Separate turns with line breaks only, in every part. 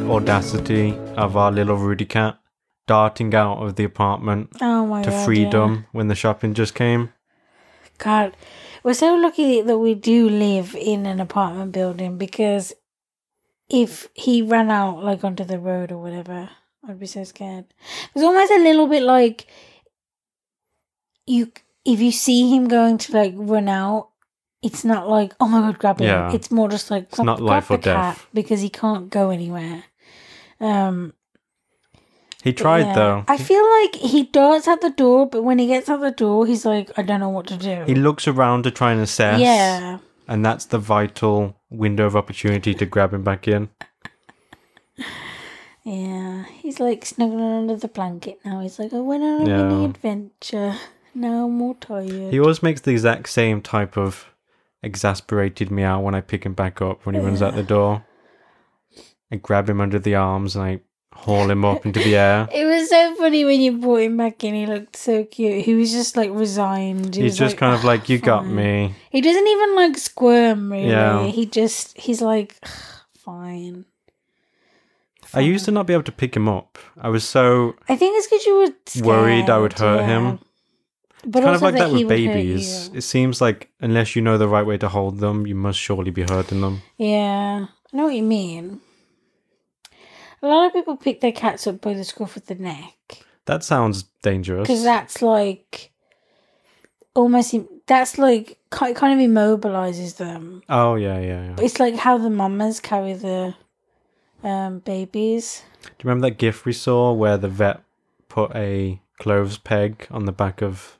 sheer audacity of our little Rudy cat darting out of the apartment
Oh my
to
god.
freedom when the shopping just came.
yeah. God. We're so lucky that we do live in an apartment building because if he ran out like onto the road or whatever, I'd be so scared. It's almost a little bit like you if you see him going to like run out, it's not like oh my god, grab him.
Yeah.
It's more just like grab,
not
grab
life
the
or
cat
death.
because he can't go anywhere. Um,
He tried
yeah.
though.
I feel like he darts at the door, but when he gets out the door, he's like, I don't know what to do.
He looks around to try and assess.
yeah.
And that's the vital window of opportunity to grab him back in.
Yeah, he's like snuggling under the blanket now. He's like, I went on a
Yeah.
mini adventure. Now I'm more tired.
He always makes the exact same type of exasperated meow when I pick him back up when he runs out the door. I grab him under the arms and I haul him up into the air.
It was so funny when you brought him back in. He looked so cute. He was just like resigned. He
He's just
like,
kind of
"Ah,
like, You got me.
He doesn't even like squirm really.
Yeah.
He just he's like fine.
I used to not be able to pick him up. I was so
I think it's because you were scared,
worried I would hurt
yeah.
him.
But
kind of like that
he
with babies. It seems like unless you know the right way to hold them, you must surely be hurting them.
Yeah, I know what you mean. A lot of people pick their cats up by the scruff of the neck
That sounds dangerous.
because that's like almost that's like ki- kind of immobilizes them.
oh yeah, yeah, yeah. Do
It's like how the mamas carry the um, babies.
Do you remember that gif we saw where the vet put a clothes peg on the back of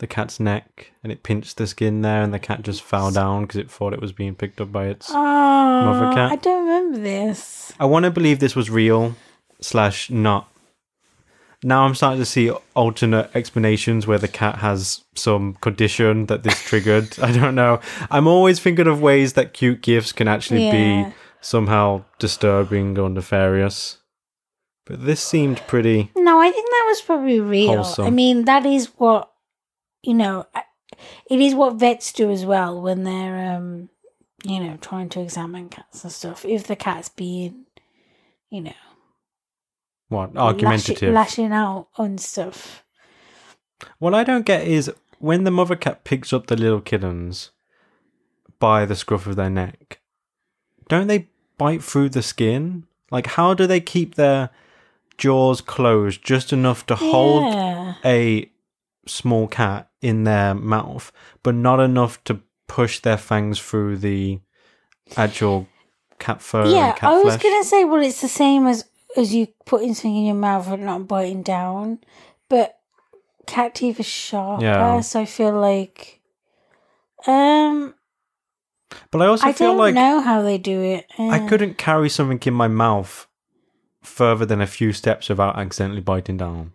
the cat's neck and it pinched the skin there and the cat just fell down because it thought it was being picked up by its
Oh,
cat?
I don't remember this.
I want to believe this was real slash not. Now I'm starting to see alternate explanations where the cat has some condition that this triggered. I don't know. I'm always thinking of ways that cute gifts can actually
Yeah.
be somehow disturbing or nefarious. But this seemed pretty.
No, I think that was probably real.
Wholesome.
I mean, that is what you know. It is what vets do as well when they're, um, you know, trying to examine cats and stuff. If the cat's being, you know,
What argumentative?
lashing out on stuff.
What I don't get is when the mother cat picks up the little kittens by the scruff of their neck, don't they bite through the skin? Like, how do they keep their jaws closed just enough to hold
Yeah.
a small cat in their mouth, but not enough to push their fangs through the actual cat fur
yeah,
cat
I was
flesh?
gonna say, well, it's the same as as you putting something in your mouth and not biting down, but cat teeth are sharper,
Yeah.
so I feel like, um,
But I also
I
feel
don't
like
know how they do it.
I
Uh,
couldn't carry something in my mouth further than a few steps without accidentally biting down.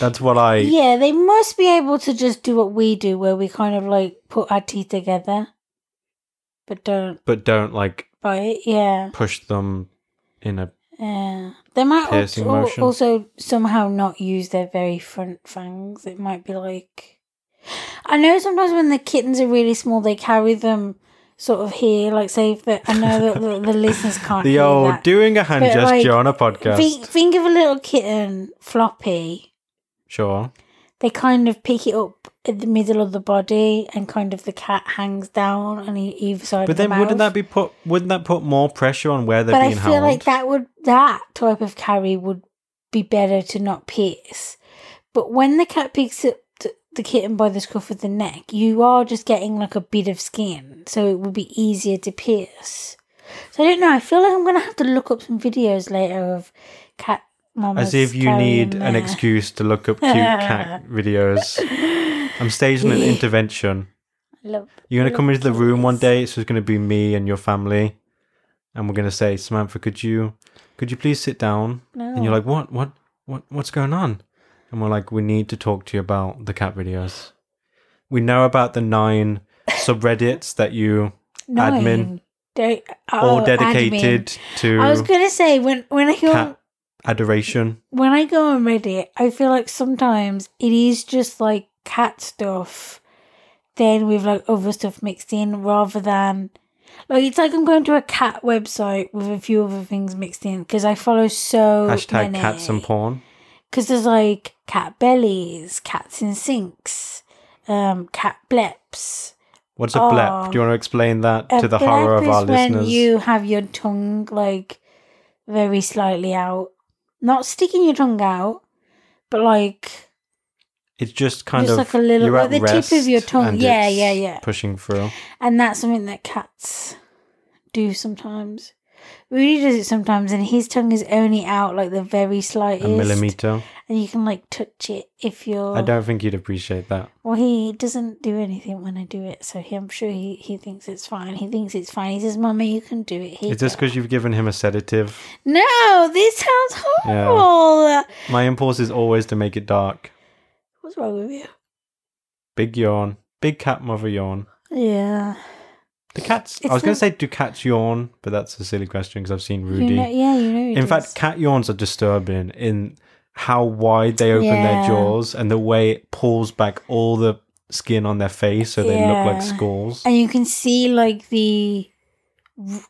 That's what I.
Yeah, they must be able to just do what we do, where we kind of like put our teeth together, but don't
But don't like
bite. Yeah,
push them in a.
yeah. They might also,
motion.
also somehow not use their very front fangs. It might be like I know sometimes when the kittens are really small, they carry them sort of here. Like say, if the, I know that the, the listeners can't.
The old
that.
doing a hand
But,
gesture
like,
on a podcast.
Think, think of a little kitten, floppy.
Sure.
they kind of pick it up at the middle of the body and kind of the cat hangs down on either side
But
of the
then wouldn't that be put? Wouldn't that put more pressure on where they're
but I feel
held?
like that would that type of carry would be better to not pierce. But when the cat picks up the, the kitten by the scruff of the neck, you are just getting like a bit of skin, so it would be easier to pierce. So I don't know. I feel like I'm gonna have to look up some videos later of cat mamas.
As if you need an excuse to look up cute cat videos. I'm staging an intervention.
Love-
You're gonna come into the room one day. It's just gonna be me and your family, and we're gonna say, Samantha, could you, could you please sit down? And you're like, what, what, what, what's going on? And we're like, we need to talk to you about the cat videos. We know about the nine subreddits that you admin,
Nine. De-
all
oh,
dedicated
admin.
to
I was gonna say when when I go
cat adoration.
when I go on Reddit, I feel like sometimes it is just like cat stuff, then with like other stuff mixed in, rather than Like it's like I'm going to a cat website with a few other things mixed in because I follow so
Hashtag
many.
cats and porn.
because there's like cat bellies, cats in sinks, um, cat bleps.
What's a blep? Do you want to explain that to the horror of our
is when you have your tongue like very slightly out, not sticking your tongue out, but like
It's just kind
Just
of
like a little- like the tip of your tongue. Yeah, yeah, yeah.
Pushing through.
and that's something that cats do sometimes. Rudy does it sometimes, and his tongue is only out like the very slightest,
A millimeter.
and you can like touch it if you're.
I don't think you'd appreciate that.
Well, he doesn't do anything when I do it, so he, I'm sure he, he thinks it's fine. He thinks it's fine. He says, "Mummy, you can do it." Here
Is this because you've given him a sedative?
No, this sounds horrible.
My impulse is always to make it dark.
What's wrong with you?
Big yawn. Big cat mother yawn.
Yeah,
The cats.
It's
I was going to say, do cats yawn? But that's a silly question because I've seen Rudy.
you know, yeah, you know.
in
does.
fact, cat yawns are disturbing in how wide they open their jaws and the way it pulls back all the skin on their face so they look like skulls.
and you can see like the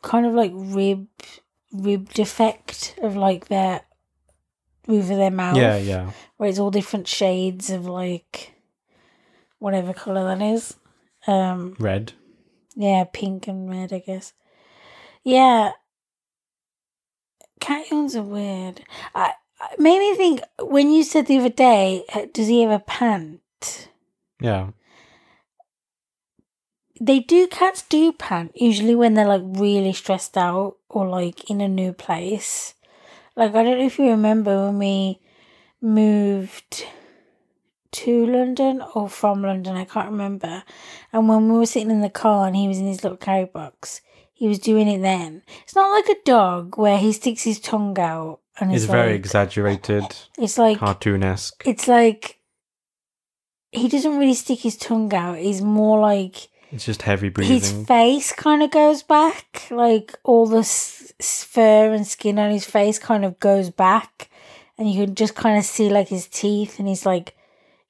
kind of like rib rib defect of like their over their mouth.
Yeah, yeah.
where it's all different shades of like whatever color that is. Um,
Red.
Yeah, pink and red, I guess. Yeah, cat yawns are weird. I, I made me think when you said the other day, uh, does he ever pant?
Yeah.
They do. Cats do pant usually when they're like really stressed out or like in a new place. Like I don't know if you remember when we moved to London or from London. I can't remember. And when we were sitting in the car and he was in his little carry box, he was doing it. Then it's not like a dog where he sticks his tongue out and
It's
it's,
very
like,
exaggerated,
It's like
cartoonesque.
it's like he doesn't really stick his tongue out. He's more like
It's just heavy breathing.
his face kind of goes back, like all the s- fur and skin on his face kind of goes back, and you can just kind of see like his teeth, and he's like,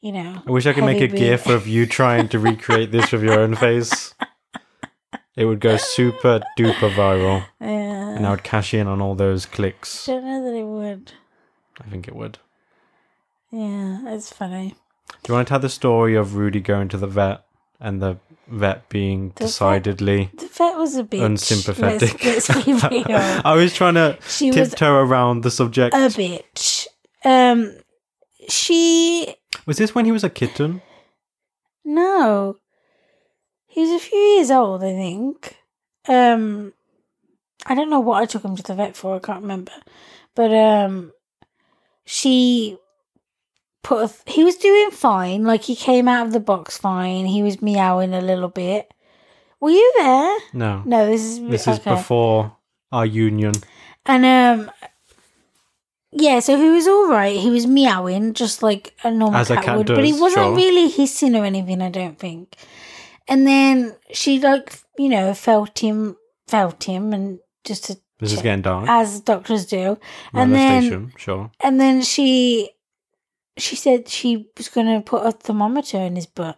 you know.
I wish I could make a
breath-
gif of you trying to recreate this with your own face. It would go super duper viral,
Yeah,
and I would cash in on all those clicks.
don't know that it would.
I think it would.
Yeah, it's funny.
Do you want to tell the story of Rudy going to the vet and the vet being
The vet-
decidedly
The vet was a bitch.
unsympathetic?
Let's, let's.
I was trying to
She
tiptoe around the subject.
a bitch. Um, she
was this when he was a kitten?
No. He was a few years old, I think. Um I don't know what I took him to the vet for, I can't remember. But um she put a th- he was doing fine, like he came out of the box fine. He was meowing a little bit. Were you there?
No.
No, this is
This is
okay.
before our union.
And um yeah, so he was all right. He was meowing just like a normal
As
cat,
cat
would, but he wasn't
sure.
really hissing or anything. I don't think. And then she like you know felt him, felt him, and just to,
This is getting dark.
as doctors do. and then
sure.
and then she she said she was going to put a thermometer in his butt,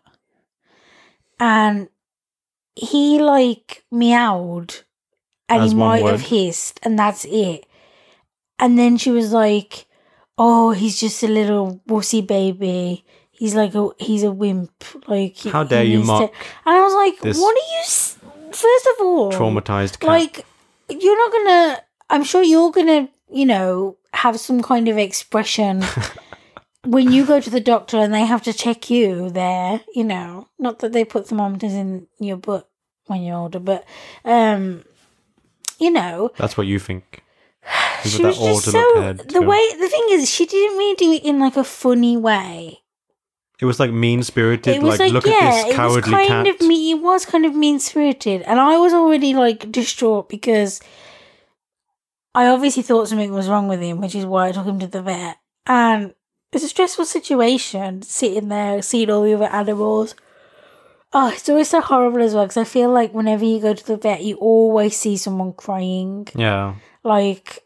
and he like meowed, and he might
word.
have hissed, and that's it. And then she was like, "Oh, he's just a little wussy baby. He's like a he's a wimp. Like
How dare you
needs to-"
mock
And I was like, "What are you?" S-? First of all,
traumatized cat?
like you're not gonna i'm sure you're gonna you know have some kind of expression when you go to the doctor and they have to check you there you know not that they put thermometers in your butt when you're older but um you know
That's what you think.
She was just so the way the thing is she didn't really do it in like a funny way
It was like mean spirited. Like,
like,
look
yeah,
at this cowardly
it was kind
cat.
of me. It was kind of mean spirited, and I was already like distraught because I obviously thought something was wrong with him, which is why I took him to the vet. And it's a stressful situation sitting there, seeing all the other animals. Oh, it's always so horrible as well because I feel like whenever you go to the vet, you always see someone crying.
yeah.
Like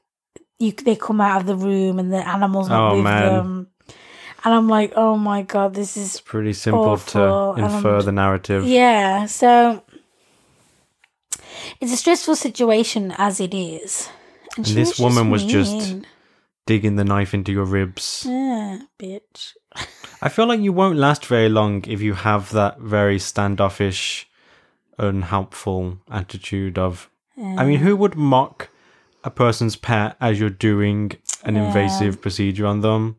you, they come out of the room and the animal's not
Oh,
with
man.
them. And I'm like, oh my god, this is
It's pretty simple
Awful,
to infer the narrative.
yeah, so it's a stressful situation as it is.
And
she
this woman was just- Digging the knife into your ribs.
yeah, bitch.
I feel like you won't last very long if you have that very standoffish, unhelpful attitude of. I mean, who would mock a person's pet as you're doing an
Yeah.
invasive procedure on them?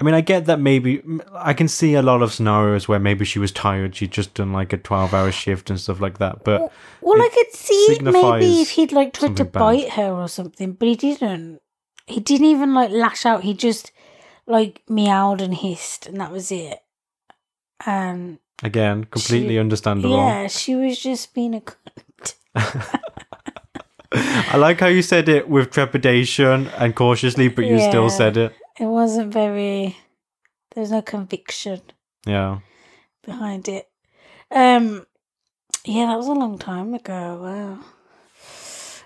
I mean, I get that maybe I can see a lot of scenarios where maybe she was tired, she'd just done like a 12 hour shift and stuff like that. But
Well, I could see maybe if he'd like tried to
bad.
bite her or something, but he didn't. He didn't even like lash out. He just like meowed and hissed, and that was it. And
again, completely
She-
understandable.
yeah, she was just being a cunt.
I like how you said it with trepidation and cautiously, but you still said it.
It wasn't very. There was no conviction
Yeah.
behind it. Um, yeah, that was a long time ago. Wow.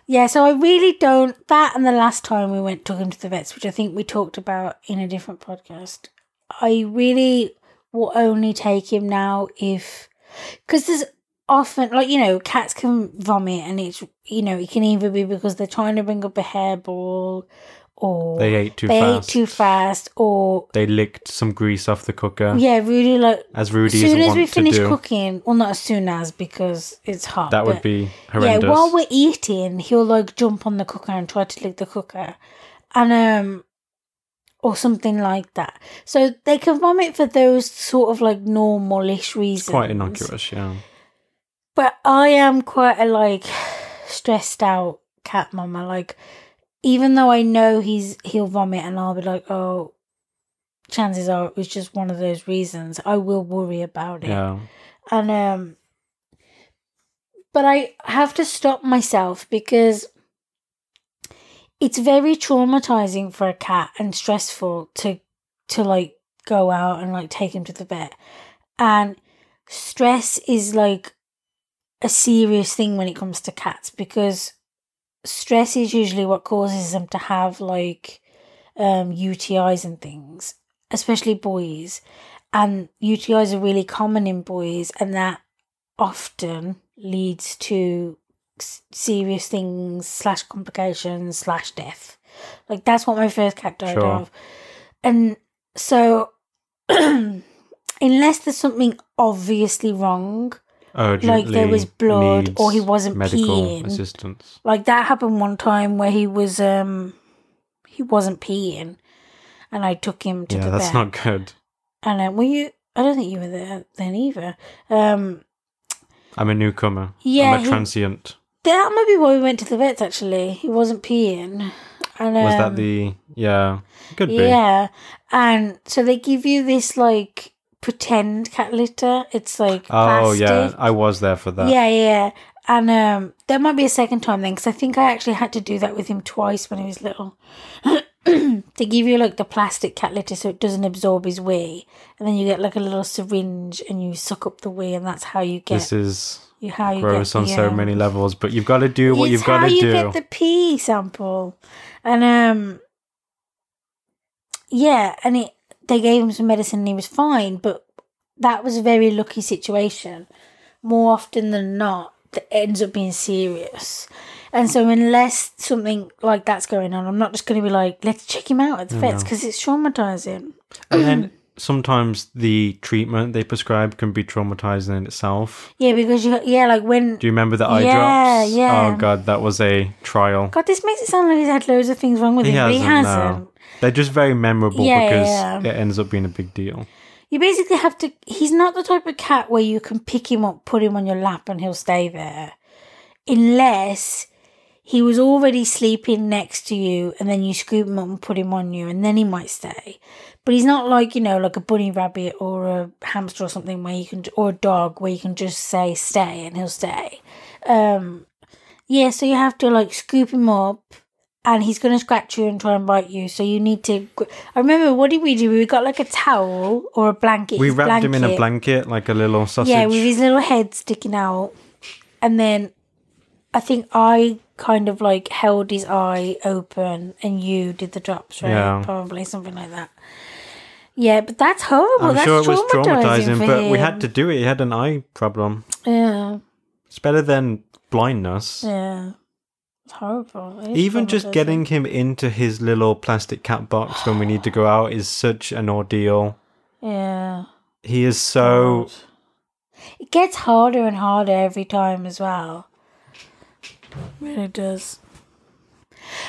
Yeah, so I really don't. That and the last time we went him to the vets, which I think we talked about in a different podcast. I really will only take him now if because there's often like you know cats can vomit and it's you know it can either be because they're trying to bring up a hairball or
They ate too
they
fast.
ate too fast or
they licked some grease off the cooker,
yeah really like
as Rudy.
as
soon
as we finish
do.
cooking well not as soon as because it's hot
that would be horrendous.
yeah, while we're eating, he'll like jump on the cooker and try to lick the cooker, and um, or something like that. So they can vomit for those sort of like normalish reasons.
Quite innocuous, yeah.
But I am quite a like stressed out cat mama. Like, even though I know he's he'll vomit, and I'll be like, oh, chances are it was just one of those reasons. I will worry about it
Yeah.
and um but i have to stop myself because it's very traumatizing for a cat and stressful to to like go out and like take him to the vet and stress is like a serious thing when it comes to cats because stress is usually what causes them to have like um UTIs and things especially boys and UTIs are really common in boys, and that often leads to serious things slash complications slash death. Like that's what my first cat died
Sure.
of, and so unless there's something obviously wrong, Like there was blood or he wasn't
medical
peeing.
assistance.
like that happened one time where he was um he wasn't peeing, and I took him to
Yeah,
the
that's
vet.
not good.
And uh, were you? I don't think you were there then either. Um,
I'm a newcomer.
Yeah,
I'm a
he-
transient.
that might be why we went to the vets. Actually, he wasn't peeing. And um,
Was that the yeah? Could be.
yeah? And so they give you this like pretend cat litter. It's like
Oh yeah. I was there for that.
yeah, yeah. And um, there might be a second time then, because I think I actually had to do that with him twice when he was little. they give you like the plastic cat litter so it doesn't absorb his wee, and then you get like a little syringe and you suck up the wee, and that's how you get
This is
you how you
gross on
the,
so
um,
many levels, but you've got to do what you've got to
you
do.
get the pee sample, and um, yeah, and it they gave him some medicine and he was fine, but that was a very lucky situation. More often than not, that ends up being serious. And so, unless something like that's going on, I'm not just going to be like, let's check him out at the vets
No.
because it's traumatizing.
and then mm-hmm. sometimes the treatment they prescribe can be traumatizing in itself.
Yeah, because you, yeah, like when
Do you remember the eye
Yeah,
drops?
Oh yeah.
Oh god, that was a trial.
God, this makes it sound like he's had loads of things wrong with
He
him, but he
hasn't, no. They're just very memorable
Yeah,
because
yeah.
it ends up being a big deal.
You basically have to. He's not the type of cat where you can pick him up, put him on your lap, and he'll stay there. Unless he was already sleeping next to you, and then you scoop him up and put him on you, and then he might stay. But he's not like, you know, like a bunny rabbit or a hamster or something where you can, or a dog where you can just say stay and he'll stay. Um, yeah, so you have to like scoop him up and he's going to scratch you and try and bite you. So you need to. I remember, what did we do? We got like a towel or a blanket.
We
his
wrapped him in a blanket like a little sausage.
Yeah, with his little head sticking out. And then I think I kind of like held his eye open and you did the drops, right?
Yeah.
Probably something like that. Yeah, but that's horrible.
I'm
that's
sure it was
traumatizing,
but we had to do it. He had an eye problem.
Yeah.
It's better than blindness.
Yeah. It's horrible. It
Even just getting him into his little plastic cat box when we need to go out is such an ordeal.
Yeah.
He is so.
It gets harder and harder every time as well. Really does.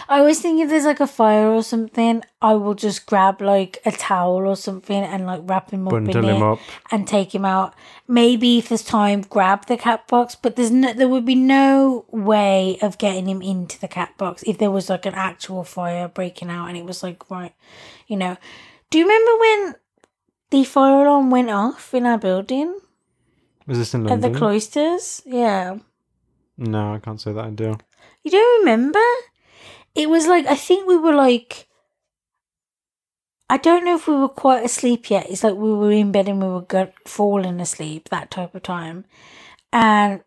I always think if there's like a fire or something, I will just grab like a towel or something and like wrap him up
Bundle
in
him
it
up.
and take him out. Maybe if there's time, grab the cat box. But there's no, there would be no way of getting him into the cat box if there was like an actual fire breaking out and it was like right, you know. Do you remember when the fire alarm went off in our building
Was this in
at the cloisters? Yeah,
no, I can't say that I do.
you don't remember? It was like I think we were like. I don't know if we were quite asleep yet. It's like we were in bed and we were go- falling asleep, that type of time. And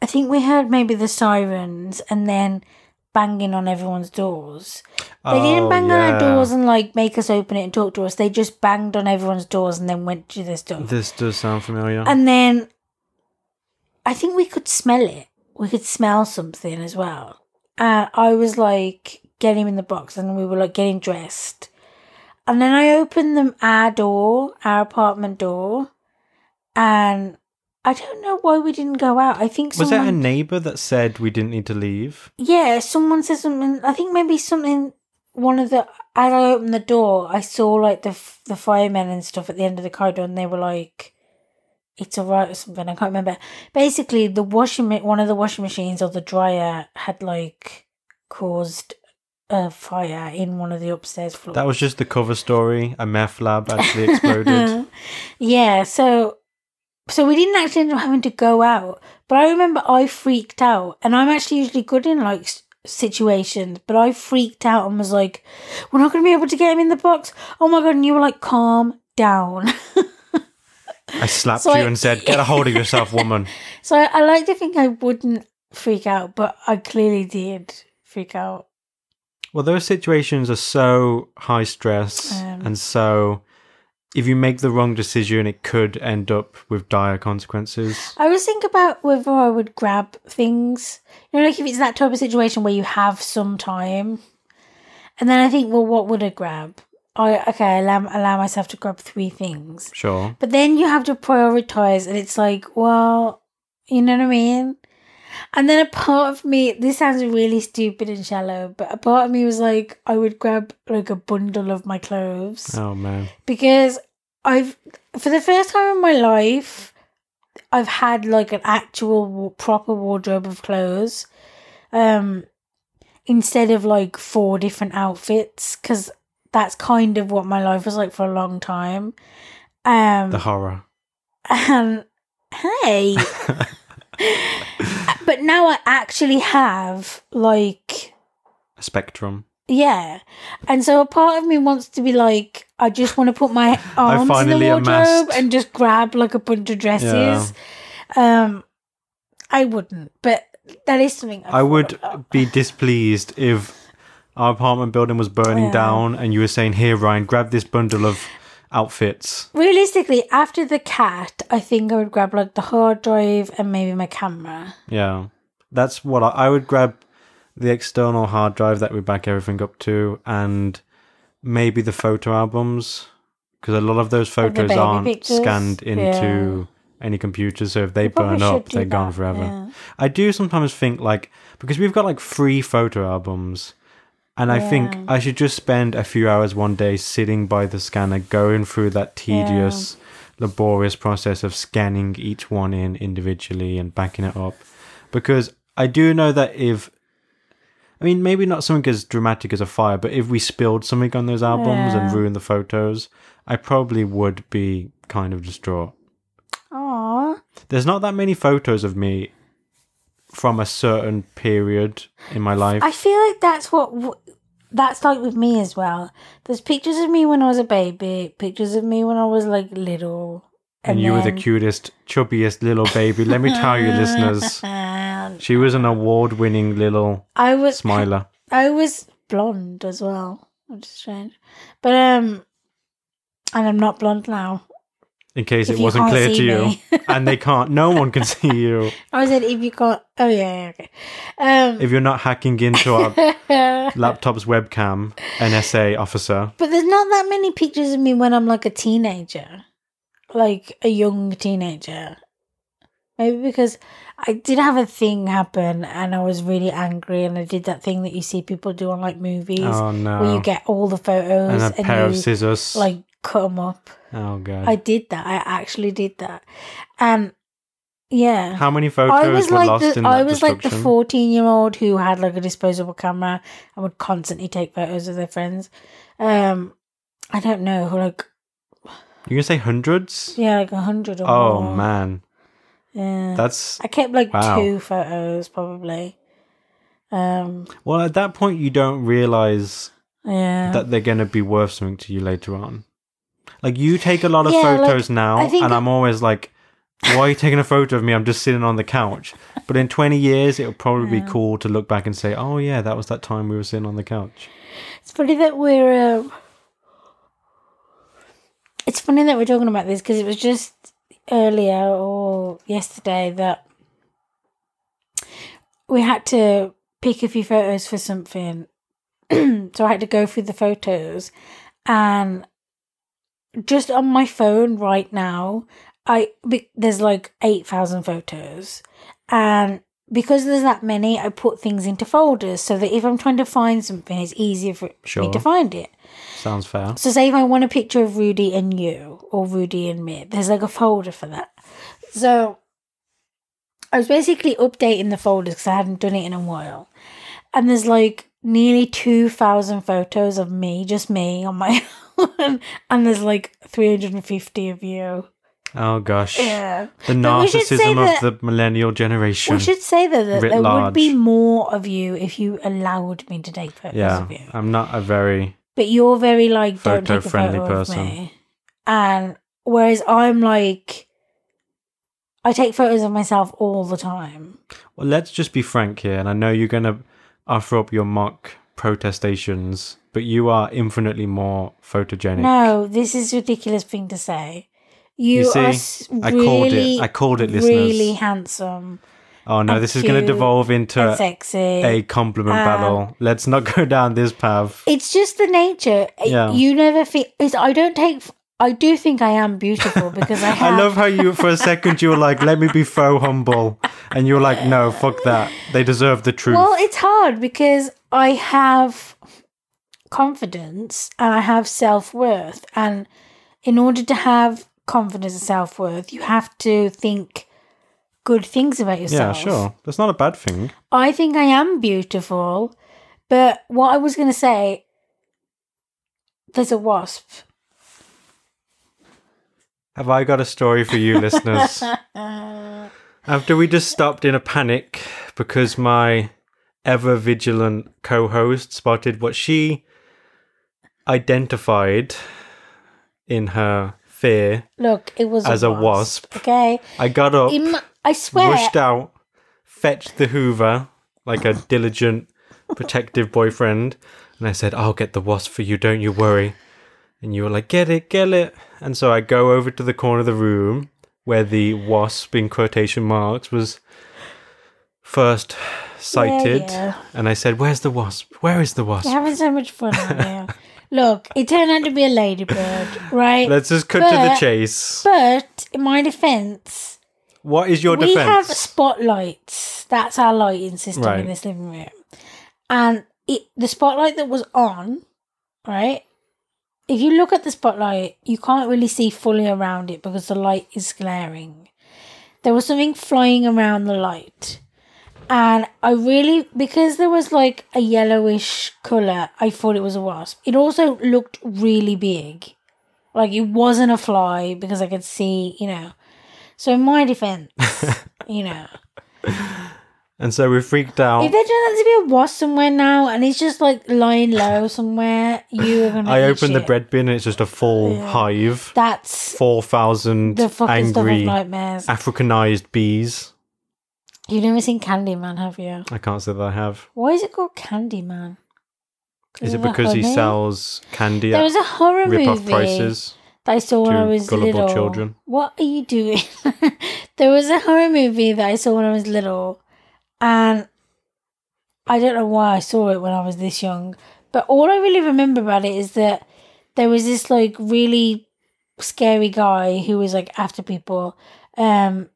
I think we heard maybe the sirens and then banging on everyone's doors. They didn't
Oh,
bang on our doors and like make us open it and talk to us. They just banged on everyone's doors and then went to this door.
This does sound familiar.
And then I think we could smell it. We could smell something as well. And I was like getting him in the box and we were like getting dressed. And then I opened the our door, our apartment door, and I don't know why we didn't go out. I think
Was
someone
it a neighbour that said we didn't need to leave?
yeah, someone said something. I think maybe something. One of the as I opened the door, I saw like the the firemen and stuff at the end of the corridor, and they were like, "It's alright" or something. I can't remember. Basically, the washing one of the washing machines or the dryer had like caused a fire in one of the upstairs floors.
That was just the cover story. A meth lab actually exploded.
yeah, so so we didn't actually end up having to go out. But I remember I freaked out, and I'm actually usually good in like situations, but I freaked out and was like, "We're not going to be able to get him in the box." Oh my god! And you were like, "Calm down."
I slapped
So
you
I-
and said, "Get a hold of yourself, woman."
so I, I like to think I wouldn't freak out, but I clearly did freak out.
Well, those situations are so high stress
Um.
and so. If you make the wrong decision, it could end up with dire consequences.
I always think about whether I would grab things. You know, like if it's that type of situation where you have some time. And then I think, well, what would I grab? I okay, allow allow myself to grab three things.
Sure.
But then you have to prioritize and it's like, well, you know what I mean? And then a part of me this sounds really stupid and shallow, but a part of me was like, I would grab like a bundle of my clothes
Oh man.
because I've for the first time in my life I've had like an actual proper wardrobe of clothes um instead of like four different outfits cuz that's kind of what my life was like for a long time um
The horror.
and hey but now I actually have like
A spectrum.
yeah. And so a part of me wants to be like, I just want to put my arms in the wardrobe
amassed-
and just grab like a bunch of dresses. Um, I wouldn't, but that is something I've
I would
about.
be displeased if our apartment building was burning oh,
Yeah.
down and you were saying, "Here, Ryan, grab this bundle of outfits."
Realistically, after the cat, I think I would grab like the hard drive and maybe my camera.
Yeah, that's what I, I would grab. The external hard drive that we back everything up to, and maybe the photo albums, because a lot of those photos
baby
aren't
pictures?
scanned into any computer. So if they
You
burn up, they're gone forever.
yeah.
I do sometimes think like because we've got like three photo albums, and I think I should just spend a few hours one day sitting by the scanner, going through that tedious, laborious process of scanning each one in individually and backing it up, because I do know that if. I mean, maybe not something as dramatic as a fire, but if we spilled something on those albums and ruined the photos, I probably would be kind of distraught.
Aw.
There's not that many photos of me from a certain period in my life.
I feel like that's what that's like with me as well. There's pictures of me when I was a baby, pictures of me when I was like little.
and you were the cutest, chubbiest little baby. Let me tell you, listeners, she was an award-winning little
I was
smiler.
I was blonde as well, which is strange. But um, and I'm not blonde now.
In case
If
it wasn't clear to you. and they can't. No one can see you
I said if you can't. Oh yeah, yeah okay. Um,
if you're not hacking into our laptop's webcam. NSA officer.
but there's not that many pictures of me when I'm like a teenager, like a young teenager. Maybe because I did have a thing happen and I was really angry and I did that thing that you see people do on like movies
Oh no!
where you get all the photos
and
and,
a pair of
you
scissors.
like cut them up.
oh god!
I did that. I actually did that, and yeah.
How many photos
I was
were
like
lost
the,
in that
I was like the fourteen year old who had like a disposable camera and would constantly take photos of their friends. Um, I don't know, like
You can say hundreds?
yeah, like a hundred or
Oh
more.
man,
yeah.
that's
I kept like
Wow.
two photos probably. Um,
well. At that point, you don't realize
yeah,
that they're going to be worth something to you later on. Like you take a lot of
Yeah, like,
photos now, and I'm always like, "Why are you taking a photo of me? I'm just sitting on the couch." But in 20 years, it'll probably
Yeah.
be cool to look back and say, "Oh yeah, that was that time we were sitting on the couch."
it's funny that we're. Um, it's funny that we're talking about this because it was just earlier or yesterday that we had to pick a few photos for something. so I had to go through the photos and just on my phone right now, I there's like 8,000 photos and because there's that many, I put things into folders so that if I'm trying to find something, it's easier for me to find it.
Sounds fair.
So, say if I want a picture of Rudy and you, or Rudy and me, there's like a folder for that. So, I was basically updating the folders because I hadn't done it in a while. And there's like nearly 2,000 photos of me, just me on my. and there's like 350 of you.
Oh gosh,
Yeah.
the
But we should say
narcissism
that-
of the millennial generation.
We should say though that
Writ
there
large.
would be more of you if you allowed me to take photos
yeah,
of you.
I'm not a very
But you're very like don't take a
Photo-friendly
photo
person.
of me. And whereas I'm like I take photos of myself all the time.
Well, let's just be frank here, and I know you're going to offer up your mock protestations, but you are infinitely more photogenic.
No, this is a ridiculous thing to say. You,
You see,
are s-
I
really,
called it. I called it, listeners.
really handsome
oh no, this is going to devolve into
sexy.
a compliment
Um,
battle. Let's not go down this path.
It's just the nature.
Yeah.
You never feel. It's, I don't take. I do think I am beautiful because I have.
I love how you, for a second, you were like, "Let me be faux humble," and you were like, "No, fuck that. They deserve the truth."
Well, it's hard because I have confidence and I have self worth. And in order to have confidence and self worth, you have to think good things about yourself.
yeah, sure. That's not a bad thing.
I think I am beautiful. But what I was going to say, there's a wasp.
Have I got a story for you, listeners? After we just stopped in a panic because my ever vigilant co host spotted what she identified in her fear
Look, it was
as a wasp.
Okay.
I got up,
my- I swear.
rushed out, fetched the Hoover like a diligent, protective boyfriend, and I said, I'll get the wasp for you, don't you worry. And you were like, get it, get it. And so I go over to the corner of the room where the wasp, in quotation marks, was first sighted.
yeah.
And I said, Where's the wasp? Where is the wasp?
You're having so much fun out here. Look, it turned out to be a ladybird, right?
Let's just cut to the chase.
But in my defense,
What is your defense?
we have spotlights. That's our lighting system
Right.
in this living room. And it, the spotlight that was on, right? If you look at the spotlight, you can't really see fully around it because the light is glaring. There was something flying around the light. And I really, because there was like a yellowish colour, I thought it was a wasp. It also looked really big. Like it wasn't a fly because I could see, you know. So in my defense, you know,
and so we freaked out.
if there turns out to be a wasp somewhere now and it's just like lying low somewhere, you are gonna.
I opened the
shit.
bread bin and it's just a full
Yeah.
hive.
That's
4,000
the fucking stuff of
angry
nightmares.
Africanized bees.
You've never seen Candyman, have you?
I can't say that I have.
Why is it called Candyman?
Is it because he sells candy
There
at
was a horror
rip off
movie.
prices?
that I saw when
To
I was
gullible
little.
children.
What are you doing? there was a horror movie that I saw when I was little, and I don't know why I saw it when I was this young. But all I really remember about it is that there was this like really scary guy who was like after people, um,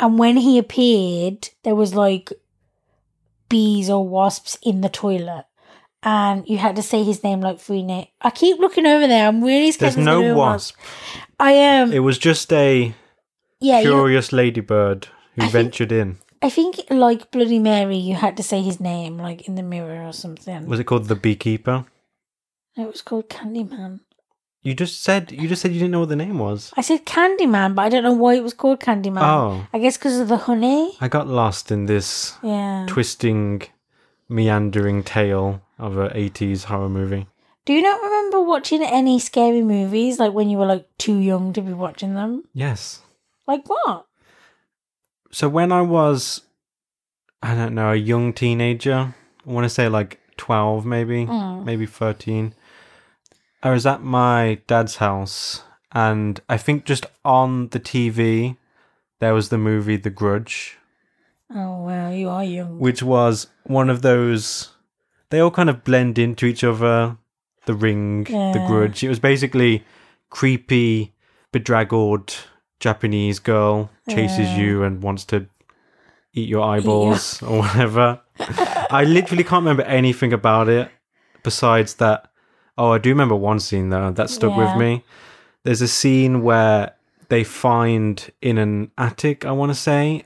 and when he appeared, there was like bees or wasps in the toilet. And you had to say his name like three names. I keep looking over there. I'm really scared.
There's no wasp.
I am.
It was just a
yeah, you,
curious ladybird who
I think-
ventured in.
I think like Bloody Mary, you had to say his name like in the mirror or something.
Was it called the beekeeper?
it was called Candyman.
You just said you just said you didn't know what the name was.
I said Candyman, but I don't know why it was called Candyman.
Oh,
I guess because of the honey.
I got lost in this
Yeah.
twisting, meandering tale of a 80s horror movie.
Do you not remember watching any scary movies like when you were like too young to be watching them?
Yes.
Like what?
So when I was, I don't know, a young teenager, I want to say like 12 maybe,
Mm.
maybe 13, I was at my dad's house and I think just on the TV there was the movie The Grudge,
Oh well, you are young.
which was one of those, they all kind of blend into each other. The Ring, The Grudge. It was basically creepy, bedraggled Japanese girl chases
Yeah.
you and wants to eat your eyeballs or whatever. I literally can't remember anything about it besides that. Oh, I do remember one scene though that stuck
Yeah.
with me. There's a scene where they find in an attic, I want to say,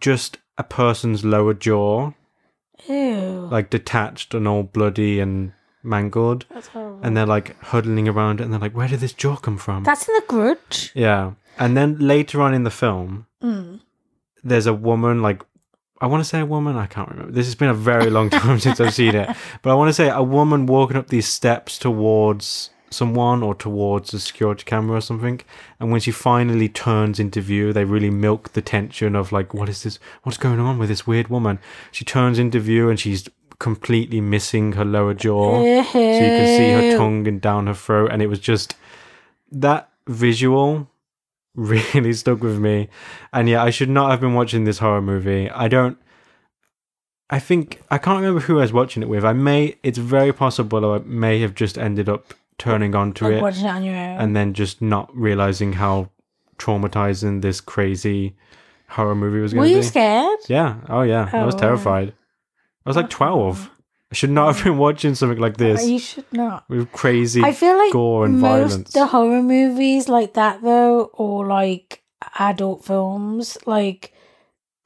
just a person's lower jaw,
Ew.
like detached and all bloody and mangled.
That's horrible.
And they're like huddling around it and they're like, where did this jaw come from?
That's in the Grudge.
yeah. And then later on in the film,
Mm.
there's a woman like I want to say a woman. I can't remember. This has been a very long time since I've seen it, but I want to say a woman walking up these steps towards someone or towards a security camera or something. And when she finally turns into view, they really milk the tension of like, what is this? What's going on with this weird woman? She turns into view and she's completely missing her lower jaw, so you can see her tongue and down her throat. And it was just that visual really stuck with me. And yeah, I should not have been watching this horror movie. I don't. I think I can't remember who I was watching it with. I may. It's very possible I may have just ended up turning onto
Like
it
watching it on your own.
and then just not realizing how traumatizing this crazy horror movie was
Were
going to
you
be.
scared?
Yeah. Oh yeah. I was
Oh,
terrified. I was like oh. twelve. I should not have been watching something like uh, this
You should not.
with crazy.
I feel like
gore and
most
violence.
the horror movies like that though, or like adult films, like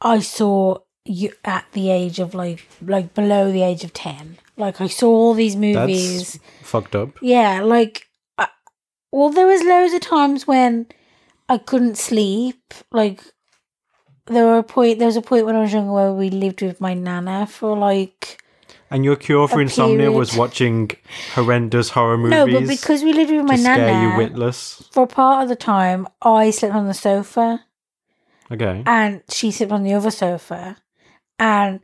I saw you at the age of like like below the age of ten. Like I saw all these movies.
That's fucked up.
Yeah, like I, well, there was loads of times when I couldn't sleep. Like there were a point. There was a point when I was younger where we lived with my nana for like
And your cure for insomnia was watching horrendous horror movies.
no, but because we lived with my nana
you witless.
for part of the time, I slept on the sofa
Okay.
and she slept on the other sofa, and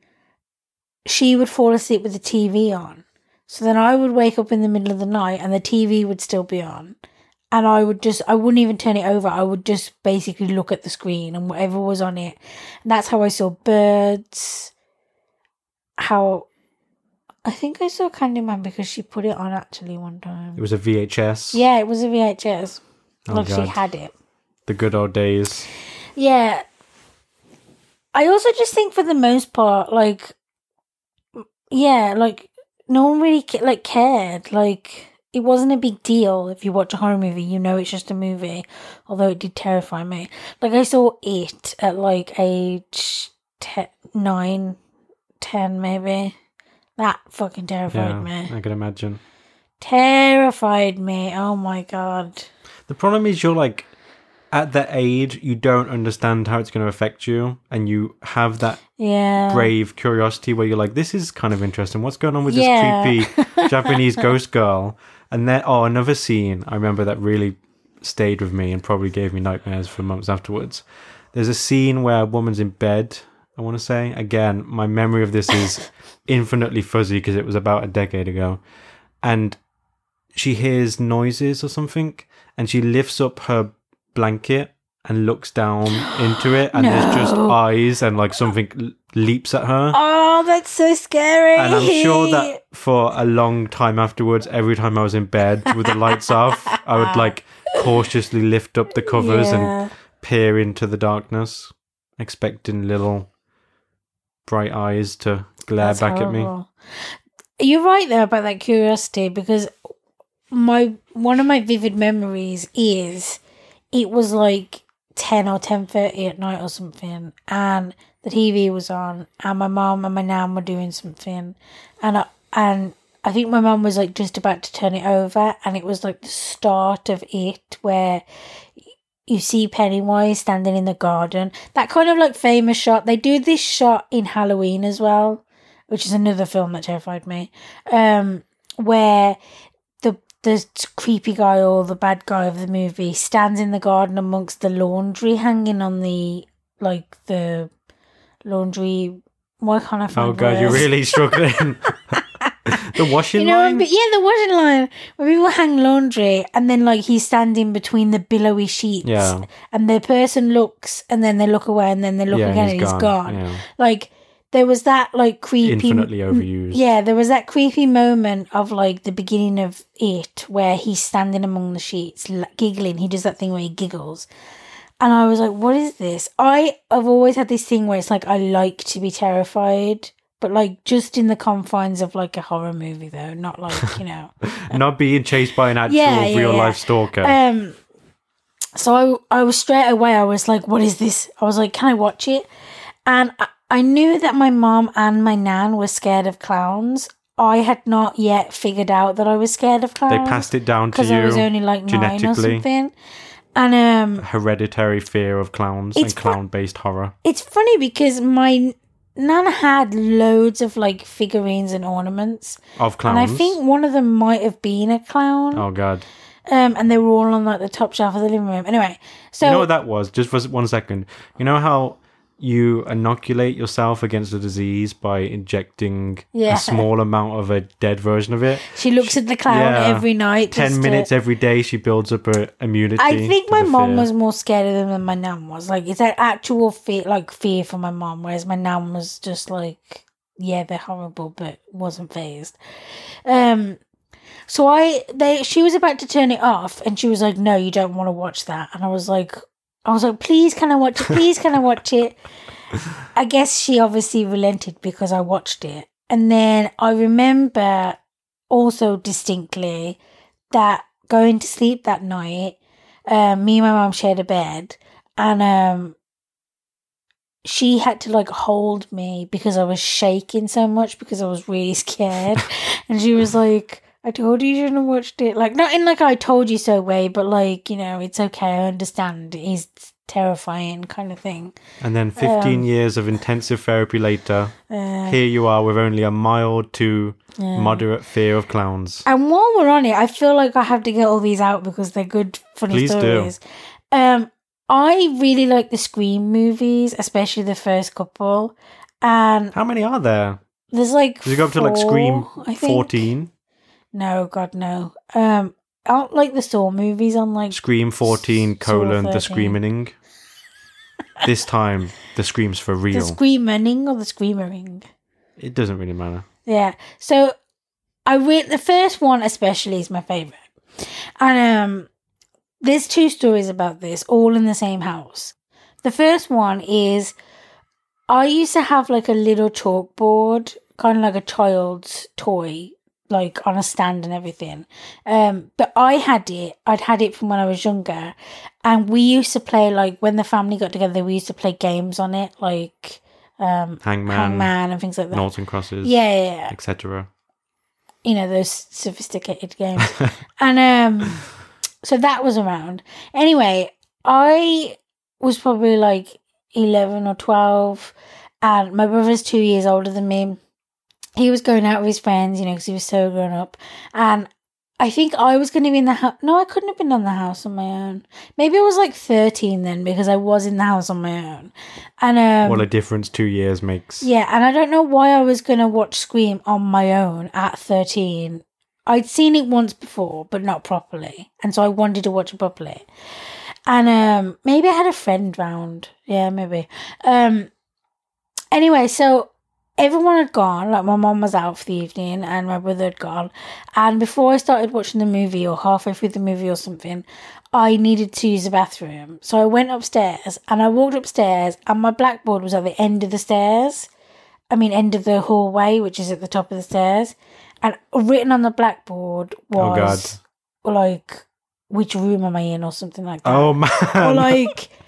she would fall asleep with the TV on. So then I would wake up in the middle of the night and the TV would still be on. And I would just, I wouldn't even turn it over. I would just basically look at the screen and whatever was on it. And that's how I saw birds. How, I think I saw Candyman because she put it on actually one time.
It was a VHS.
Yeah, it was a VHS.
Oh,
like she had it.
The good old days.
Yeah. I also just think for the most part, like, yeah, like, no one really, like, cared. Like, it wasn't a big deal if you watch a horror movie, you know it's just a movie, although it did terrify me. Like, I saw it at, like, age te- 9, 10 maybe. That fucking terrified
Yeah,
me.
I can imagine.
Terrified me. Oh my god.
The problem is you're like at that age you don't understand how it's going to affect you and you have that
Yeah.
brave curiosity where you're like this is kind of interesting what's going on with
Yeah.
this creepy japanese ghost girl and then oh another scene i remember that really stayed with me and probably gave me nightmares for months afterwards there's a scene where a woman's in bed i want to say again my memory of this is infinitely fuzzy because it was about a decade ago and she hears noises or something, and she lifts up her blanket and looks down into it, and there's just eyes and like something leaps at her.
Oh, that's so scary.
And I'm sure that for a long time afterwards, every time I was in bed with the lights off, I would like cautiously lift up the covers and peer into the darkness, expecting little bright eyes to glare
That's
back at me.
You're right there about that curiosity because my one of my vivid memories is it was like ten or ten thirty at night or something, and the TV was on, and my mom and my nan were doing something, and I, and I think my mum was like just about to turn it over, and it was like the start of it where you see Pennywise standing in the garden. That kind of like famous shot. They do this shot in Halloween as well, which is another film that terrified me. Um, where the the creepy guy or the bad guy of the movie stands in the garden amongst the laundry hanging on the like the laundry. Why can't I find?
Oh god, you're really struggling. the washing
You know,
line.
but yeah, the washing line where people hang laundry, and then like he's standing between the billowy sheets,
Yeah.
and the person looks, and then they look away, and then they look
yeah,
again, and he's gone.
Yeah.
Like there was that like creepy,
Infinitely overused.
yeah, there was that creepy moment of like the beginning of it where he's standing among the sheets, giggling. He does that thing where he giggles. And I was like, what is this? I, I have always had this thing where it's like I like to be terrified, but like just in the confines of like a horror movie though, not like, you know.
Not being chased by an actual
Yeah, yeah,
real
yeah.
life stalker.
Um so I I was straight away I was like, what is this? I was like, can I watch it? And I, I knew that my mom and my nan were scared of clowns. I had not yet figured out that I was scared of clowns they
passed it down to
because
you.
I was only like nine or
genetically.
something. And um
Hereditary fear of clowns and clown based horror.
it's funny because my nan had loads of like figurines and ornaments.
Of clowns.
And I think one of them might have been a clown.
Oh god.
Um and they were all on like the top shelf of the living room. Anyway, so
you know what that was? Just for one second. You know how you inoculate yourself against a disease by injecting
Yeah.
a small amount of a dead version of it?
she looks at the clown
Yeah.
every night.
Ten
just to-
minutes every day, she builds up her immunity.
I think my mom
fear.
was more scared of them than my nan was. Like it's an actual fear, like fear for my mom, whereas my nan was just like, yeah, they're horrible, but wasn't phased. Um, so I they she was about to turn it off, and she was like, "No, you don't want to watch that," and I was like, I was like, "Please, can I watch it? Please, can I watch it?" I guess she obviously relented because I watched it, and then I remember also distinctly that going to sleep that night, um, me and my mum shared a bed, and um, she had to like hold me because I was shaking so much because I was really scared, and she was like. I told you you shouldn't have watched it. Like, not in like I told you so way, but like, you know, it's okay. I understand. It's terrifying kind of thing.
And then 15
um,
years of intensive therapy later,
Uh,
here you are with only a mild to
yeah.
moderate fear of clowns.
And while we're on it, I feel like I have to get all these out because they're good, funny
Please do.
stories. Um, I really like the Scream movies, especially the first couple. And
How many are there?
there's like
it go up to like Scream
I think.
14?
No, God, no. Um, I don't like the Saw movies on like
Scream 14 colon the
13.
screaming. this time, the scream's for real. the.
Screaming or the Screamering.
it doesn't really matter.
Yeah. So I read the first one especially is my favorite. And um there's two stories about this all in the same house. The first one is I used to have like a little chalkboard, kind of like a child's toy, like on a stand and everything. Um, but I had it. I'd had it from when I was younger, and we used to play like when the family got together. We used to play games on it, like um,
Hangman,
Hangman and things like that.
Noughts and Crosses,
Yeah, yeah, yeah.
etc.
you know those sophisticated games and um so that was around anyway i was probably like 11 or 12 and my brother's two years older than me he was going out with his friends you know because he was so grown up and i think i was going to be in the house no i couldn't have been on the house on my own maybe i was like 13 then because i was in the house on my own and um
what a difference two years makes.
yeah, and I don't know why I was going to watch Scream on my own at 13 I'd seen it once before, but not properly, and so I wanted to watch it properly. And um, maybe I had a friend round. Yeah, maybe. Um, anyway, so everyone had gone. Like my mom was out for the evening, and my brother had gone. And before I started watching the movie, or halfway through the movie, or something, I needed to use the bathroom. So I went upstairs, and I walked upstairs, and my blackboard was at the end of the stairs. I mean, end of the hallway, which is at the top of the stairs. And written on the blackboard
Oh,
was like, which room am I in, or something like that.
Oh man.
or like,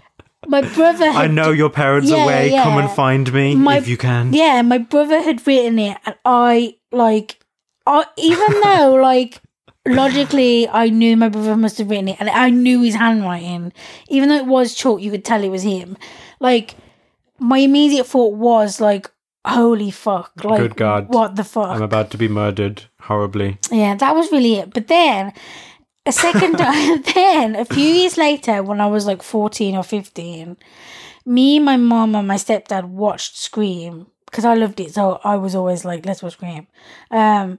my brother.
I know your parents
Yeah,
away. Come and find me
My-
if you can.
Yeah, my brother had written it, and I like, I even though like logically I knew my brother must have written it, and I knew his handwriting, even though it was chalk, you could tell it was him. Like, my immediate thought was like, "Holy fuck!" Like,
Good God.
what the fuck?
I'm about to be murdered horribly.
Yeah, that was really it. But then a second time, then a few years later, when I was like 14 or 15, me, my mom, and my stepdad watched Scream because I loved it. So I was always like, let's watch Scream. Um,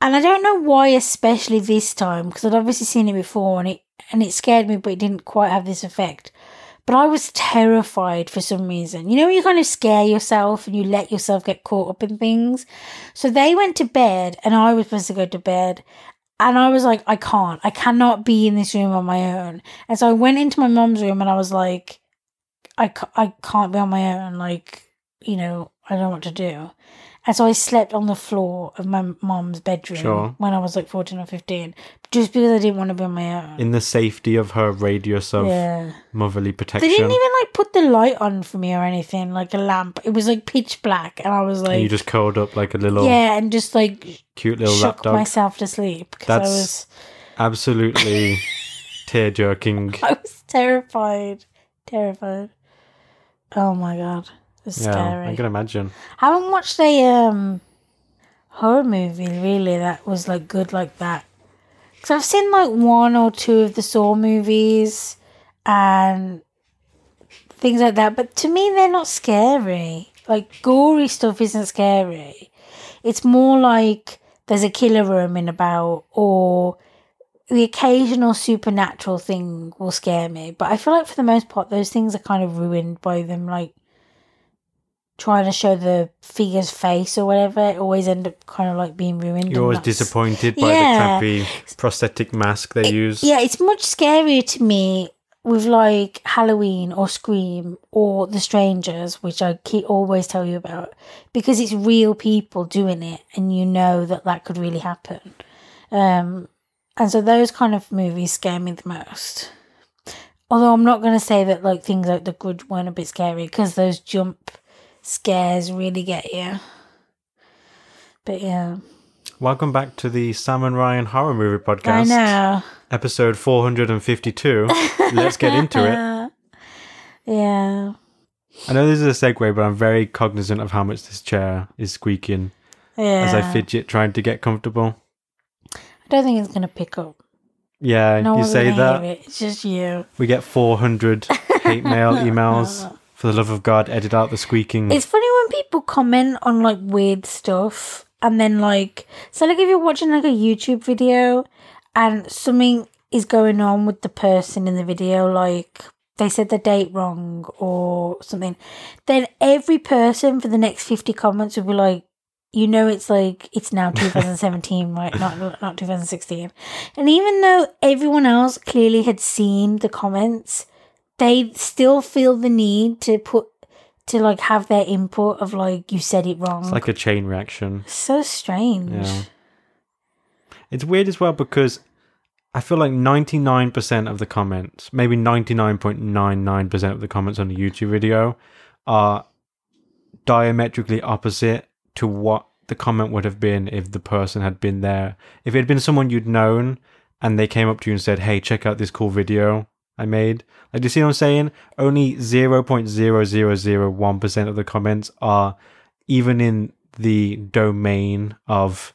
and I don't know why, especially this time, because I'd obviously seen it before and it, and it scared me, but it didn't quite have this effect. But I was terrified for some reason. You know, you kind of scare yourself and you let yourself get caught up in things. So they went to bed and I was supposed to go to bed. And I was like, I can't. I cannot be in this room on my own. And so I went into my mom's room and I was like, I, ca- I can't be on my own. Like, you know, I don't know what to do. And so I slept on the floor of my mom's bedroom
Sure.
when I was like 14 or 15, just because I didn't want to be on my own.
In the safety of her radius of
yeah.
motherly
They
protection.
didn't even like put the light on for me or anything, like a lamp. It was like pitch black. And I was
and
like,
you just curled up like a little
yeah, and just like
cute little
shook
lapdog.
myself to sleep because I
That's-
was
Absolutely tear jerking.
I was terrified, terrified. Oh my god, it's
Yeah,
scary.
I can imagine.
I haven't watched a um horror movie really that was like good like that. Cause I've seen like one or two of the Saw movies and things like that, but to me they're not scary. Like gory stuff isn't scary. It's more like there's a killer roaming about or the occasional supernatural thing will scare me. But I feel like for the most part those things are kind of ruined by them like trying to show the figure's face or whatever, it always end up kind of like being ruined.
You're always disappointed by
Yeah.
the crappy prosthetic mask they use.
Yeah, it's much scarier to me with like Halloween or Scream or The Strangers, which I keep always tell you about, because it's real people doing it, and you know that that could really happen. Um, and so those kind of movies scare me the most. Although I'm not going to say that like things like The Grudge weren't a bit scary because those jump scares really get you. But yeah,
Welcome back to the Sam and Ryan Horror Movie Podcast.
I know.
Episode 452. Let's get into it.
Yeah.
I know this is a segue, but I'm very cognizant of how much this chair is squeaking
Yeah.
as I fidget trying to get comfortable.
I don't think it's going to pick up.
Yeah,
No
you say that.
It. It's just you.
We get 400 hate mail emails. For the love of God, edit out the squeaking.
It's funny when people comment on like weird stuff and then like so like if you're watching like a YouTube video and something is going on with the person in the video like they said the date wrong or something then every person for the next 50 comments will be like you know it's like it's now 2017 right not not 2016 and even though everyone else clearly had seen the comments they still feel the need to put to like have their input of like you said it wrong.
It's like a chain reaction.
so strange.
Yeah. It's weird as well because I feel like 99% of the comments, maybe 99.99% of the comments on a YouTube video are diametrically opposite to what the comment would have been if the person had been there. If it had been someone you'd known and they came up to you and said, Hey, check out this cool video I made. Like, do you see what I'm saying? Only 0.0001% of the comments are even in the domain of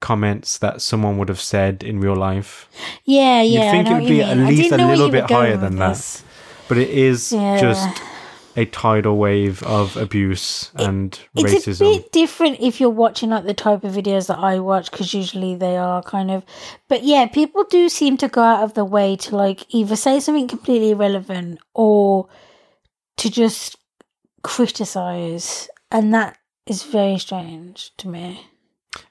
comments that someone would have said in real life.
Yeah, yeah.
You
think
it would be at
mean.
Least a little bit higher than that. But it is
Yeah.
just a tidal wave of abuse and
It's
racism.
It's a bit different if you're watching like the type of videos that I watch because usually they are kind of. But yeah, people do seem to go out of the way to like either say something completely irrelevant or to just criticize, and that is very strange to me.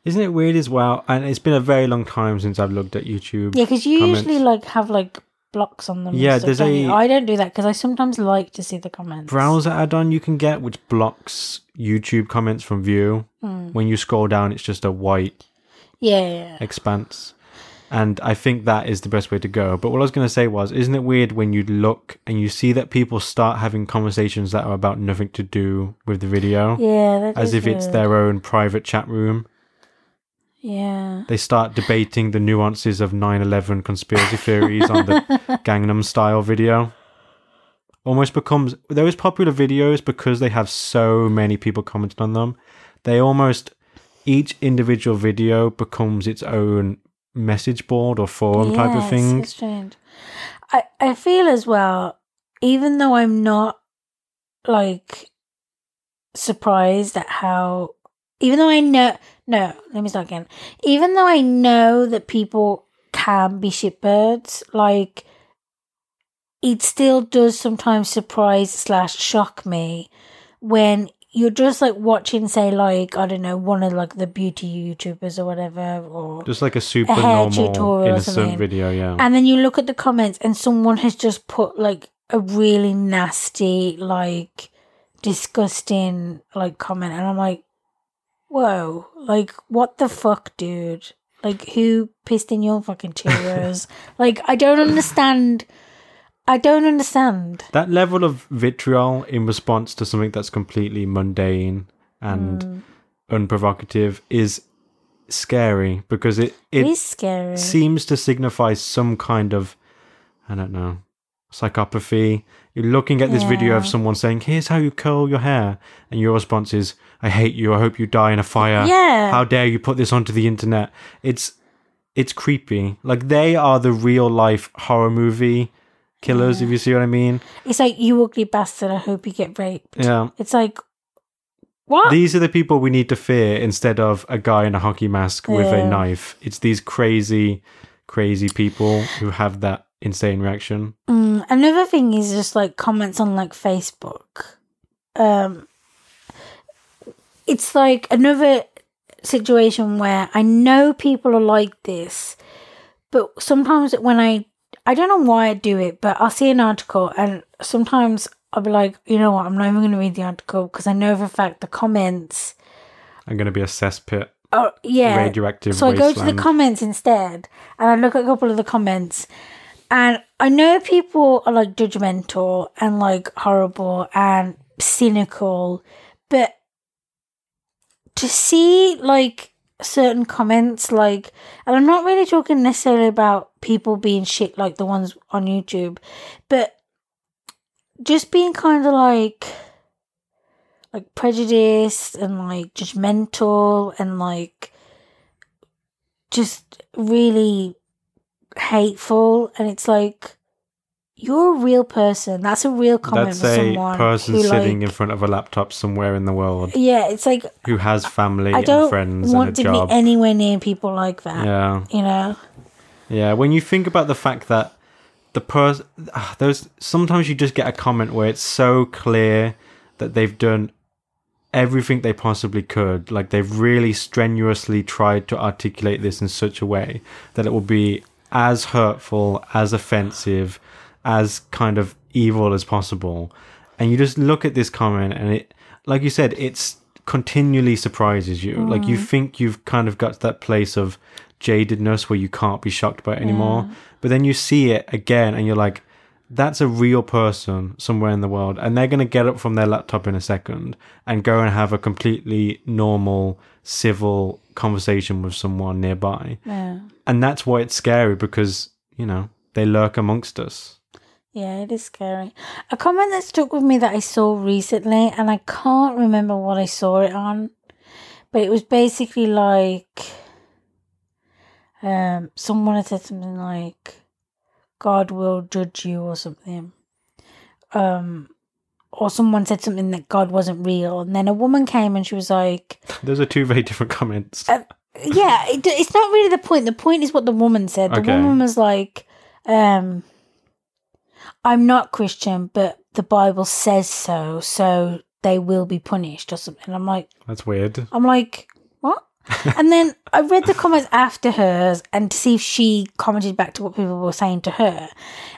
Isn't it weird as well? And it's been a very long time since I've looked at YouTube.
Yeah, because you
Comments.
usually like have like blocks on them.
Yeah, there's
don't you?
a-
I don't do that because I sometimes like to see the comments.
Browser add-on you can get which blocks YouTube comments from view.
Hmm.
When you scroll down, it's just a white
Yeah,
expanse. And I think that is the best way to go. But what I was going to say was, isn't it weird when you look and you see that people start having conversations that are about nothing to do with the video,
yeah that
as if it's their own private chat room?
Yeah.
They start debating the nuances of 9 11 conspiracy theories on the Gangnam Style video. Almost becomes those popular videos because they have so many people commenting on them. They almost each individual video becomes its own message board or forum type of thing.
It's strange. I I feel as well, even though I'm not like surprised at how, even though I know, no, let me start again. Even though I know that people can be shitbirds, like it still does sometimes surprise slash shock me when you're just like watching, say, like I don't know, one of like the beauty YouTubers or whatever, or
Just like a super
hair
normal
tutorial or
innocent
something.
video, yeah.
and then you look at the comments and someone has just put like a really nasty, like disgusting like comment and I'm like, Whoa, like what the fuck, dude? Like who pissed in your fucking Cheerios? like I don't understand I don't understand.
that level of vitriol in response to something that's completely mundane and
Mm.
unprovocative is scary because it
It
it
is scary.
seems to signify some kind of I don't know psychopathy. You're looking at this video of someone saying, "Here's how you curl your hair," and your response is, "I hate you. I hope you die in a fire.
yeah.
How dare you put this onto the internet?" It's it's creepy. Like they are the real life horror movie killers. If you see what I mean?
it's like you ugly bastard, I hope you get raped.
Yeah.
It's like what?
These are the people we need to fear instead of a guy in a hockey mask with a knife. It's these crazy, crazy people who have that insane reaction.
Mm, another thing is just like comments on like Facebook. Um, it's like another situation where I know people are like this, but sometimes when I I don't know why I do it, but I'll see an article and sometimes I'll be like, you know what, I'm not even going to read the article because I know for a fact the comments.
I'm going to be a cesspit,
Oh yeah,
radioactive
so I go to the comments instead, and I look at a couple of the comments, and I know people are like judgmental and like horrible and cynical, but to see like certain comments, like, and I'm not really talking necessarily about people being shit like the ones on YouTube, but just being kind of like like prejudiced and like judgmental and like just really hateful and it's like you're a real person that's a real comment
That's
for
a person
who,
sitting in front of a laptop somewhere in the world
yeah it's like
who has family
i
and
don't
friends
want
and
to
a job.
be anywhere near people like that
yeah,
you know
yeah. When you think about the fact that the person, ah, those sometimes you just get a comment where it's so clear that they've done everything they possibly could. Like they've really strenuously tried to articulate this in such a way that it will be as hurtful, as offensive, as kind of evil as possible. And you just look at this comment and it, like you said, it's continually surprises you. Like you mm. think you've kind of got to that place of jadedness where you can't be shocked by it anymore. But then you see it again and you're like, that's a real person somewhere in the world and they're going to get up from their laptop in a second and go and have a completely normal civil conversation with someone nearby.
Yeah.
And that's why it's scary because you know they lurk amongst us.
Yeah it is scary. A comment that stuck with me that i saw recently and i can't remember what i saw it on but it was basically like um someone had said something like god will judge you or something. Um or someone said something that God wasn't real, and then a woman came and she was like,
Those are two very different comments.
Uh, "Yeah, it, it's not really the point. The point is what the woman said. The
Okay.
woman was like, um, I'm not Christian, but the Bible says so, so they will be punished or something." And I'm like,
That's weird.
I'm like, what? and then I read the comments after hers and to see if she commented back to what people were saying to her.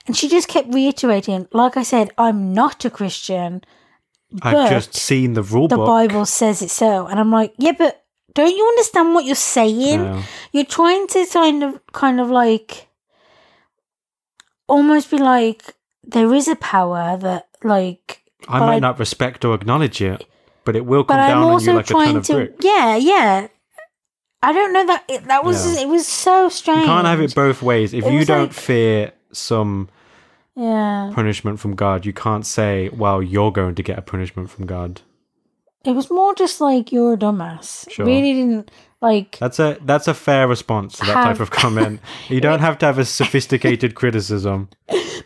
And she just kept reiterating, like I said, I'm not a Christian.
I've just seen the rule
The
book.
Bible says it so. And I'm like, yeah, but don't you understand what you're saying?
Yeah.
You're trying to kind of, kind of like, almost be like, there is a power that, like,
I might not respect or acknowledge it, but it will come down on you like a ton of
to,
bricks.
yeah, yeah. I don't know that it, that was it was so strange.
You can't have it both ways. If
It
you
was
don't
like-
fear some
Yeah,
punishment from God, you can't say, well, you're going to get a punishment from God.
It was more just like you're a dumbass.
Sure.
Really didn't like.
That's a that's a fair response to that
Have-
type of comment. You don't have to have a sophisticated criticism.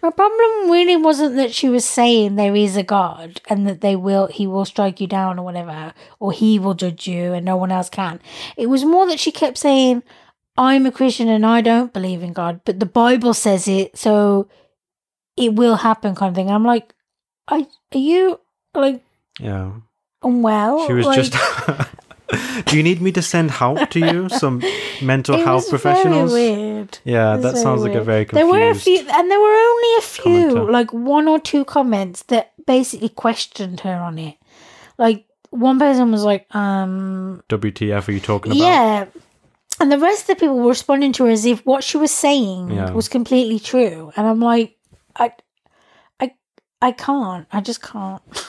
My problem really wasn't that she was saying there is a God and that they will he will strike you down or whatever, or he will judge you and no one else can. It was more that she kept saying, "I'm a Christian and I don't believe in God, but the Bible says it, so it will happen," kind of thing. I'm like, "Are, are you like
Yeah.
Unwell?"
She was
Like,
just Do you need me to send help to you? Some mental health professionals?
Very weird.
Yeah, that sounds like a
weird.
very
There were a few, and there were only a few,
commenter.
like one or two comments that basically questioned her on it. Like one person was like, um,
WTF are you talking about?
yeah. And the rest of the people were responding to her as if what she was saying
Yeah.
was completely true. And I'm like, I, I, I can't. I just can't.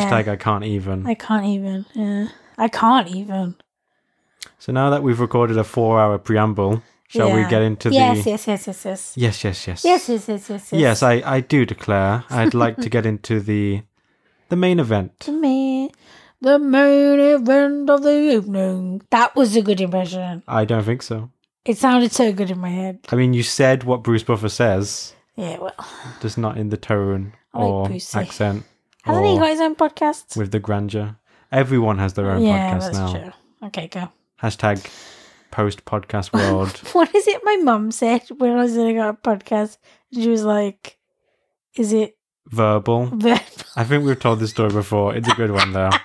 Hashtag I can't even.
I can't even. Yeah. I can't even.
So now that we've recorded a four hour preamble, shall we
Yeah.
get into
yes,
the
yes, yes, yes, yes.
Yes, yes, yes.
Yes, yes, yes, yes, yes.
Yes, I, I do declare I'd like to get into the the main event.
to me, the main event of the evening. That was a good impression.
I don't think so.
It sounded so good in my head.
I mean, you said what Bruce Buffer says,
Yeah, well,
just not in the tone
I like
or
Brucey.
accent
hasn't he got his own podcast?
with the grandeur. Everyone has their own
yeah,
podcast
that's
now.
true. Okay, go.
Hashtag post podcast world.
What is it my mum said when I was doing our podcast? She was like, "Is it?"
Verbal.
verbal?"
I think we've told this story before. It's a good one though.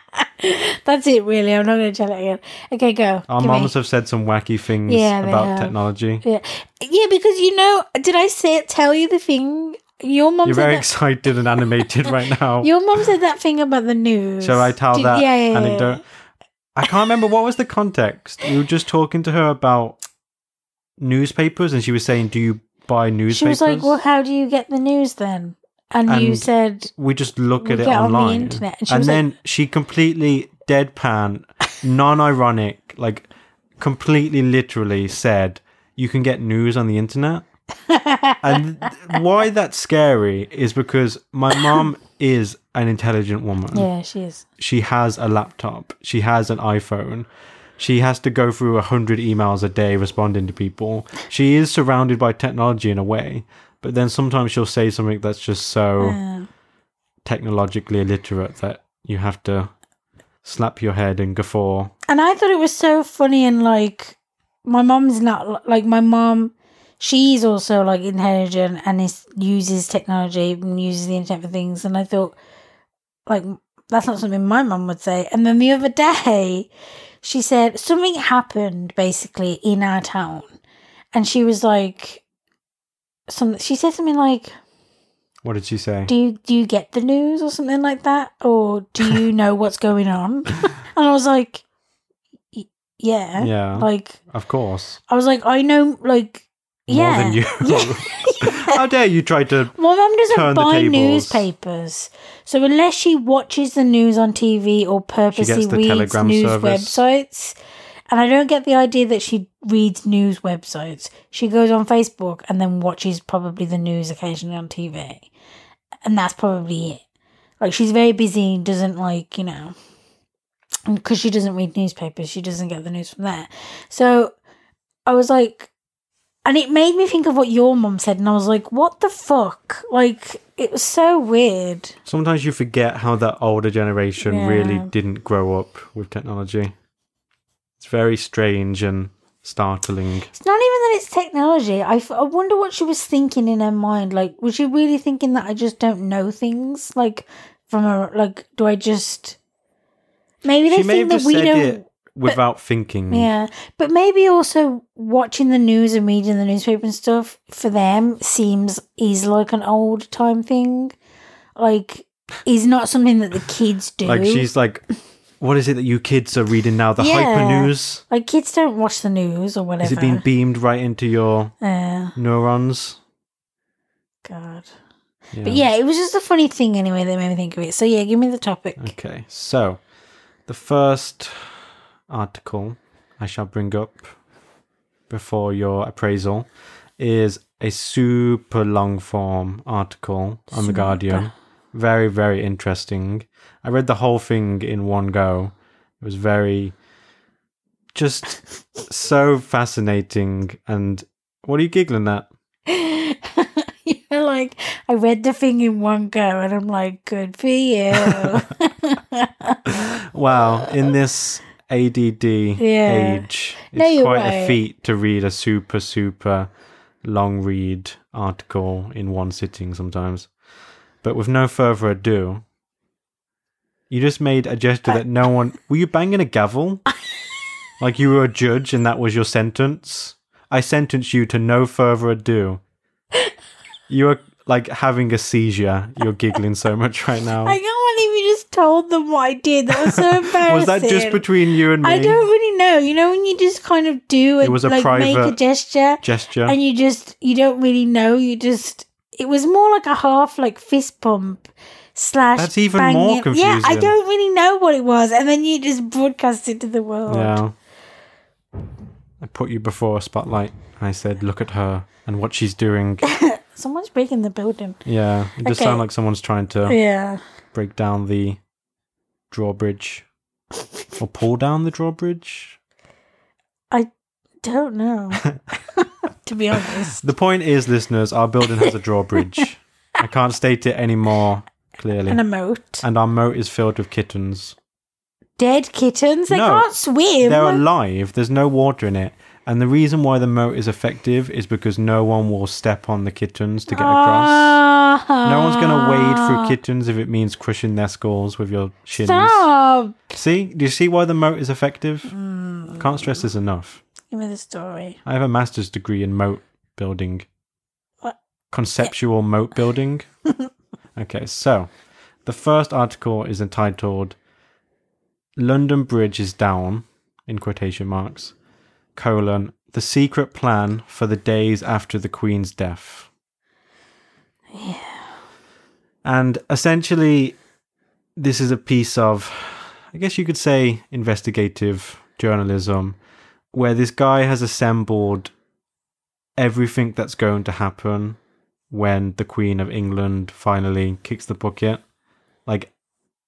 That's it, really. I'm not going to tell it again. Okay, go.
Our
Give me.
moms have said some wacky things
Yeah, they
about
have.
technology.
Yeah, yeah, because you know, did I say tell you the thing? Your mum
You're very
that-
excited and animated right now.
Your mom said that thing about the news.
Shall I tell
Did-
that
yeah, yeah, yeah.
I can't remember what was the context. We were just talking to her about newspapers, and she was saying, "Do you buy newspapers?"
She
newspapers?"
was like, "Well, how do you get the news then?" And, you said,
we just look at it
get on the
online.
internet. And
and
was like-
then she completely deadpan, non-ironic, like completely literally said, "You can get news on the internet." And why that's scary is because my mom is an intelligent woman.
"Yeah, she is."
she has a laptop, she has an iPhone, she has to go through a hundred emails a day responding to people. She is surrounded by technology in a way, but then sometimes she'll say something that's just so
Yeah.
technologically illiterate that you have to slap your head and guffaw.
And I thought it was so funny and like my mom's not like my mom. She's also like intelligent and is uses technology and uses the internet for things. And I thought, like, that's not something my mum would say. And then the other day, she said something happened basically in our town, and she was like, some. She said something like,
What did she say?
do you do you get the news or something like that or do you know what's going on and i was like yeah
Yeah.
like
of course.
i was like i know like
More
yeah
than you.
yeah.
How dare you try to
my mum doesn't buy newspapers so unless she watches the news on tv or purposely reads news
service.
websites and i don't get the idea that she reads news websites she goes on facebook and then watches probably the news occasionally on tv and that's probably it. Like she's very busy, doesn't like you know, because she doesn't read newspapers, she doesn't get the news from there. So I was like, and it made me think of what your mum said, and I was like, "What the fuck?" Like it was so weird.
Sometimes you forget how that older generation really didn't grow up with technology. It's very strange and startling.
It's not even that it's technology. I, f- I wonder what she was thinking in her mind. Like, was she really thinking that I just don't know things? Like, from a like, do I just maybe they
She
think that we don't.
it without thinking.
Yeah, but maybe also watching the news and reading the newspaper and stuff for them seems is like an old time thing. Like, is not something that the kids do.
Like she's like, what is it that you kids are reading now? The hyper news?
like kids don't watch the news or whatever.
Is it being beamed right into your
Yeah,
neurons?
God. But yeah, it was just a funny thing anyway that made me think of it. So yeah, give me the topic.
Okay, so the first article I shall bring up before your appraisal is a super long form article on The Guardian. Very, very interesting. I read the whole thing in one go. It was very, just so fascinating. And what are you giggling at?
You're like, I read the thing in one go, and I'm like, good for you.
Wow, in this ADD
Yeah.
age,
No,
it's
you're
quite a feat to read a super, super long read article in one sitting sometimes. But with no further ado, you just made a gesture that no one. Were you banging a gavel? like you were a judge and that was your sentence? I sentence you to no further ado. You are like having a seizure. You're giggling so much right now.
I can't believe you just told them what I did. That was so embarrassing.
was that just between you and me?
I don't really know. You know when you just kind of do
It was a
like make a gesture,
gesture.
and you just you don't really know. You just it was more like a half like fist pump slash.
That's even
banging.
more
Yeah, I don't really know what it was, and then you just broadcast it to the world.
Yeah. I put you before a spotlight I said, look at her and what she's doing.
Someone's breaking the building.
Yeah. It does
Okay.
sound like someone's trying to
Yeah.
break down the drawbridge or pull down the drawbridge.
I don't know. to be honest.
The point is, listeners, our building has a drawbridge. I can't state it any more clearly.
And a moat.
And our moat is filled with kittens.
Dead kittens? They
No,
can't swim.
They're alive. There's no water in it. And the reason why the moat is effective is because no one will step on the kittens to get across. No one's going to wade through kittens if it means crushing their skulls with your shins.
Stop.
See? Do you see why the moat is effective?
Mm.
Can't stress this enough.
Give me the story.
I have a master's degree in moat building.
What?
Conceptual moat building. okay, so the first article is entitled London Bridge is down, in quotation marks, colon, the secret plan for the days after the Queen's death. Yeah. And essentially, this is a piece of, I guess you could say, investigative journalism, where this guy has assembled everything that's going to happen when the Queen of England finally kicks the bucket. Like,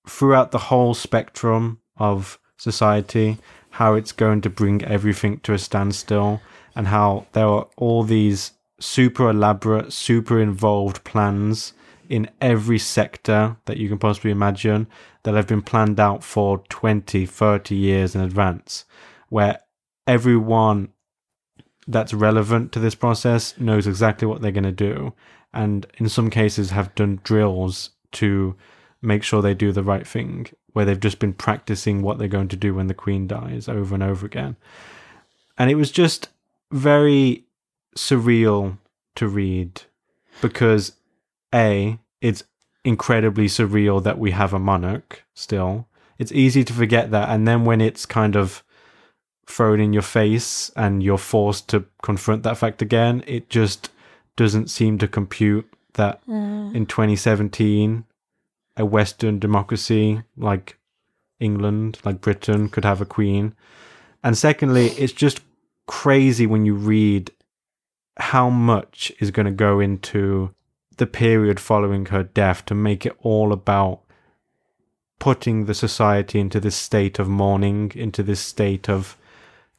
throughout the whole spectrum of society, how it's going to bring everything to a standstill, and how there are all these super elaborate, super involved plans in every sector that you can possibly imagine that have been planned out for 20, 30 years in advance, where everyone that's relevant to this process knows exactly what they're going to do, and in some cases have done drills to make sure they do the right thing, where they've just been practicing what they're going to do when the Queen dies over and over again. And it was just very surreal to read because A, it's incredibly surreal that we have a monarch still. It's easy to forget that. And then when it's kind of thrown in your face and you're forced to confront that fact again, it just doesn't seem to compute that mm. in 2017, a Western democracy like England, like Britain, could have a queen. And secondly, it's just crazy when you read how much is going to go into the period following her death to make it all about putting the society into this state of mourning, into this state of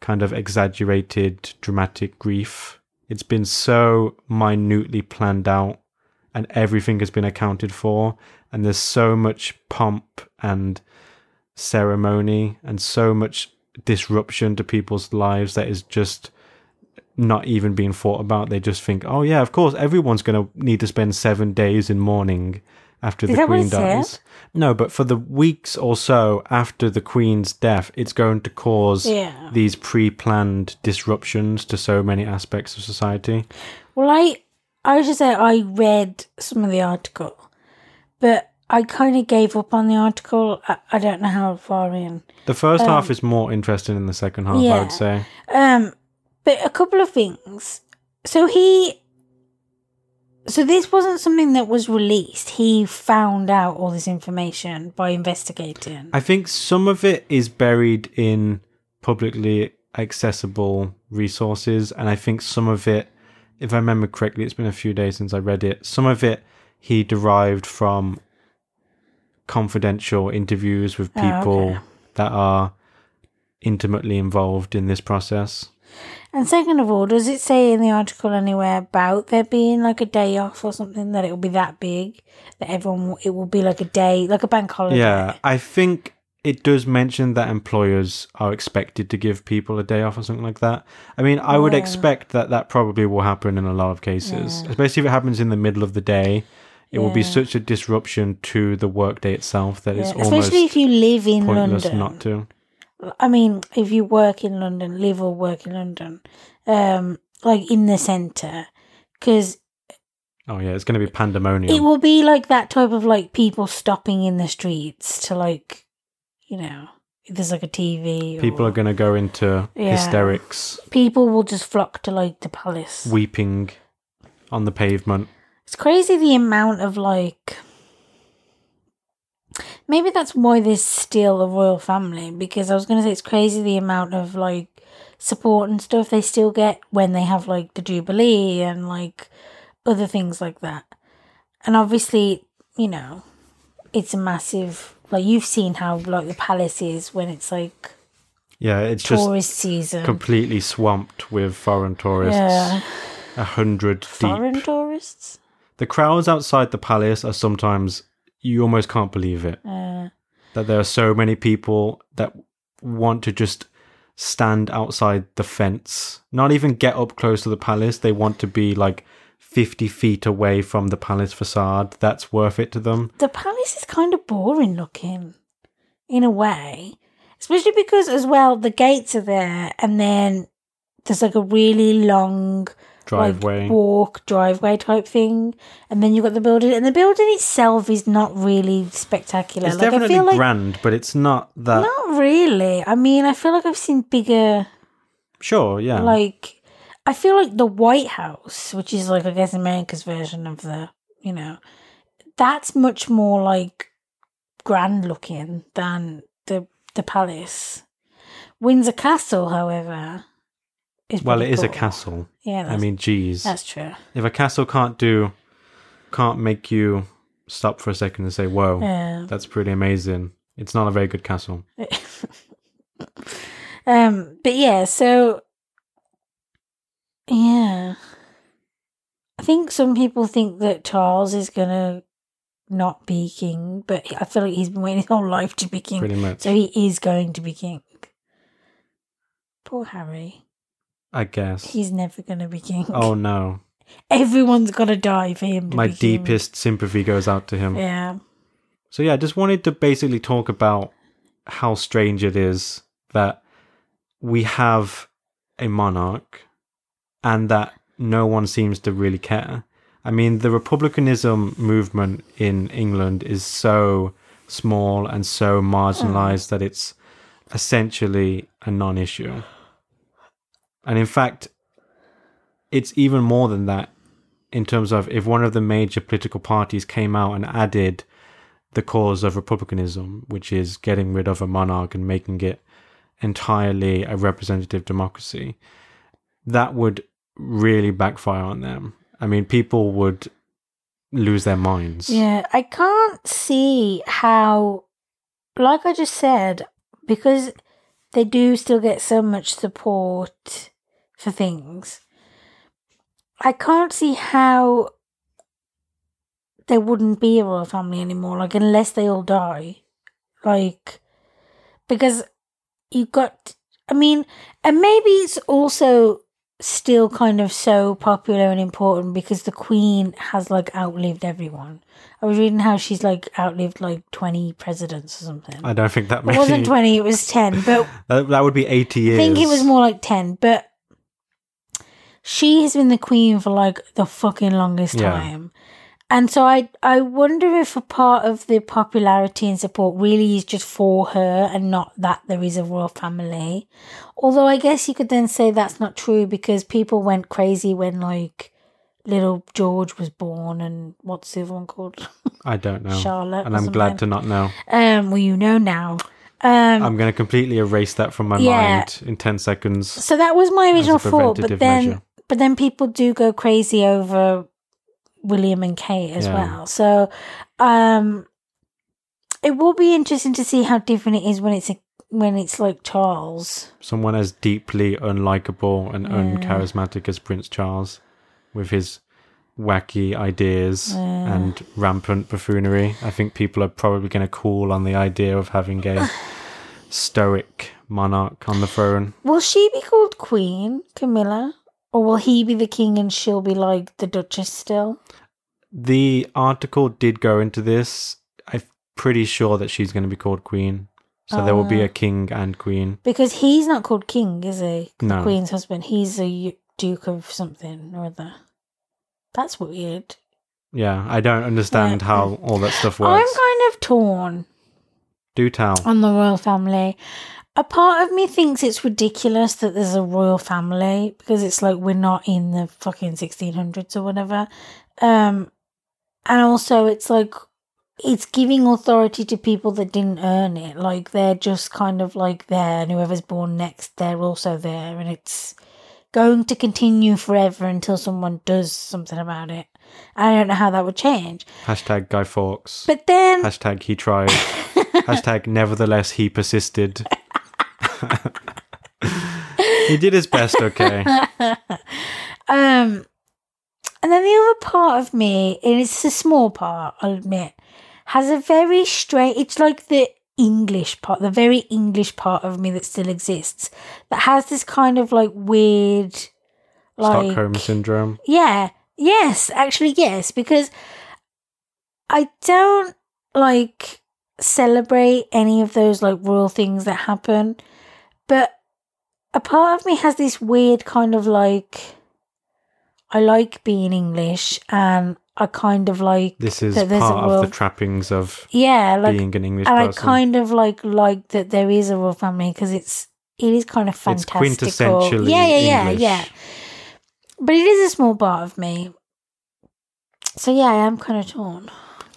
kind of exaggerated dramatic grief. It's been so minutely planned out and everything has been accounted for. And there's so much pomp and ceremony and so much disruption to people's lives that is just not even being thought about. They just think, oh, yeah, of course, everyone's going to need to spend seven days in mourning after
Is
the Queen
said?
dies. No, but for the weeks or so after the Queen's death, it's going to cause
Yeah.
these pre planned disruptions to so many aspects of society.
Well, I I should say I read some of the article, but I kind of gave up on the article. I, I don't know how far in.
The first half is more interesting than the second half, I
Um,
would say.
Um, but a couple of things. So he. So this wasn't something that was released. He found out all this information by investigating.
I think some of it is buried in publicly accessible resources, and I think some of it, if I remember correctly, it's been a few days since I read it. Some of it he derived from confidential interviews with
Oh,
people
okay.
that are intimately involved in this process.
And second of all, does it say in the article anywhere about there being like a day off or something that it will be that big that everyone it will be like a day, like a bank holiday?
Yeah, I think it does mention that employers are expected to give people a day off or something like that. I mean, I would
Yeah.
expect that that probably will happen in a lot of cases, especially if it happens in the middle of the day. It will be such a disruption to the workday itself that
Yeah,
it's almost
especially if you live in London.
not to.
I mean, if you work in London, live or work in London, um, like in the centre, because
Oh yeah, it's going to be pandemonium.
it will be like that type of like people stopping in the streets to like, you know, if there's like a TV.
People
or,
are going to go into
Yeah.
hysterics,
people will just flock to like the palace.
weeping on the pavement.
It's crazy the amount of like. Maybe that's why there's still a royal family because I was going to say it's crazy the amount of like support and stuff they still get when they have like the Jubilee and like other things like that. And obviously, you know, it's a massive. Like you've seen how like the palace is when it's like
Yeah, it's just
tourist season.
completely swamped with foreign tourists.
yeah,
A hundred
foreign tourists.
The crowds outside the palace are sometimes you almost can't believe it
Uh,
that there are so many people that want to just stand outside the fence, not even get up close to the palace. They want to be like 50 feet away from the palace facade. That's worth it to them.
the palace is kind of boring looking in a way especially because as well the gates are there and then there's like a really long
Driveway.
like walk driveway type thing and then you've got the building and the building itself is not really spectacular
it's
like i
definitely
feel like
grand, but it's not that.
not really i mean i feel like i've seen bigger
Sure, yeah.
like I feel like the White House, which is like I guess America's version of the, you know, that's much more like grand looking than the the palace. Windsor Castle, however, is
well, it
pretty
is a castle.
Yeah, that's,
I mean, geez.
that's true.
If a castle can't do, can't make you stop for a second and say, whoa,
Yeah.
that's pretty amazing. It's not a very good castle.
um, but yeah, so yeah, I think some people think that Charles is gonna not be king, but I feel like he's been waiting his whole life to be king,
Pretty much.
so he is going to be king. Poor Harry,
I guess.
he's never gonna be king.
Oh no.
everyone's gonna die for him. To
My deepest sympathy goes out to him.
Yeah,
So yeah, I just wanted to basically talk about how strange it is that we have a monarch and that no one seems to really care. I mean, the republicanism movement in England is so small and so marginalized hmm. that it's essentially a non issue. And in fact, it's even more than that in terms of if one of the major political parties came out and added the cause of republicanism, which is getting rid of a monarch and making it entirely a representative democracy, that would really backfire on them. I mean, people would lose their minds.
Yeah, I can't see how, like I just said, because they do still get so much support for things. I can't see how there wouldn't be a royal family anymore, like unless they all die. Like because you've got I mean, and maybe it's also still kind of so popular and important because the queen has like outlived everyone. I was reading how she's like outlived like 20 presidents or something.
I don't think that
it wasn't 20, it was 10, but
That, that would be 80 years.
I think it was more like 10, but she has been the queen for like the fucking longest
Yeah.
time. And so I I wonder if a part of the popularity and support really is just for her and not that there is a royal family. Although I guess you could then say that's not true because people went crazy when like little George was born and what's the other one called?
I don't know.
Charlotte.
and I'm glad to not know.
Um well you know now. Um
I'm going to completely erase that from my
Yeah.
mind in 10 seconds.
So that was my original thought, but then
measure.
But then people do go crazy over William and Kate as
Yeah.
well. So um it will be interesting to see how different it is when it's a, when it's like Charles.
Someone as deeply unlikable and
Yeah.
uncharismatic as Prince Charles with his wacky ideas
Yeah.
and rampant buffoonery. I think people are probably going to call on the idea of having a stoic monarch on the throne.
Will she be called Queen, Camilla? Or will he be the king and she'll be like the Duchess still?
The article did go into this. I'm pretty sure that she's going to be called Queen. So there will be
Ah.
a king and queen.
Because he's not called king, is he? The
No.
Queen's husband. He's a Duke of something or other. That's weird.
Yeah, I don't understand
Yeah.
how all that stuff works.
I'm kind of torn.
Do tell.
on the royal family. A part of me thinks it's ridiculous that there's a royal family because it's like we're not in the fucking 1600s or whatever. Um, and also it's like it's giving authority to people that didn't earn it. Like they're just kind of like there, and whoever's born next, they're also there, and it's going to continue forever until someone does something about it. I don't know how that would change.
Hashtag Guy Fawkes.
But then
Hashtag he tried. Hashtag nevertheless he persisted. he did his best, okay.
Um, and then the other part of me, and it's a small part, I'll admit, has a very straight. It's like the English part, the very English part of me that still exists, that has this kind of like weird, like
Stockholm syndrome.
yeah, yes, actually, yes, because I don't like celebrate any of those like royal things that happen, but a part of me has this weird kind of like I like being English and I kind of like
This is
that there's a
part of the trappings of
yeah like
being an English
and I kind of like like that there is a royal family because it's it is kind of
It's quintessentially
yeah, yeah, yeah,
English.
yeah. But it is a small part of me. So yeah, I am kind of torn.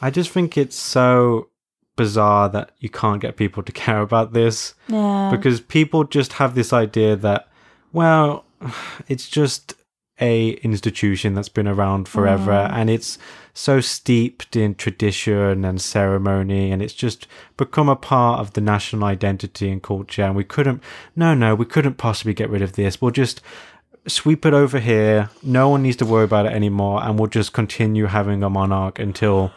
I just think it's so bizarre that you can't get people to care about this.
Yeah,
because people just have this idea that well it's just a institution that's been around forever
Mm.
and it's so steeped in tradition and ceremony and it's just become a part of the national identity and culture and we couldn't no no we couldn't possibly get rid of this. We'll just sweep it over here. No one needs to worry about it anymore and we'll just continue having a monarch until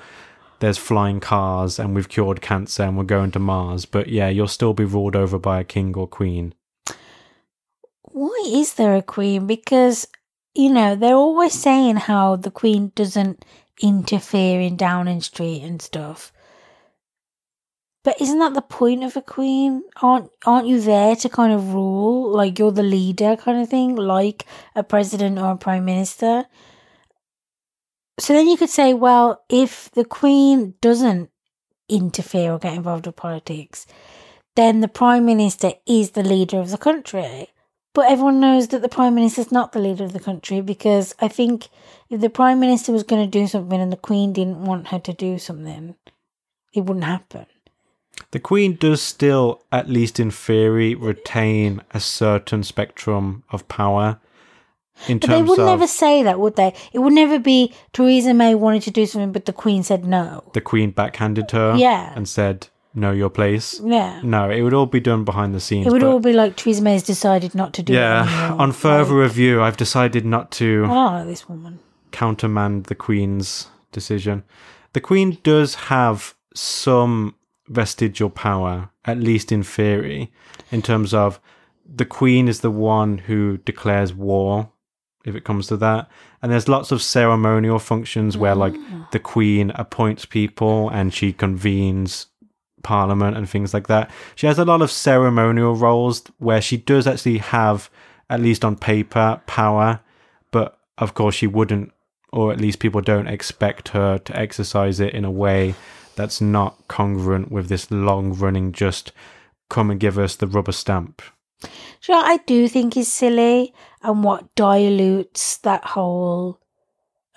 there's flying cars and we've cured cancer and we're going to Mars. But yeah, you'll still be ruled over by a king or queen.
why is there a queen? Because you know they're always saying how the queen doesn't interfere in Downing Street and stuff. But isn't that the point of a queen? Aren't aren't you there to kind of rule, like you're the leader, kind of thing, like a president or a prime minister? So then you could say, well, if the queen doesn't interfere or get involved with politics, then the prime minister is the leader of the country. But everyone knows that the prime minister is not the leader of the country because I think if the prime minister was going to do something and the queen didn't want her to do something, it wouldn't happen.
The queen does still, at least in theory, retain a certain spectrum of power. In
But they would never say that, would they? It would never be Theresa May wanted to do something, but the queen said no.
the queen backhanded her
Yeah.
and said, know your place.
Yeah.
No, it would all be done behind the scenes.
It would all be like Theresa May's decided not to do
yeah. On further
Like,
review, I've decided not to.
Like this woman.
countermand the Queen's decision. The Queen does have some vestigial power, at least in theory, in terms of the Queen is the one who declares war, if it comes to that. And there's lots of ceremonial functions where, like, ah. the Queen appoints people and she convenes Parliament and things like that. She has a lot of ceremonial roles where she does actually have, at least on paper, power but of course she wouldn't or at least people don't expect her to exercise it in a way that's not congruent with this long running just come and give us the rubber stamp
So I do think is silly and what dilutes that whole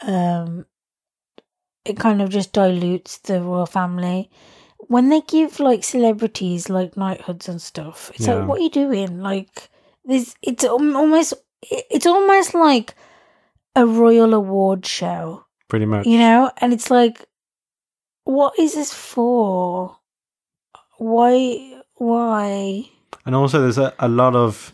um it kind of just dilutes the royal family. When they give like celebrities like knighthoods and stuff, it's
Yeah.
like what are you doing? Like this it's almost it's almost like a royal award show,
pretty much
you know? And it's like what is this for? Why why?
and also there's a, a lot of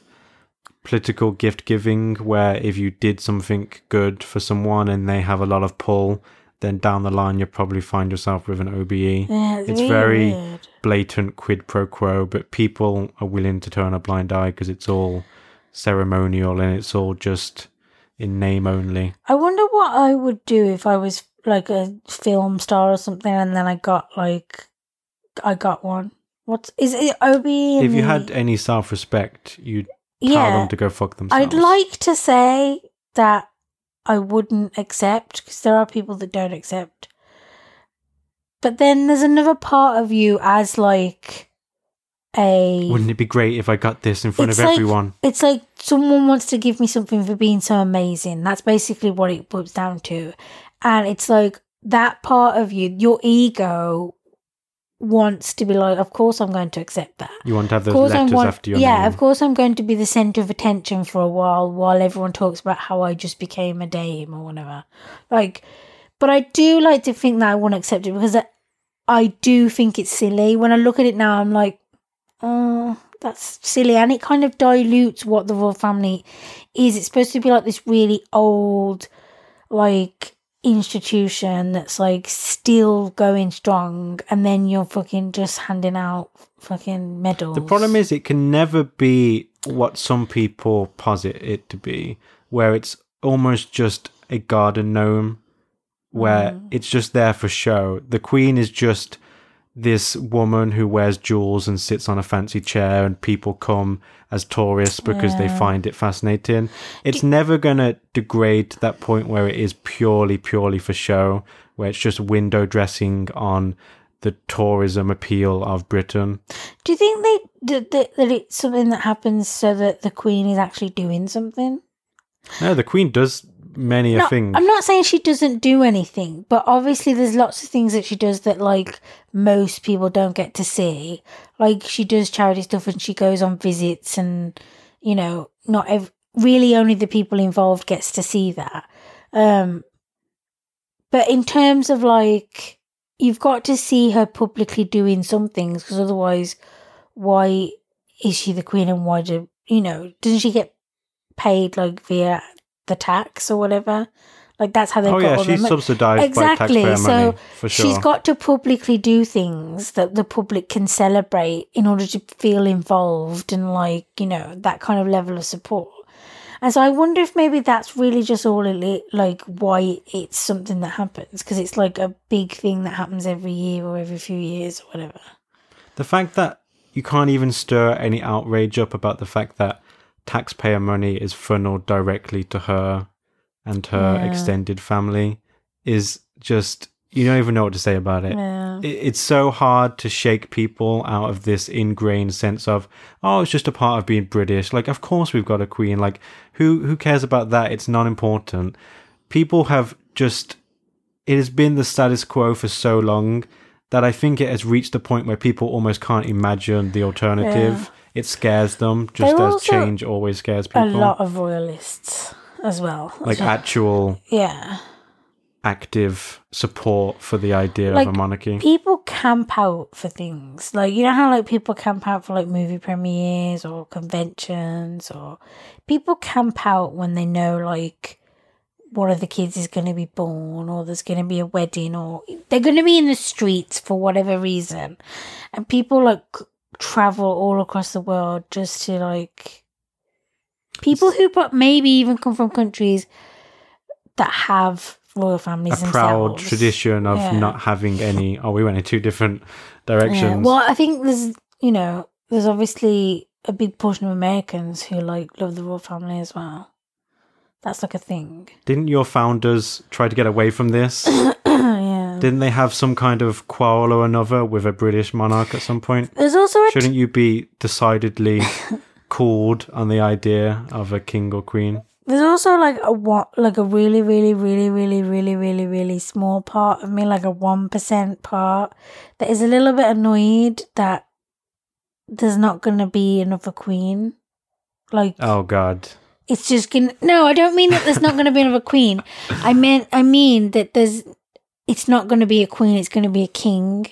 political gift giving where if you did something good for someone and they have a lot of pull then down the line you'll probably find yourself with an OBE
Yeah,
It's
really
very- blatant quid pro quo, but people are willing to turn a blind eye because it's all ceremonial and it's all just in name only.
I wonder what I would do if I was like a film star or something, and then I got like, I got one. What is it? Obi.
If you had any self respect, you'd tell
yeah,
them to go fuck themselves.
I'd like to say that I wouldn't accept because there are people that don't accept. But then there's another part of you as like a.
Wouldn't it be great if I got this in front of
like-
everyone?
It's like someone wants to give me something for being so amazing. That's basically what it boils down to. And it's like that part of you, your ego wants to be like, of course I'm going to accept that.
You want to have those
course I
letters
want,
after your
yeah,
name.
of course I'm going to be the center of attention for a while while everyone talks about how I just became a dame or whatever. Like, but I do like to think that I want to accept it because I, I do think it's silly. When I look at it now, I'm like, oh, that's silly. And it kind of dilutes what the royal family is. It's supposed to be like this really old, like, institution that's like still going strong. And then you're fucking just handing out fucking medals.
The problem is, it can never be what some people posit it to be, where it's almost just a garden gnome, where
Mm.
it's just there for show. The queen is just this woman who wears jewels and sits on a fancy chair, and people come as tourists because they find it fascinating. It's never going to degrade to that point where it is purely, purely for show, where it's just window dressing on the tourism appeal of Britain.
Do you think they that, that it's something that happens so that the queen is actually doing something?
No, the Queen does many a
No,
thing.
I'm not saying she doesn't do anything, but obviously there's lots of things that she does that like most people don't get to see. Like she does charity stuff and she goes on visits and you know, not ev- really only the people involved gets to see that. Um but in terms of like you've got to see her publicly doing some things because otherwise why is she the queen and why do you know, doesn't she get paid like via the tax or whatever? Like that's how they
oh
got
yeah,
all
she's subsidised
Exactly,
by taxpayer
so
money for sure.
She's got to publicly do things that the public can celebrate in order to feel involved and like, you know, that kind of level of support. And so I wonder if maybe that's really just all it like why it's something that happens because it's like a big thing that happens every year or every few years or whatever.
the fact that you can't even stir any outrage up about the fact that taxpayer money is funneled directly to her and her
Yeah.
extended family is just you don't even know what to say about it.
Yeah.
it- it's so hard to shake people out of this ingrained sense of oh it's just a part of being british like of course we've got a queen like who who cares about that it's not important people have just it has been the status quo for so long that i think it has reached a point where people almost can't imagine the alternative it scares them just
There are
as change always scares people.
A lot of royalists as well.
like actual
yeah.
active support for the idea
Like,
of a monarchy.
people camp out for things like you know how like people camp out for like movie premieres or conventions or people camp out when they know like one of the kids is going to be born or there's going to be a wedding or they're going to be in the streets for whatever reason and people like travel all across the world just to like people who but maybe even come from countries that have royal families
a proud tradition of
Yeah.
not having any. Oh, we went in two different directions.
Yeah. Well, I think there's, you know, there's obviously a big portion of Americans who like love the royal family as well. That's like a thing.
Didn't your founders try to get away from this? Didn't they have some kind of quarrel or another with a British monarch at some point?
There's also a
Shouldn't you be decidedly called on the idea of a king or queen?
there's also like a what like a really really really really really really really small part of me like a 1% part that is a little bit annoyed that there's not going to be another queen like
Oh God.
it's just gonna no i don't mean that there's not gonna be another queen i meant i mean that there's it's not gonna be a queen it's gonna be a king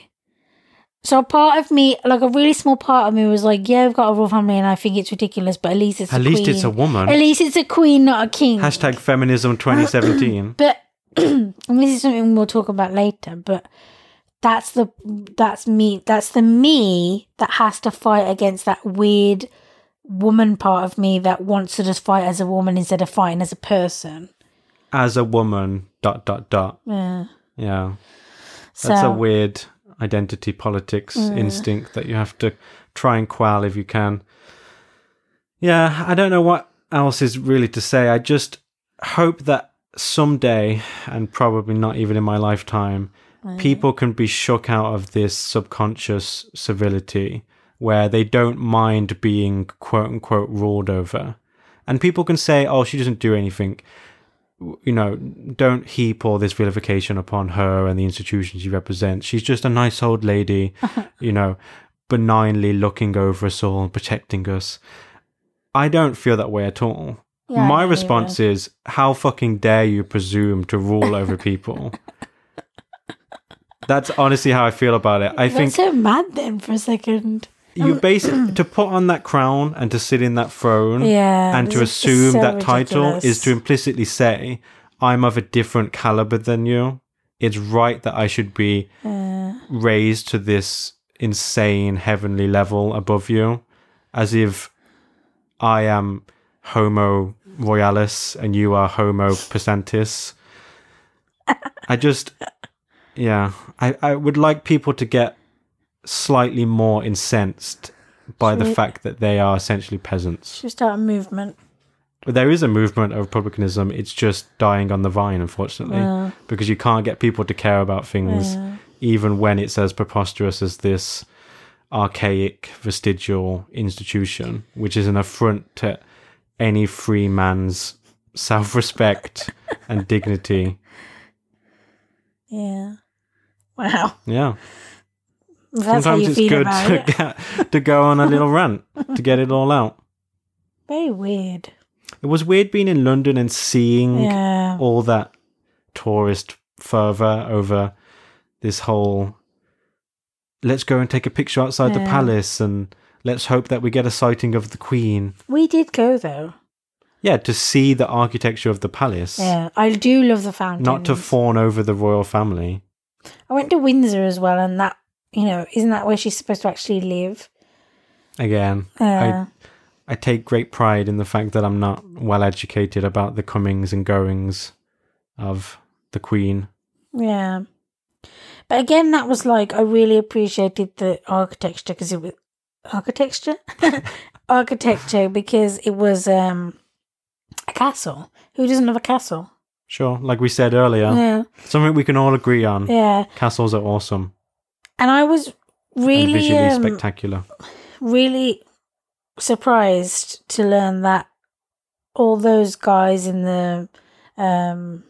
so a part of me like a really small part of me was like yeah i've got a royal family and i think it's ridiculous but at least it's
At
a
least
queen.
it's a woman.
at least it's a queen not a king
Hashtag feminism 2017.
but and this is something we'll talk about later but that's the that's me that's the me that has to fight against that weird woman part of me that wants to just fight as a woman instead of fighting as a person
As a woman, dot, dot, dot.
yeah
Yeah.
so
That's a weird identity politics instinct that you have to try and quell if you can. Yeah, I don't know what else is really to say. I just hope that someday, and probably not even in my lifetime, people can be shook out of this subconscious civility where they don't mind being quote unquote ruled over. And people can say, oh, she doesn't do anything you know, don't heap all this vilification upon her and the institution she represents. She's just a nice old lady, you know, benignly looking over us all and protecting us. I don't feel that way at all.
Yeah,
My response is, how fucking dare you presume to rule over people? That's honestly how I feel about it. I
Got
think
so mad then for a second
you basically to put on that crown and to sit in that throne
Yeah,
and to assume
so
that title is to implicitly say i'm of a different caliber than you. It's right that i should be
uh,
raised to this insane heavenly level above you as if i am homo royalis and you are homo percentis. I just yeah i i would like people to get slightly more incensed by the
we-
fact that they are essentially peasants
should start a movement
but there is a movement of republicanism. It's just dying on the vine, unfortunately,
Yeah.
because you can't get people to care about things,
Yeah.
even when it's as preposterous as this archaic, vestigial institution, which is an affront to any free man's self respect and dignity.
yeah wow
Yeah.
That's
Sometimes it's good to,
it.
get, to go on a little rant to get it all out.
very weird.
It was weird being in London and seeing
yeah.
all that tourist fervor over this whole let's go and take a picture outside the palace and let's hope that we get a sighting of the queen.
We did go though.
Yeah to see the architecture of the palace.
Yeah i do love the fountains
not to fawn over the royal family.
I went to windsor as well and that you know isn't that where she's supposed to actually live
again
uh,
I, I take great pride in the fact that i'm not well educated about the comings and goings of the queen
Yeah. But again, that was like, I really appreciated the architecture because it was architecture? architecture because it was um a castle. Who doesn't have a castle?
sure like we said earlier
Yeah.
something we can all agree on
Yeah.
castles are awesome
And I was really,
visually
um,
spectacular
really surprised to learn that all those guys in the, um,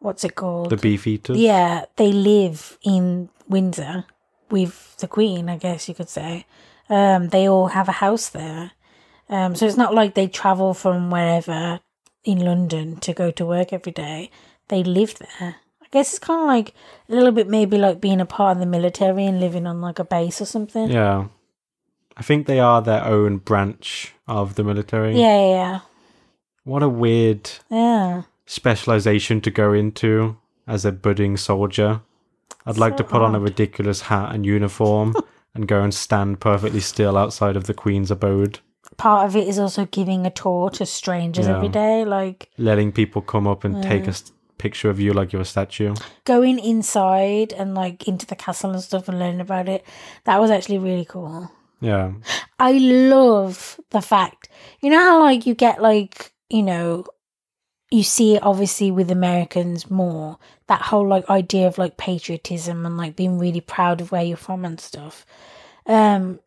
what's it called?
the beef eaters
Yeah, they live in Windsor with the Queen, I guess you could say. Um, they all have a house there. Um, so it's not like they travel from wherever in London to go to work every day. they live there. I guess it's kind of like a little bit maybe like being a part of the military and living on like a base or something.
Yeah. I think they are their own branch of the military.
Yeah, yeah,
What a weird
yeah.
specialization to go into as a budding soldier. I'd like to put on a ridiculous hat and uniform and go and stand perfectly still outside of the Queen's abode,
Part of it is also giving a tour to strangers
Yeah.
every day, like
letting people come up and take a s- picture of you like you're a statue.
going inside and like into the castle and stuff and learning about it. That was actually really cool.
Yeah.
I love the fact, you know how like you get like, you know, you see it obviously with Americans more, that whole like idea of like patriotism and like being really proud of where you're from and stuff. Um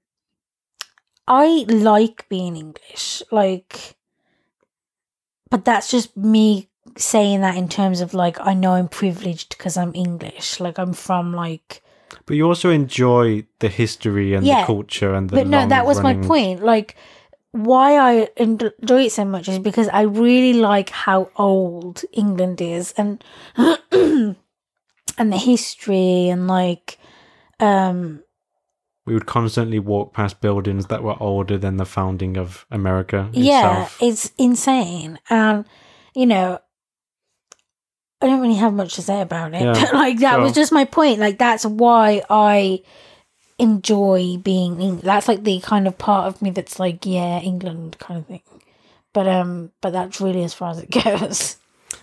I like being English, like but that's just me saying that in terms of like I know I'm privileged because I'm English. Like I'm from like
But you also enjoy the history and
Yeah.
the culture and the
but no, that was my point. Like, why I enjoy it so much is because I really like how old England is, and and the history, and like, um,
We would constantly walk past buildings that were older than the founding of America
yeah, it's insane, and you know. I don't really have much to say about it,
Yeah,
but like that was just my point. Like that's why I enjoy being. Eng- That's like the kind of part of me that's like, yeah, England kind of thing. But um, but that's really as far as it goes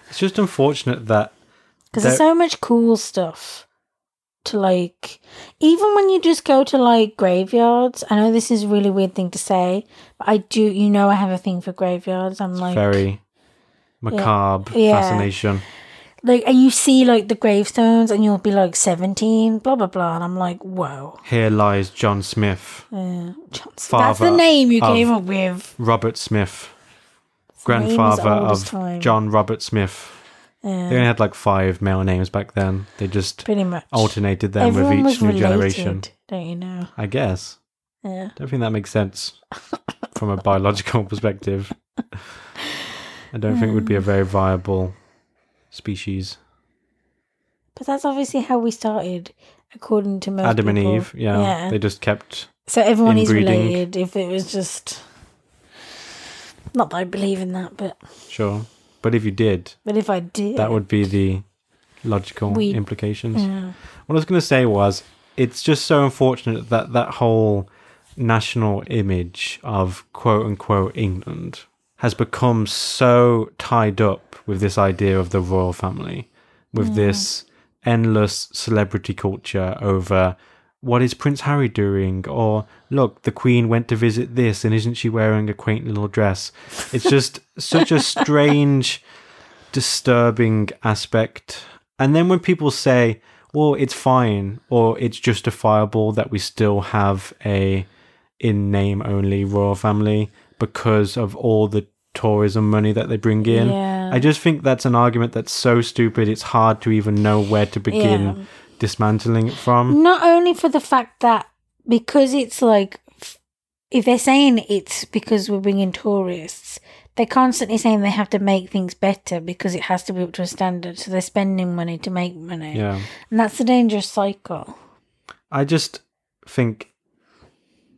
It's just unfortunate that
because there's so much cool stuff to like. Even when you just go to like graveyards, I know this is a really weird thing to say, but I do. You know, I have a thing for graveyards. I'm like,
very macabre
Yeah.
fascination.
Like, and you see like the gravestones, and you'll be like 17, blah blah blah, and I'm like, whoa.
Here lies John Smith,
Yeah. That's the name you came up with.
Robert Smith,
The name is
grandfather of. John Robert Smith. They only had like five male names back then. They just
pretty much.
alternated them
Everyone
with each new
related,
generation.
don't you know?
I guess.
Yeah.
Don't think that makes sense from a biological perspective. I don't think it would be a very viable species.
But that's obviously how we started, according to most
Adam and. Eve, yeah, They just kept
So everyone is related. If it was just, not that I believe in that, but
sure. But if you did,
but if I did,
that would be the logical
We-
implications.
Yeah.
What I was going to say was, it's just so unfortunate that that whole national image of quote unquote England has become so tied up with this idea of the royal family, with this endless celebrity culture over what is Prince Harry doing? Or look, the Queen went to visit this and isn't she wearing a quaint little dress? It's just such a strange, disturbing aspect. And then when people say, well, it's fine or it's justifiable that we still have a in name only royal family because of all the tourism money that they bring in.
Yeah.
I just think that's an argument that's so stupid it's hard to even know where to begin
Yeah.
dismantling it from.
Not only for the fact that because it's like, if they're saying it's because we're bringing tourists, they're constantly saying they have to make things better because it has to be up to a standard. So they're spending money to make money,
Yeah.
and that's a dangerous cycle.
I just think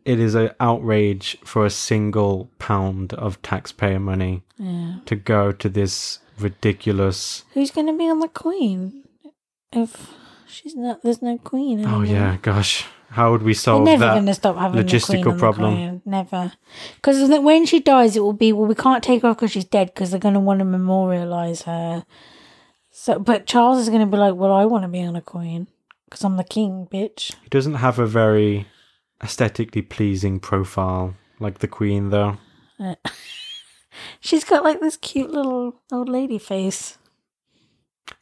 it is an outrage for a single pound of taxpayer money
Yeah.
to go to this ridiculous.
Who's going to be on the queen if she's not? There's no queen.
Oh yeah, gosh, how would we
They're
solve
never
that?
going to stop having
logistical
queen on the
problem.
Never, because when she dies, it will be well. We can't take her off because she's dead because they're going to want to memorialize her. So, but Charles is going to be like, "Well, I want to be on a queen because I'm the king, bitch."
He doesn't have a very aesthetically pleasing profile like the Queen, though.
She's got like this cute little old lady face.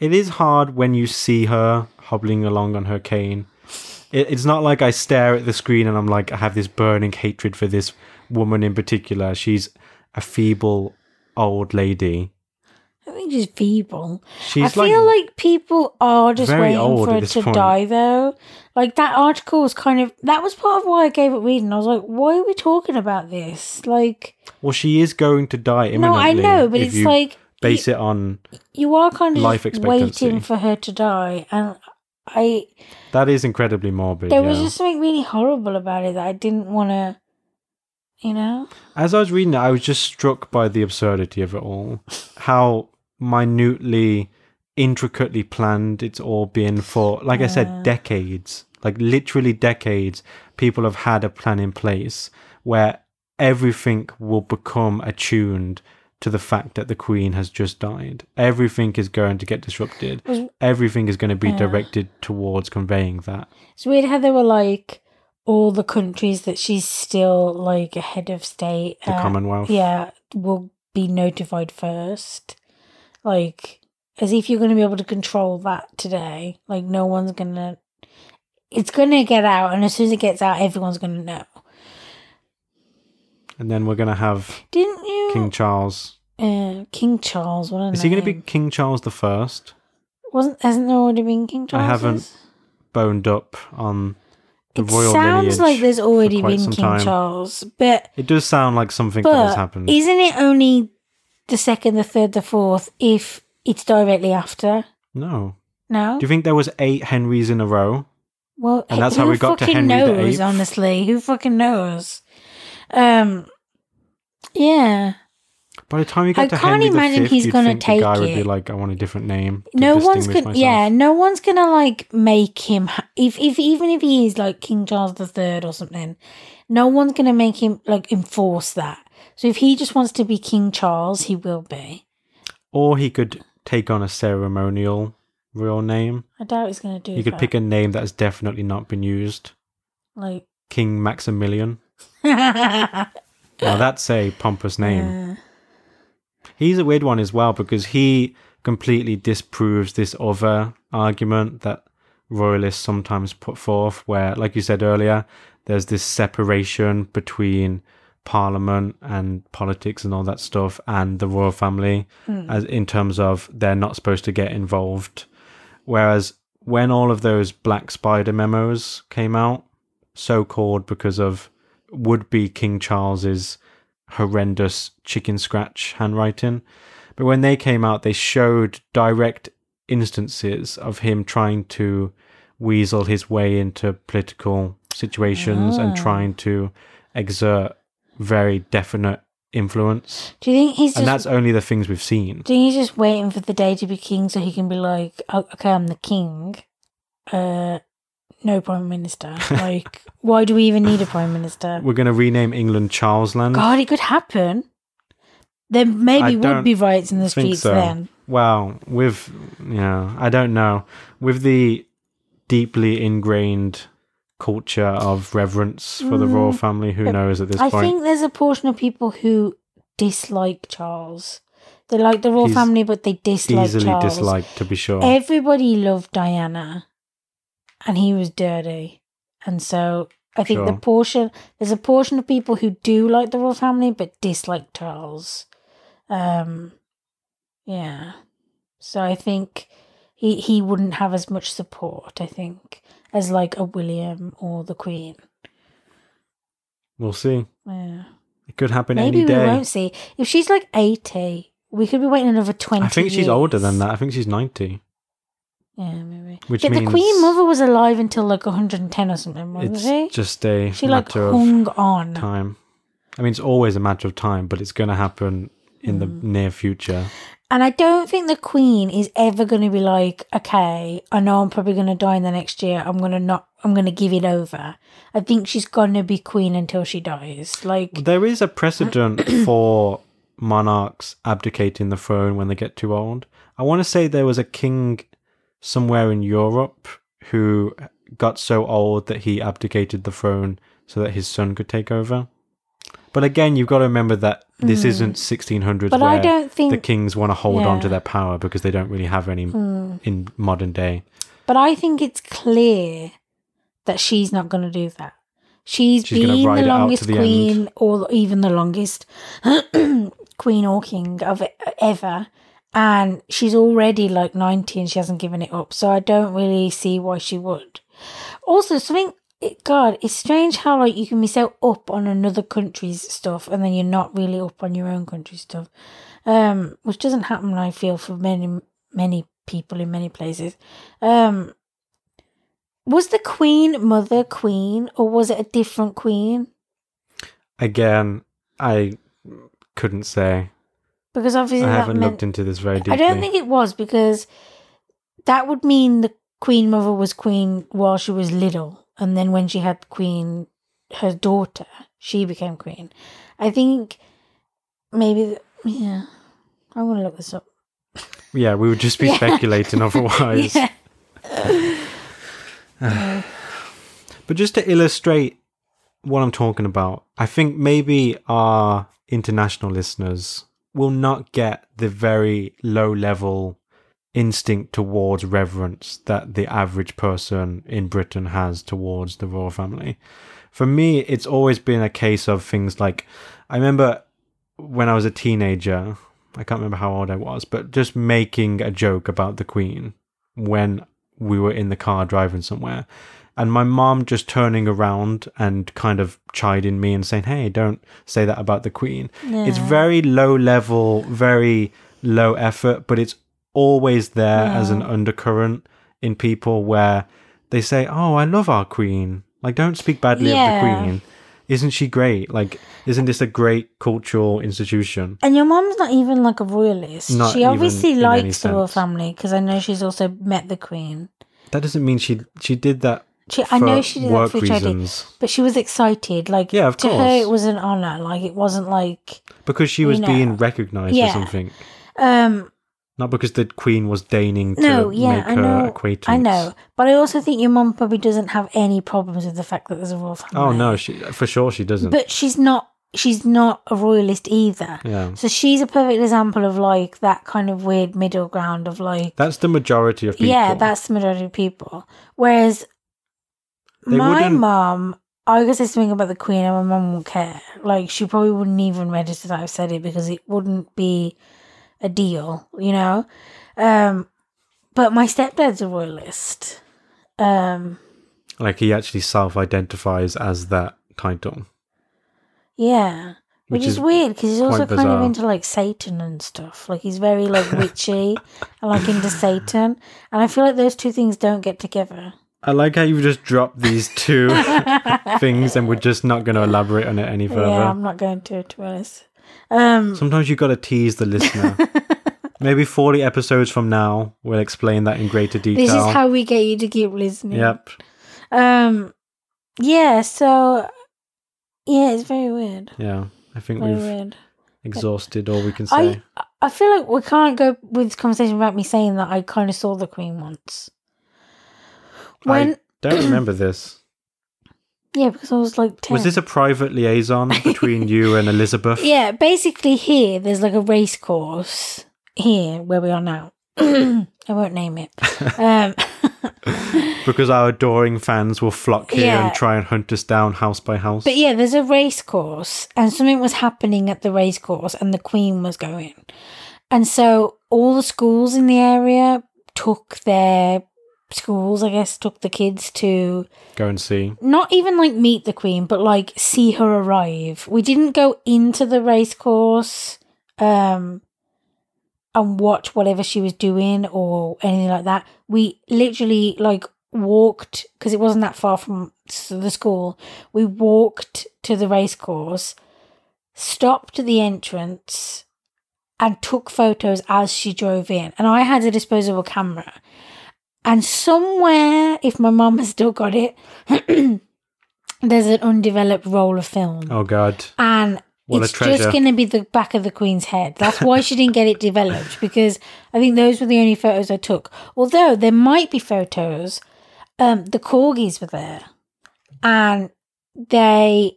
It is hard when you see her hobbling along on her cane. It, it's not like I stare at the screen and I'm like, I have this burning hatred for this woman in particular. She's a feeble old lady.
I think she's feeble.
She's
I feel like, people are just
very
waiting
old
for
at
her
this
to
point.
die, though. Like that article was kind of that was part of why I gave it reading. I was like, why are we talking about this? Like,
well, she is going to die
no, I know, but
if
it's
you
like
base it on
you are kind of
Life
just waiting for her to die, and I
that is incredibly morbid.
there
yeah.
was just something really horrible about it that I didn't want to, you know.
As I was reading it, I was just struck by the absurdity of it all. How minutely, intricately planned it's all been for, like I said, decades. Like literally decades, people have had a plan in place where everything will become attuned to the fact that the Queen has just died. Everything is going to get disrupted.
Was-
Everything is going to be
Yeah.
directed towards conveying that.
It's weird how they were like all the countries that she's still like a head of state.
The
uh,
Commonwealth.
yeah, will be notified first. Like, as if you're going to be able to control that today. Like, no one's going to. It's going to get out, and as soon as it gets out, everyone's going to know.
And then we're going to have
Didn't you?
King Charles.
uh, King Charles. What
Is he going to be. King Charles the First?
Wasn't hasn't there already been King Charles?
I haven't boned up on the
It
royal
sounds like there's already been King
time.
Charles, but
It does sound like something that has happened.
isn't it only the second, the third, the fourth if it's directly after?
no.
No.
Do you think there was eight Henrys in a row?
Well,
And that's
who
how we got to
fucking
Henry the
knows,
Eighth?
Honestly, who fucking knows? Um, yeah.
By the time you get
I
to
can't
Henry
imagine
the Fifth,
he's
you'd
gonna
think
take
the guy would
it.
be like, I want a different name. to
No one's
distinguish
gonna.
myself.
Yeah, no one's gonna like make him. ha- If if even if he is like King Charles the Third or something, no one's gonna make him like enforce that. So if he just wants to be King Charles, he will be.
Or he could take on a ceremonial real name.
I doubt he's gonna do. That.
He could
that.
pick a name that has definitely not been used.
like.
King Maximilian. Now that's a pompous name.
Uh,
He's a weird one as well because he completely disproves this other argument that royalists sometimes put forth, where, like you said earlier, there's this separation between parliament and politics and all that stuff and the royal family
hmm.
as in terms of they're not supposed to get involved whereas when all of those black spider memos came out so called because of would be king charles's horrendous chicken scratch handwriting but when they came out they showed direct instances of him trying to weasel his way into political situations and
Ah.
trying to exert very definite influence
Do you think he's
and
just?
that's only the things we've seen.
Do you think he's just waiting for the day to be king so he can be like, "Oh, okay, I'm the king. Uh, no prime minister. like, why do we even need a prime minister?
We're going to rename England Charlesland.
God, it could happen. There maybe would be riots in the streets
so.
then.
Well, with you know, I don't know, with the deeply ingrained culture of reverence for the royal
Mm,
family, who knows at this
I
point?
I think there's a portion of people who dislike Charles. They like the royal
He's
family, but they dislike
Easily
Charles.
disliked, to be sure.
Everybody loved Diana, and he was dirty, and so I think the portion there's a portion of people who do like the royal family but dislike Charles. Um, yeah, so I think he he wouldn't have as much support. I think as like a William or the Queen.
we'll see.
Yeah.
It could happen
Maybe
any
we
day.
won't see. If she's like eighty, we could be waiting another twenty.
I think she's older than that. I think she's ninety,
Yeah, maybe.
which
but
means
the Queen Mother was alive until like 110 or something, wasn't
it's
she?
just a
She like hung on.
time. I mean, it's always a matter of time, but it's going to happen in the
Mm.
near future.
And I don't think the Queen is ever going to be like, okay, I know I'm probably going to die in the next year. I'm going to not, I'm going to give it over. I think she's going to be Queen until she dies. Like,
There is a precedent for monarchs abdicating the throne when they get too old. I want to say there was a king somewhere in Europe who got so old that he abdicated the throne so that his son could take over. But again, you've got to remember that this
Mm.
isn't 1600s
but
where
I don't think,
the kings want to hold on to their power because they don't really have any
Mm.
in modern day.
but I think it's clear that she's not going to do that. She's,
She's
been the
it out to
longest
the
queen, or even the longest queen or king of it, ever, and she's already like ninety and she hasn't given it up. So I don't really see why she would. Also, something. It, God, it's strange how like you can be so up on another country's stuff and then you're not really up on your own country's stuff. um, which doesn't happen, I feel, for many many people in many places. Um, was the Queen Mother Queen, or was it a different Queen?
Again, I couldn't say.
Because obviously
I haven't
meant
looked into this very deeply.
I don't think it was because that would mean the Queen Mother was Queen while she was little, and then when she had Queen, her daughter, she became Queen. I think maybe, the, yeah. I'm gonna look this up.
Yeah, we would just be
Yeah.
speculating otherwise.
Yeah.
But just to illustrate what I'm talking about, I think maybe our international listeners will not get the very low level instinct towards reverence that the average person in Britain has towards the royal family. For me, it's always been a case of things like I remember when I was a teenager, I can't remember how old I was, but just making a joke about the Queen when we were in the car driving somewhere and my mom just turning around and kind of chiding me and saying, "Hey, don't say that about the queen." It's very low level, very low effort, but it's always there as an undercurrent in people where they say, "Oh, I love our queen." Like don't speak badly of the queen. Isn't she great? Like isn't this a great cultural institution?
And your mom's not even like a royalist.
Not
she obviously likes the royal family because I know she's also met the Queen.
That doesn't mean she she did that
She, I know she did that for charity, but she was excited. Like,
Yeah, of
to her, it was an honor. Like, it wasn't like,
because she was
know.
being recognized
Yeah.
or something.
um,
Not because the queen was deigning to
no, yeah,
make
I
her
know,
acquaintance.
I know, but I also think your mom probably doesn't have any problems with the fact that there's a royal family.
Oh no, she for sure she doesn't.
but she's not. She's not a royalist either.
yeah,
So she's a perfect example of like that kind of weird middle ground of like,
that's the majority of people.
yeah, that's the majority of people. Whereas
They
my mom, I was say something about the Queen, and my mum won't care. Like she probably wouldn't even register that I've said it because it wouldn't be a deal, you know. Um, but my stepdad's a royalist. Um,
like he actually self-identifies as that title.
yeah. Which,
Which
is,
is
weird because he's also
quite
kind of into like Satan and stuff. Like he's very like witchy and like into Satan, and I feel like those two things don't get together.
I like how you just dropped these two things, and we're just not going to elaborate on it any further.
Yeah, I'm not going to, to be honest. Um,
Sometimes you've got to tease the listener. Maybe 40 episodes from now, we'll explain that in greater detail.
this is how we get you to keep listening.
Yep.
Um, yeah. So, yeah, it's very weird.
Yeah. I think
Very
we've
weird.
exhausted all we can say.
I I feel like we can't go with this conversation without me saying that I kind of saw the Queen once. When
I don't remember this.
Yeah, because I was like ten.
Was this a private liaison between you and Elizabeth?
Yeah, basically here there's like a race course here where we are now. I won't name it. Um,
Because our adoring fans will flock here
Yeah.
and try and hunt us down house by house.
but yeah, there's a race course, and something was happening at the race course, and the Queen was going, and so all the schools in the area took their schools, I guess, took the kids to
Go and see.
not even like meet the queen, but like see her arrive. We didn't go into the race course um and watch whatever she was doing or anything like that. We literally like walked because it wasn't that far from the school. We walked to the race course, stopped at the entrance and took photos as she drove in. And I had a disposable camera. And somewhere, if my mum has still got it, there's an undeveloped roll of film.
Oh, God.
And
What
it's just going to be the back of the Queen's head. That's why she didn't get it developed because I think those were the only photos I took. Although there might be photos, um, the corgis were there, and they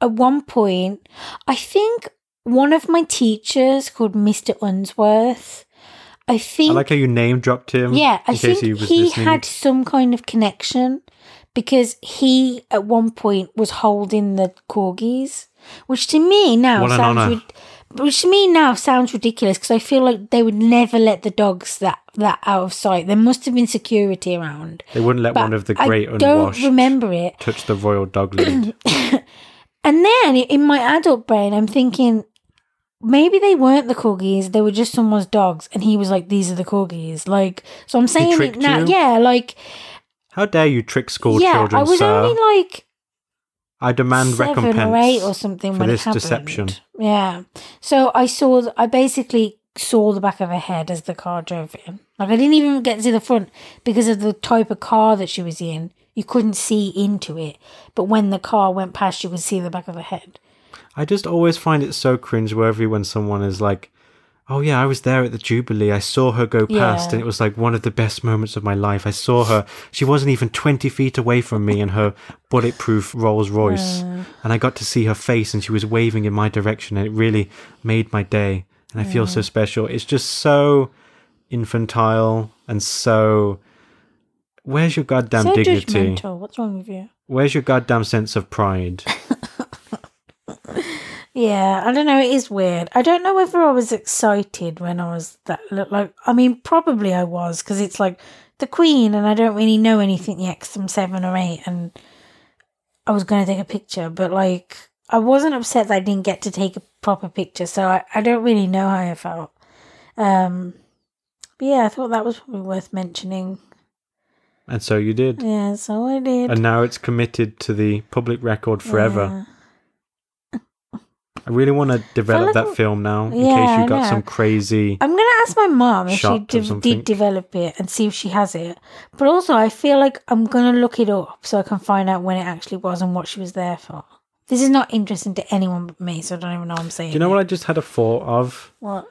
at one point, I think one of my teachers called Mister Unsworth. I think
I like how you name dropped him.
yeah, I
in
think
he
he had some kind of connection because he at one point was holding the corgis, which to me now
What
sounds which to me now sounds ridiculous because I feel like they would never let the dogs that that out of sight. There must have been security around.
They wouldn't let
But
one of the great
I
don't
remember it.
touch the royal dog lead.
And then in my adult brain, I'm thinking, maybe they weren't the corgis; they were just someone's dogs, and he was like, "These are the corgis." Like, so I'm saying it now.
you?
Yeah, like,
How dare you trick school
yeah,
children,
I was
sir?
only like
I demand
seven
recompense.
or eight or something
for
when
this
it happened.
deception.
Yeah. So I saw. I basically saw the back of her head as the car drove in. Like I didn't even get to see the front because of the type of car that she was in. You couldn't see into it, but when the car went past, you could see the back of her head.
I just always find it so cringeworthy when someone is like, "Oh yeah, I was there at the Jubilee. I saw her go past,
Yeah.
and it was like one of the best moments of my life. I saw her. She wasn't even twenty feet away from me in her bulletproof Rolls Royce, and I got to see her face, and she was waving in my direction, and it really made my day. And I feel so special. It's just so infantile and so. Where's your goddamn
so
dignity?
judgmental. What's wrong with you?
Where's your goddamn sense of pride?
Yeah, I don't know. It is weird. I don't know whether I was excited when I was that like. I mean, probably I was because it's like the Queen, and I don't really know anything yet because I'm seven or eight, and I was going to take a picture, but like I wasn't upset that I didn't get to take a proper picture, so I, I don't really know how I felt. Um, but yeah, I thought that was probably worth mentioning.
and so you did.
Yeah, so I did.
and now it's committed to the public record forever.
Yeah.
I really want to develop that film now in
Yeah,
case you got some crazy.
I'm gonna ask my mom if she de- did develop it and see if she has it. But also, I feel like I'm gonna look it up so I can find out when it actually was and what she was there for. This is not interesting to anyone but me, so I don't even know what I'm saying.
Do you know
it.
what I just had a thought of?
What?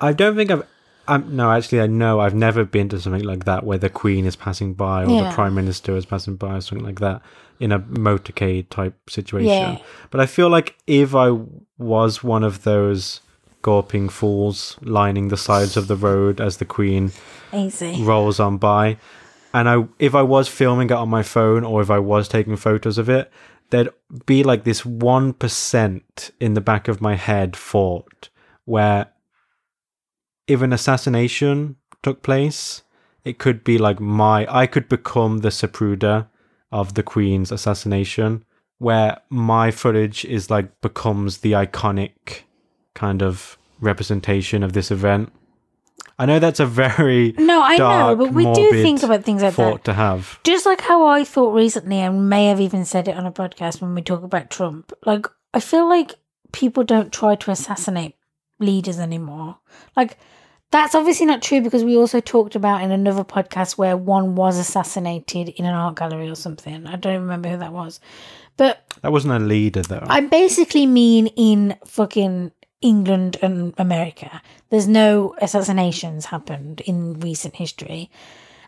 I don't think I've. Um, no, actually, I know I've never been to something like that where the Queen is passing by or the Prime Minister is passing by or something like that in a motorcade type situation.
Yeah.
But I feel like if I was one of those gawping fools lining the sides of the road as the Queen
Easy.
rolls on by and i if i was filming it on my phone or if i was taking photos of it there'd be like this 1% in the back of my head thought where if an assassination took place it could be like my i could become the Zapruder of the queen's assassination where my footage is like becomes the iconic kind of representation of this event I know that's a very
No, I know, but we do think about things like
thought
that.
to have.
Just like how I thought recently, and may have even said it on a podcast when we talk about Trump. Like, I feel like people don't try to assassinate leaders anymore. Like, that's obviously not true because we also talked about in another podcast where one was assassinated in an art gallery or something. I don't remember who that was. But
That wasn't a leader though.
I basically mean in fucking England and America. There's no assassinations happened in recent history.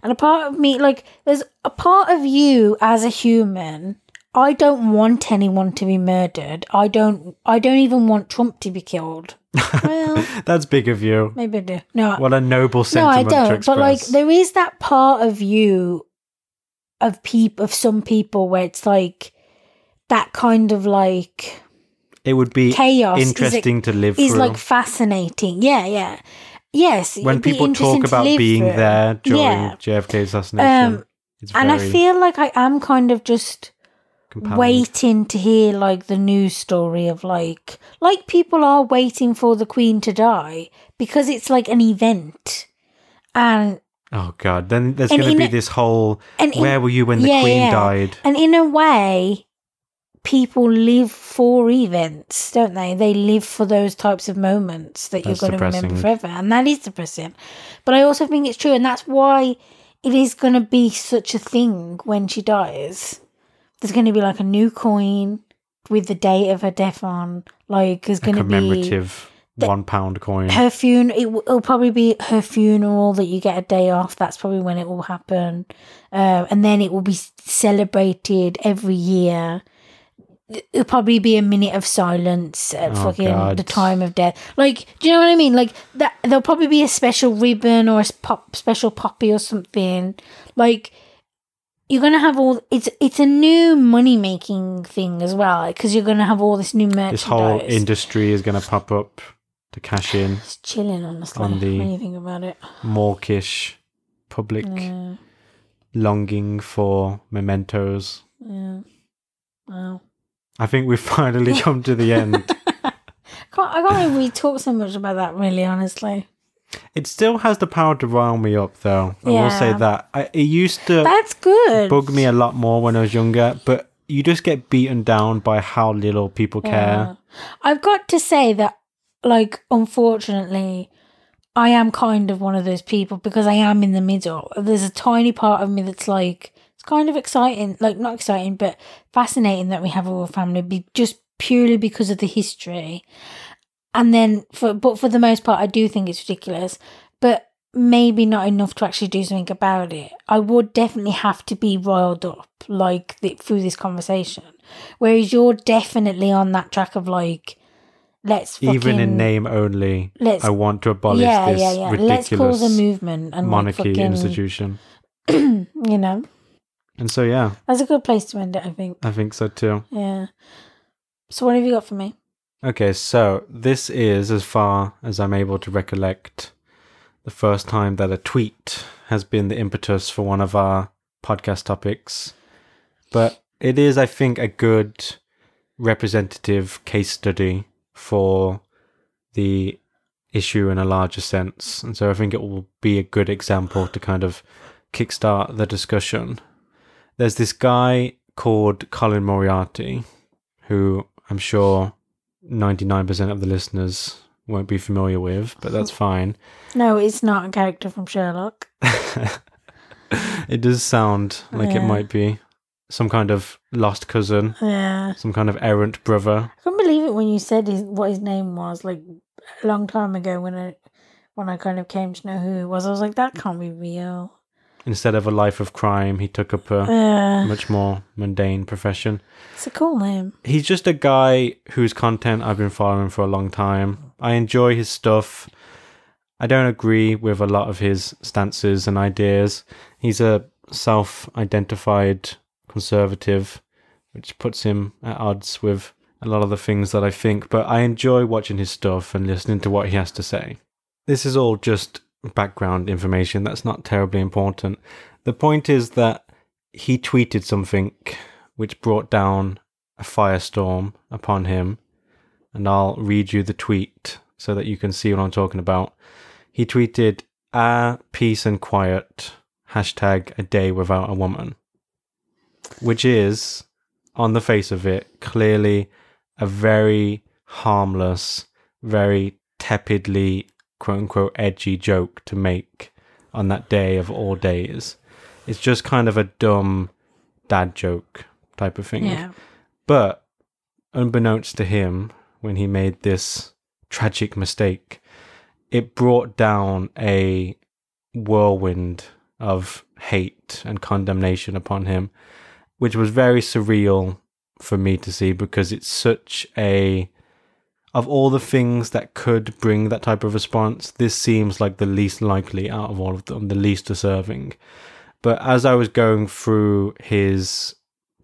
And a part of me, like, there's a part of you as a human. I don't want anyone to be murdered. I don't. I don't even want Trump to be killed. Well,
That's big of you.
maybe I do. No,
What a noble sentiment.
no, I don't. But like, there is that part of you, of peop of some people, where it's like that kind of like
it would be
chaos
interesting to live
is
through.
like fascinating. Yeah, yeah. Yes.
when
be
people talk about being
through.
there during
Yeah.
JFK assassination,
Um, And I feel like I am kind of just
compelling.
waiting to hear like the news story of like like people are waiting for the queen to die because it's like an event. And
Oh god, then there's going to be
a-
this whole.
and in-
Where were you when the
Yeah,
Queen
yeah.
died?
and in a way people live for events, don't they? They live for those types of moments that
That's
you're going to remember forever. And that is depressing. But I also think it's true. And that's why it is going to be such a thing when she dies. There's going to be like a new coin with the date of her death on. Like, there's going to be
commemorative one pound coin.
her funeral. It will probably be her funeral that you get a day off. That's probably when it will happen. Um, and then it will be celebrated every year. It'll probably be a minute of silence at
Oh,
fucking
God.
the time of death. Like, do you know what I mean? Like that. There'll probably be a special ribbon or a pop, special poppy or something. Like you're gonna have all. It's it's a new money making thing as well because you're gonna have all this new merchandise.
this whole industry is going to pop up to cash in.
It's chilling, honestly.
on the-
when you think about it.
Mawkish public
Yeah,
longing for mementos.
yeah. Wow.
I think we've finally come to the end.
I can't, I can't really talk so much about that, really, honestly.
It still has the power to rile me up, though. I will say that. I, it used to
That's good.
bug me a lot more when I was younger, but you just get beaten down by how little people
Yeah.
care.
I've got to say that, like, unfortunately, I am kind of one of those people because I am in the middle. There's a tiny part of me that's like, it's kind of exciting, like, not exciting, but fascinating that we have a royal family be, just purely because of the history. And then, for but for the most part, I do think it's ridiculous, but maybe not enough to actually do something about it. I would definitely have to be riled up, like, th- through this conversation. Whereas you're definitely on that track of like, let's fucking,
Even in name only,
let's
I want to abolish
yeah
this
yeah yeah let's
ridiculous
a movement and
monarchy
like fucking,
institution.
you know
And so, yeah,
that's a good place to end it. I think
I think so too.
yeah. So what have you got for me?
Okay, so this is, as far as I'm able to recollect, the first time that a tweet has been the impetus for one of our podcast topics. But it is, I think, a good representative case study for the issue in a larger sense. And so I think it will be a good example to kind of kickstart the discussion. There's this guy called Colin Moriarty, who I'm sure 99% of the listeners won't be familiar with, but that's fine.
No, it's not a character from Sherlock.
it does sound like it might be some kind of lost cousin,
Yeah,
some kind of errant brother.
I couldn't believe it when you said his, what his name was. Like a long time ago, when I when I kind of came to know who he was, I was like, that can't be real.
Instead of a life of crime, he took up a
Yeah,
much more mundane profession.
it's a cool name.
He's just a guy whose content I've been following for a long time. I enjoy his stuff. I don't agree with a lot of his stances and ideas. He's a self identified conservative, which puts him at odds with a lot of the things that I think, but I enjoy watching his stuff and listening to what he has to say. This is all just background information that's not terribly important. The point is that he tweeted something which brought down a firestorm upon him, and I'll read you the tweet so that you can see what I'm talking about. He tweeted, Ah, peace and quiet, hashtag a day without a woman. Which is, on the face of it, clearly a very harmless, very tepidly, quote unquote, edgy joke to make on that day of all days. It's just kind of a dumb dad joke type of thing.
Yeah,
But unbeknownst to him, when he made this tragic mistake, it brought down a whirlwind of hate and condemnation upon him, which was very surreal for me to see because it's such a. Of all the things that could bring that type of response, this seems like the least likely out of all of them, the least deserving. But as I was going through his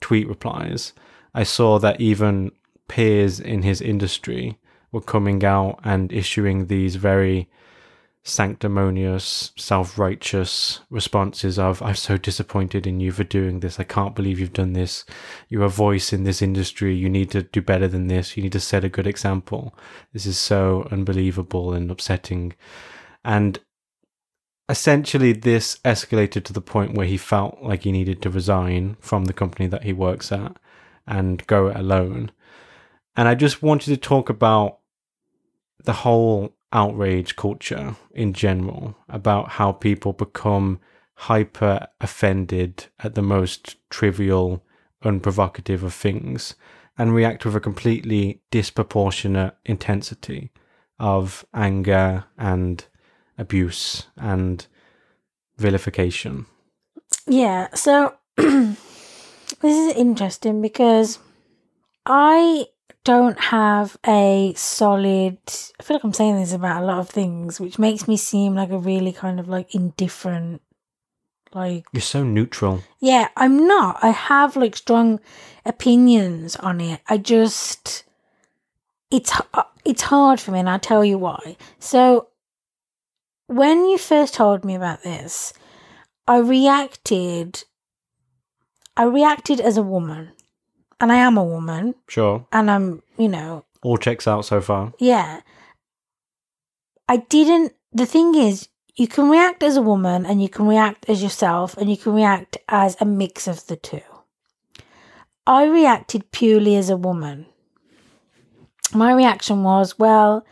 tweet replies, I saw that even peers in his industry were coming out and issuing these very sanctimonious, self righteous responses of, I'm so disappointed in you for doing this. I can't believe you've done this. You're a voice in this industry. You need to do better than this. You need to set a good example. This is so unbelievable and upsetting. And essentially, this escalated to the point where he felt like he needed to resign from the company that he works at and go alone. And I just wanted to talk about the whole outrage culture in general, about how people become hyper offended at the most trivial, unprovocative of things and react with a completely disproportionate intensity of anger and abuse and vilification.
yeah. So this is interesting because I don't have a solid. I feel like I'm saying this about a lot of things, which makes me seem like a really kind of like indifferent, like
You're so neutral.
Yeah, I'm not. I have like strong opinions on it. I just it's it's hard for me and I'll tell you why. So when you first told me about this, I reacted I reacted as a woman. And I am a woman
Sure.
and I'm, you know,
All checks out so far.
Yeah. I didn't. The thing is, you can react as a woman and you can react as yourself and you can react as a mix of the two. I reacted purely as a woman. My reaction was, well,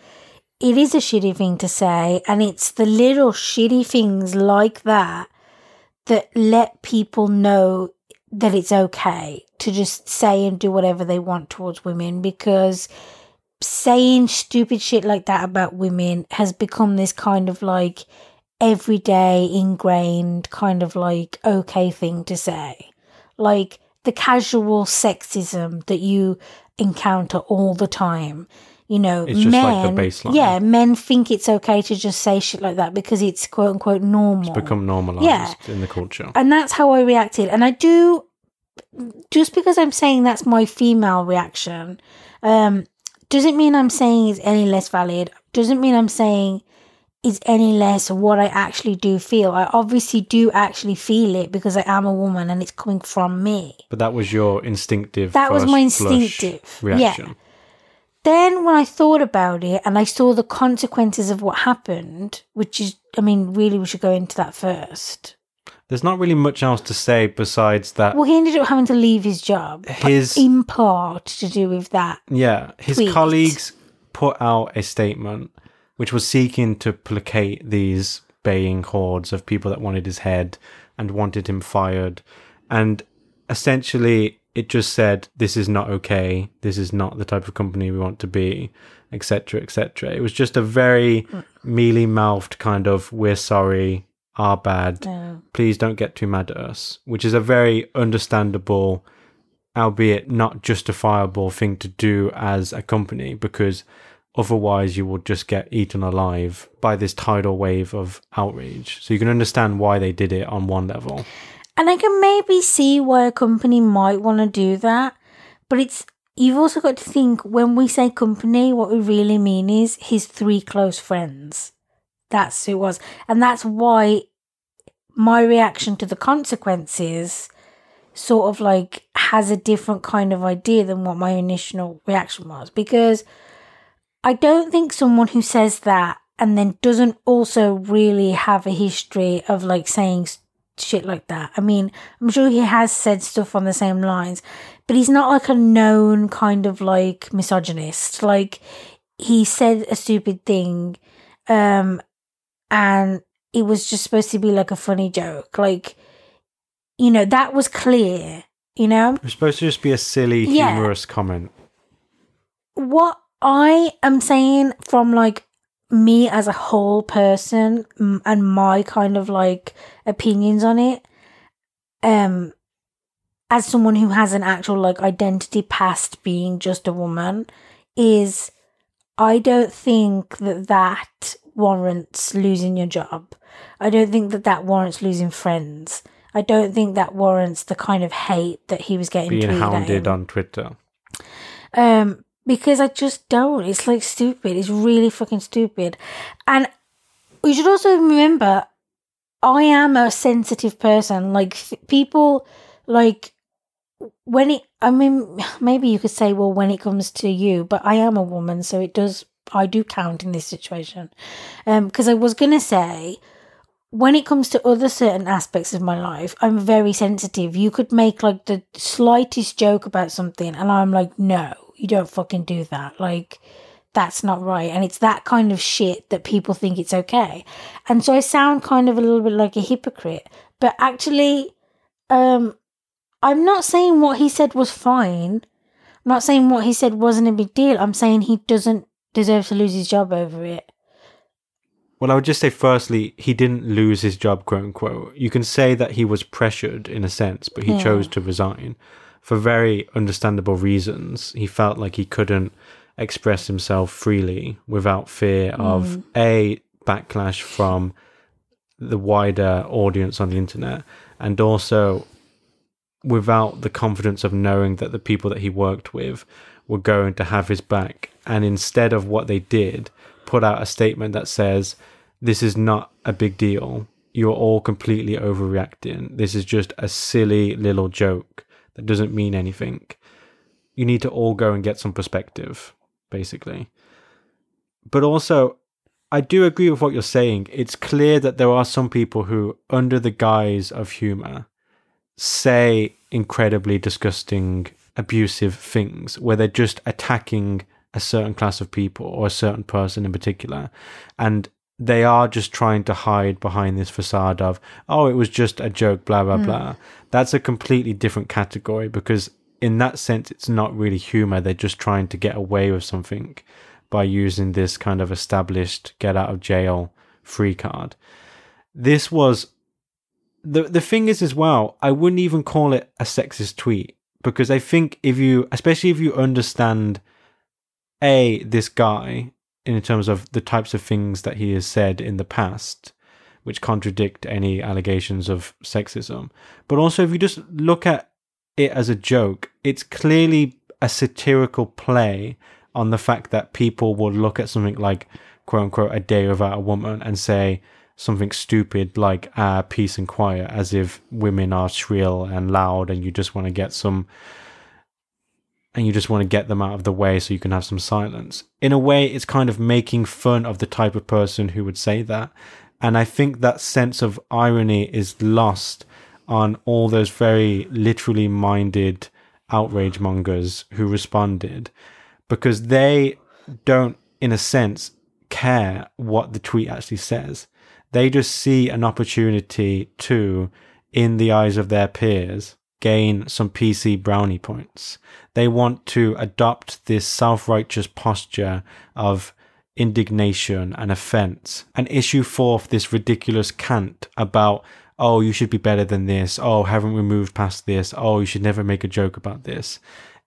it is a shitty thing to say, and it's the little shitty things like that that let people know that it's okay to just say and do whatever they want towards women because saying stupid shit like that about women has become this kind of like everyday ingrained kind of like okay thing to say. Like the casual sexism that you encounter all the time. You know,
It's just like the
men,
baseline.
yeah, men think it's okay to just say shit like that because it's quote unquote normal.
It's become normalized
Yeah.
in the culture.
and that's how I reacted. And I do, just because I'm saying that's my female reaction, um, doesn't mean I'm saying it's any less valid. Doesn't mean I'm saying it's any less what I actually do feel. I obviously do actually feel it because I am a woman and it's coming from me.
But that was your instinctive.
That was my instinctive, yeah.
reaction.
Then when I thought about it and I saw the consequences of what happened, which is, I mean, really, we should go into that first.
There's not really much else to say besides that.
Well, he ended up having to leave his job.
His
in part to do with that.
yeah, his
tweet.
colleagues put out a statement which was seeking to placate these baying hordes of people that wanted his head and wanted him fired, and essentially it just said this is not okay. This is not the type of company we want to be, etc., etc. It was just a very mealy mouthed kind of "we're sorry, our bad."
Yeah.
please don't get too mad at us, which is a very understandable, albeit not justifiable thing to do as a company because otherwise you will just get eaten alive by this tidal wave of outrage. So you can understand why they did it on one level.
And I can maybe see why a company might want to do that, but it's you've also got to think when we say company, what we really mean is his three close friends. That's who it was, and that's why my reaction to the consequences sort of like has a different kind of idea than what my initial reaction was because I don't think someone who says that and then doesn't also really have a history of like saying shit like that. I mean, I'm sure he has said stuff on the same lines, but he's not like a known kind of like misogynist. Like he said a stupid thing um and it was just supposed to be like a funny joke. Like you know, that was clear, you know?
It's supposed to just be a silly,
Yeah.
humorous comment.
what I am saying from like me as a whole person and my kind of like opinions on it, um, as someone who has an actual like identity past being just a woman, is I don't think that that warrants losing your job. I don't think that that warrants losing friends. I don't think that warrants the kind of hate that he was getting
Being hounded on Twitter.
Um, because I just don't. It's like stupid. It's really fucking stupid. And we should also remember, I am a sensitive person. Like people, like when it. I mean, maybe you could say, well, when it comes to you, but I am a woman, so it does. I do count in this situation. Um, because I was gonna say. When it comes to other certain aspects of my life, I'm very sensitive. You could make like the slightest joke about something, and I'm like, no, you don't fucking do that. Like, that's not right. And it's that kind of shit that people think it's okay. And so I sound kind of a little bit like a hypocrite. But actually, um, I'm not saying what he said was fine. I'm not saying what he said wasn't a big deal. I'm saying he doesn't deserve to lose his job over it.
Well, I would just say, firstly, he didn't lose his job, quote unquote. You can say that he was pressured in a sense, but he
Yeah.
chose to resign for very understandable reasons. He felt like he couldn't express himself freely without fear of mm. a backlash from the wider audience on the internet and also without the confidence of knowing that the people that he worked with were going to have his back and instead of what they did put out a statement that says this is not a big deal you're all completely overreacting this is just a silly little joke that doesn't mean anything you need to all go and get some perspective basically. But also, I do agree with what you're saying. It's clear that there are some people who, under the guise of humor, say incredibly disgusting, abusive things where they're just attacking a certain class of people or a certain person in particular. And they are just trying to hide behind this facade of, oh, it was just a joke, blah, blah, hmm. blah. That's a completely different category because, in that sense, it's not really humor. They're just trying to get away with something by using this kind of established get out of jail free card. This was the the thing is as well, I wouldn't even call it a sexist tweet because I think if you especially if you understand a this guy in terms of the types of things that he has said in the past which contradict any allegations of sexism. But also if you just look at it as a joke it's clearly a satirical play on the fact that people will look at something like quote unquote a day without a woman and say something stupid like uh, peace and quiet as if women are shrill and loud and you just want to get some and you just want to get them out of the way so you can have some silence. In a way, it's kind of making fun of the type of person who would say that. And I think that sense of irony is lost on all those very literally minded outrage mongers who responded because they don't, in a sense, care what the tweet actually says. They just see an opportunity to, in the eyes of their peers, gain some PC brownie points. They want to adopt this self righteous posture of indignation and offense and issue forth this ridiculous cant about, oh, you should be better than this. Oh, haven't we moved past this? Oh, you should never make a joke about this.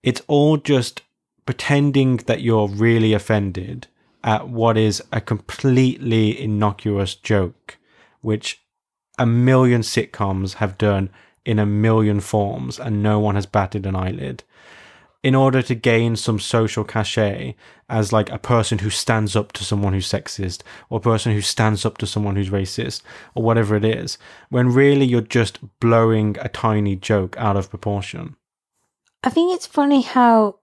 It's all just pretending that you're really offended at what is a completely innocuous joke, which a million sitcoms have done in a million forms and no one has batted an eyelid in order to gain some social cachet as like a person who stands up to someone who's sexist or a person who stands up to someone who's racist or whatever it is when really you're just blowing a tiny joke out of proportion
I think it's funny how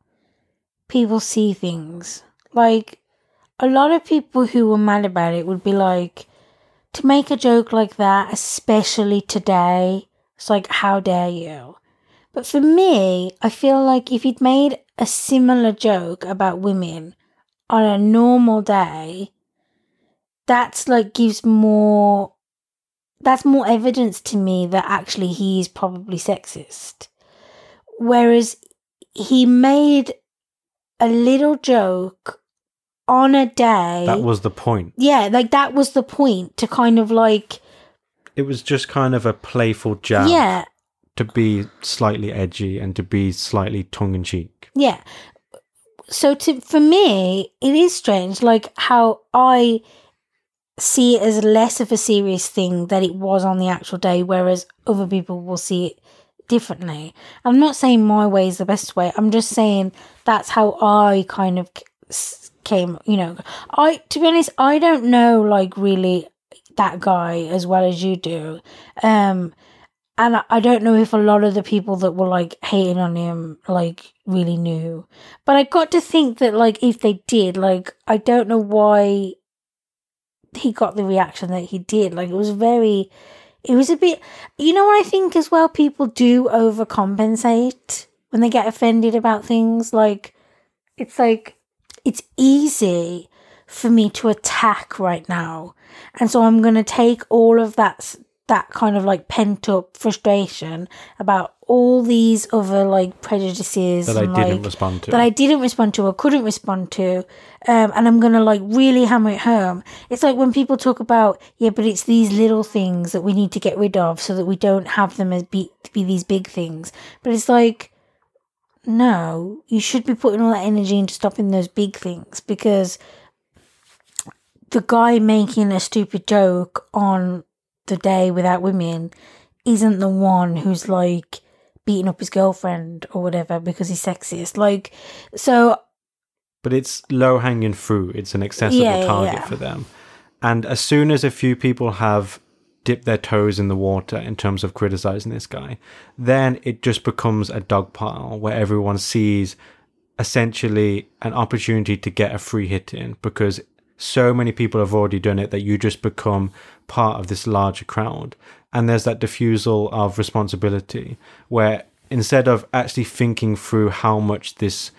people see things. Like, a lot of people who were mad about it would be like, to make a joke like that, especially today, it's like, how dare you? But for me, I feel like if he'd made a similar joke about women on a normal day, that's like gives more that's more evidence to me that actually he's probably sexist. Whereas he made a little joke on a day.
that was the point
yeah, like that was the point to kind of like
it was just kind of a playful jab
yeah,
to be slightly edgy and to be slightly tongue-in-cheek
yeah. So to for me, it is strange, like how I see it as less of a serious thing that it was on the actual day, whereas other people will see it differently. I'm not saying my way is the best way. I'm just saying that's how I kind of came. You know, I to be honest, I don't know like really that guy as well as you do. Um, and I- don't know if a lot of the people that were like hating on him like really knew. But I got to think that like if they did, like I don't know why he got the reaction that he did. Like it was very it was a bit you know what I think as well people do overcompensate when they get offended about things like it's like it's easy for me to attack right now and so i'm going to take all of that that kind of like pent up frustration about all these other like prejudices
that I
and
didn't
like
respond to.
that I didn't respond to or couldn't respond to, um, and I'm gonna like really hammer it home. It's like when people talk about yeah, but it's these little things that we need to get rid of so that we don't have them as be be these big things. But it's like no, you should be putting all that energy into stopping those big things because the guy making a stupid joke on the day without women isn't the one who's like beating up his girlfriend or whatever because he's sexist. Like, so
but it's low hanging fruit. It's an accessible
Yeah,
target
yeah.
for them. And as soon as a few people have dipped their toes in the water in terms of criticizing this guy, then it just becomes a dog pile where everyone sees essentially an opportunity to get a free hit in because so many people have already done it that you just become part of this larger crowd. And there's that diffusal of responsibility where instead of actually thinking through how much this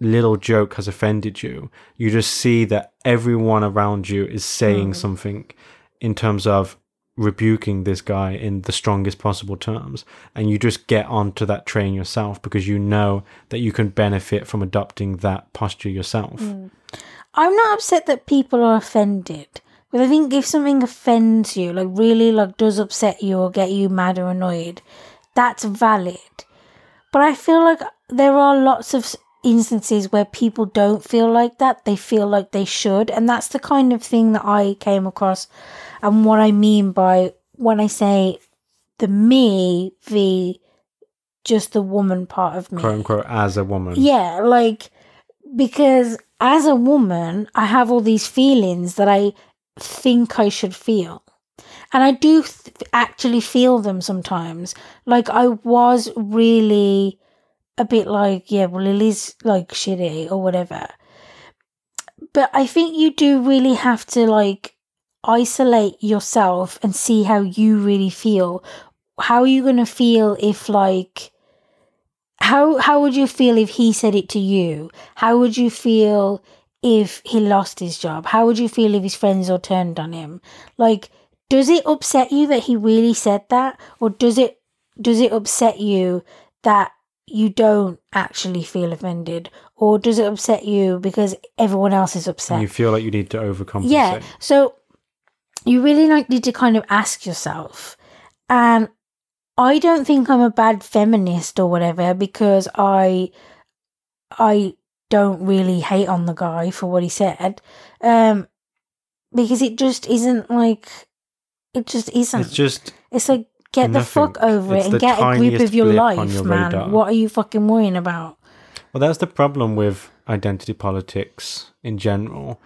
little joke has offended you, you just see that everyone around you is saying
Mm.
something in terms of rebuking this guy in the strongest possible terms. And you just get onto that train yourself because you know that you can benefit from adopting that posture yourself.
Mm. I'm not upset that people are offended. But I think if something offends you, like really like does upset you or get you mad or annoyed, that's valid. But I feel like there are lots of instances where people don't feel like that. They feel like they should. And that's the kind of thing that I came across and what I mean by when I say the me v just the woman part of me.
Quote unquote, as a woman.
Yeah, like because as a woman, I have all these feelings that I think I should feel. And I do th- actually feel them sometimes. Like I was really a bit like, yeah, well, Lily's like shitty or whatever. But I think you do really have to like isolate yourself and see how you really feel. How are you going to feel if like how how would you feel if he said it to you? How would you feel if he lost his job? How would you feel if his friends all turned on him? Like, does it upset you that he really said that, or does it does it upset you that you don't actually feel offended, or does it upset you because everyone else is upset?
And you feel like you need to overcompensate.
Yeah. So you really like need to kind of ask yourself. And I don't think I'm a bad feminist or whatever because I I don't really hate on the guy for what he said. Um because it just isn't like it just isn't.
It's just
It's like get the fuck over
It's
it and get a grip of your life,
your
man.
radar.
What are you fucking worrying about?
Well, that's the problem with identity politics in general.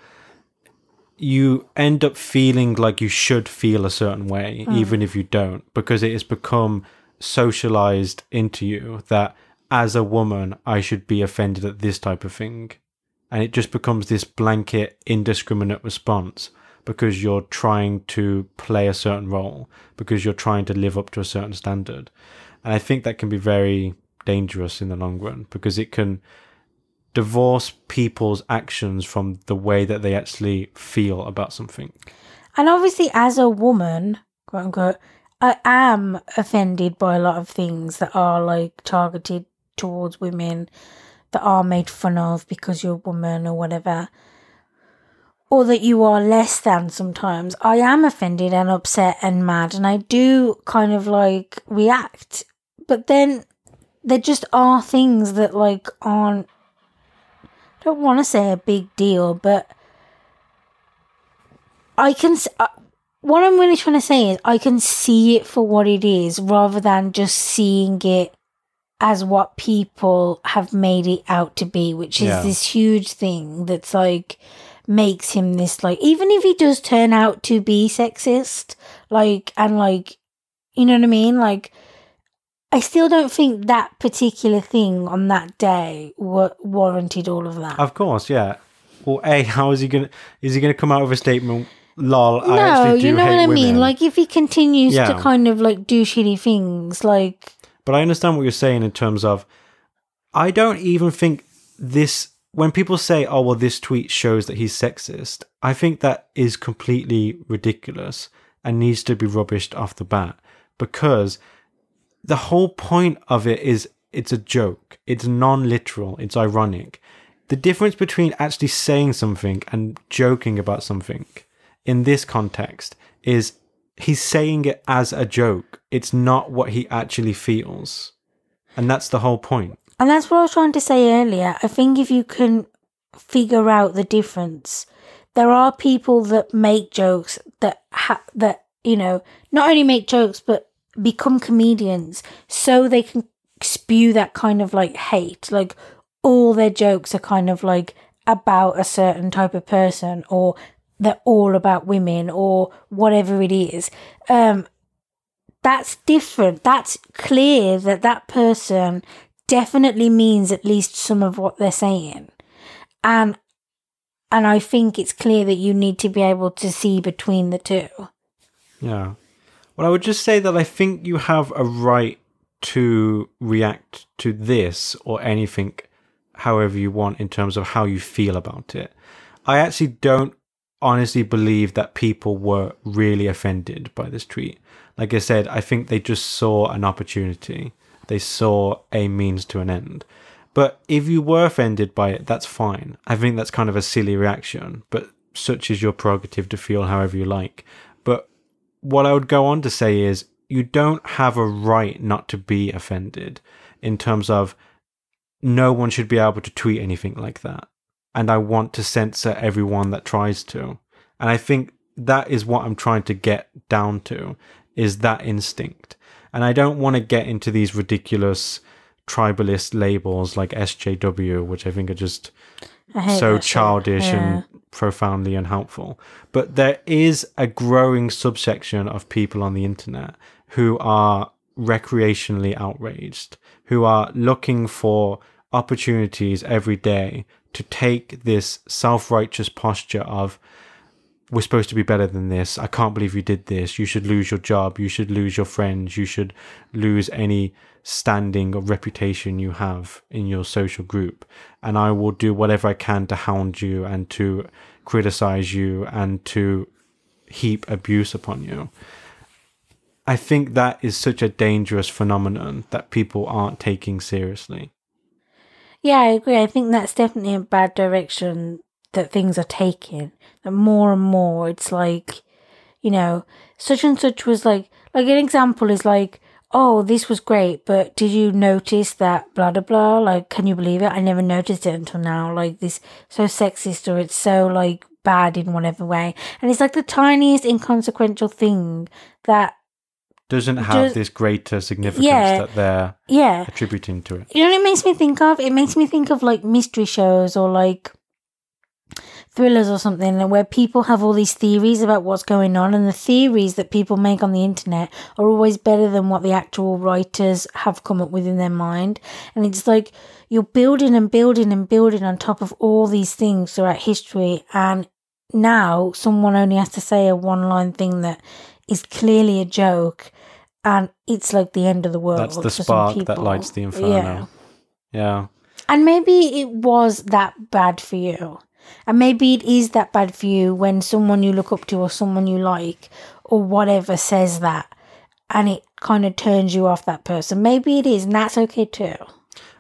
You end up feeling like you should feel a certain way, hmm. even if you don't, because it has become socialized into you that as a woman, I should be offended at this type of thing. And it just becomes this blanket, indiscriminate response because you're trying to play a certain role, because you're trying to live up to a certain standard. And I think that can be very dangerous in the long run because it can divorce people's actions from the way that they actually feel about something.
And obviously, as a woman, quote unquote, I am offended by a lot of things that are like targeted towards women, that are made fun of because you're a woman or whatever, or that you are less than sometimes. I am offended and upset and mad, and I do kind of like react. But then there just are things that like aren't, don't want to say a big deal, but I can. Uh, what I'm really trying to say is I can see it for what it is rather than just seeing it as what people have made it out to be, which is
Yeah.
this huge thing that's like makes him this like even if he does turn out to be sexist, like and like you know what I mean? Like I still don't think that particular thing on that day wa- warranted all of that.
Of course, yeah. Well, a how is he gonna? Is he gonna come out with a statement? Lol, I
no,
actually do
you know
hate
what I
women.
mean. Like if he continues
Yeah.
to kind of like do shitty things, like
But I understand what you're saying in terms of I don't even think this when people say, "Oh, well this tweet shows that he's sexist." I think that is completely ridiculous and needs to be rubbished off the bat because the whole point of it is it's a joke. It's non-literal, it's ironic. The difference between actually saying something and joking about something in this context is he's saying it as a joke. It's not what he actually feels. And that's the whole point.
And that's what I was trying to say earlier. I think if you can figure out the difference, there are people that make jokes that ha- that you know not only make jokes but become comedians so they can spew that kind of like hate. Like all their jokes are kind of like about a certain type of person or they're all about women or whatever it is. Um, that's different. That's clear that that person definitely means at least some of what they're saying. And and I think it's clear that you need to be able to see between the two.
Yeah. Well, I would just say that I think you have a right to react to this or anything however you want in terms of how you feel about it. I actually don't honestly believe that people were really offended by this tweet. Like I said, I think they just saw an opportunity. They saw a means to an end. But if you were offended by it, that's fine. I think that's kind of a silly reaction, but such is your prerogative to feel however you like. What I would go on to say is you don't have a right not to be offended in terms of no one should be able to tweet anything like that. And I want to censor everyone that tries to. And I think that is what I'm trying to get down to is that instinct. And I don't want to get into these ridiculous tribalist labels like SJW, which I think are just so childish yeah. and profoundly unhelpful. But there is a growing subsection of people on the internet who are recreationally outraged, who are looking for opportunities every day to take this self righteous posture of, we're supposed to be better than this. I can't believe you did this. You should lose your job. You should lose your friends. You should lose any standing or reputation you have in your social group. And I will do whatever I can to hound you and to criticize you and to heap abuse upon you. I think that is such a dangerous phenomenon that people aren't taking seriously.
Yeah, I agree. I think that's definitely a bad direction that things are taking. That more and more, it's like, you know, such and such was like, like an example is like, oh, this was great, but did you notice that blah blah blah? Like, can you believe it? I never noticed it until now. Like this so sexist or it's so like bad in whatever way. And it's like the tiniest inconsequential thing that
doesn't have this greater significance yeah, that they're
yeah.
attributing to it.
You know what it makes me think of? It makes me think of like mystery shows or like thrillers or something where people have all these theories about what's going on and the theories that people make on the internet are always better than what the actual writers have come up with in their mind and it's like you're building and building and building on top of all these things throughout history and now someone only has to say a one line thing that is clearly a joke and it's like the end of the world.
That's the spark that lights the inferno. Yeah. yeah.
And maybe it was that bad for you. And maybe it is that bad for you when someone you look up to or someone you like or whatever says that and it kind of turns you off that person. Maybe it is, and that's okay too.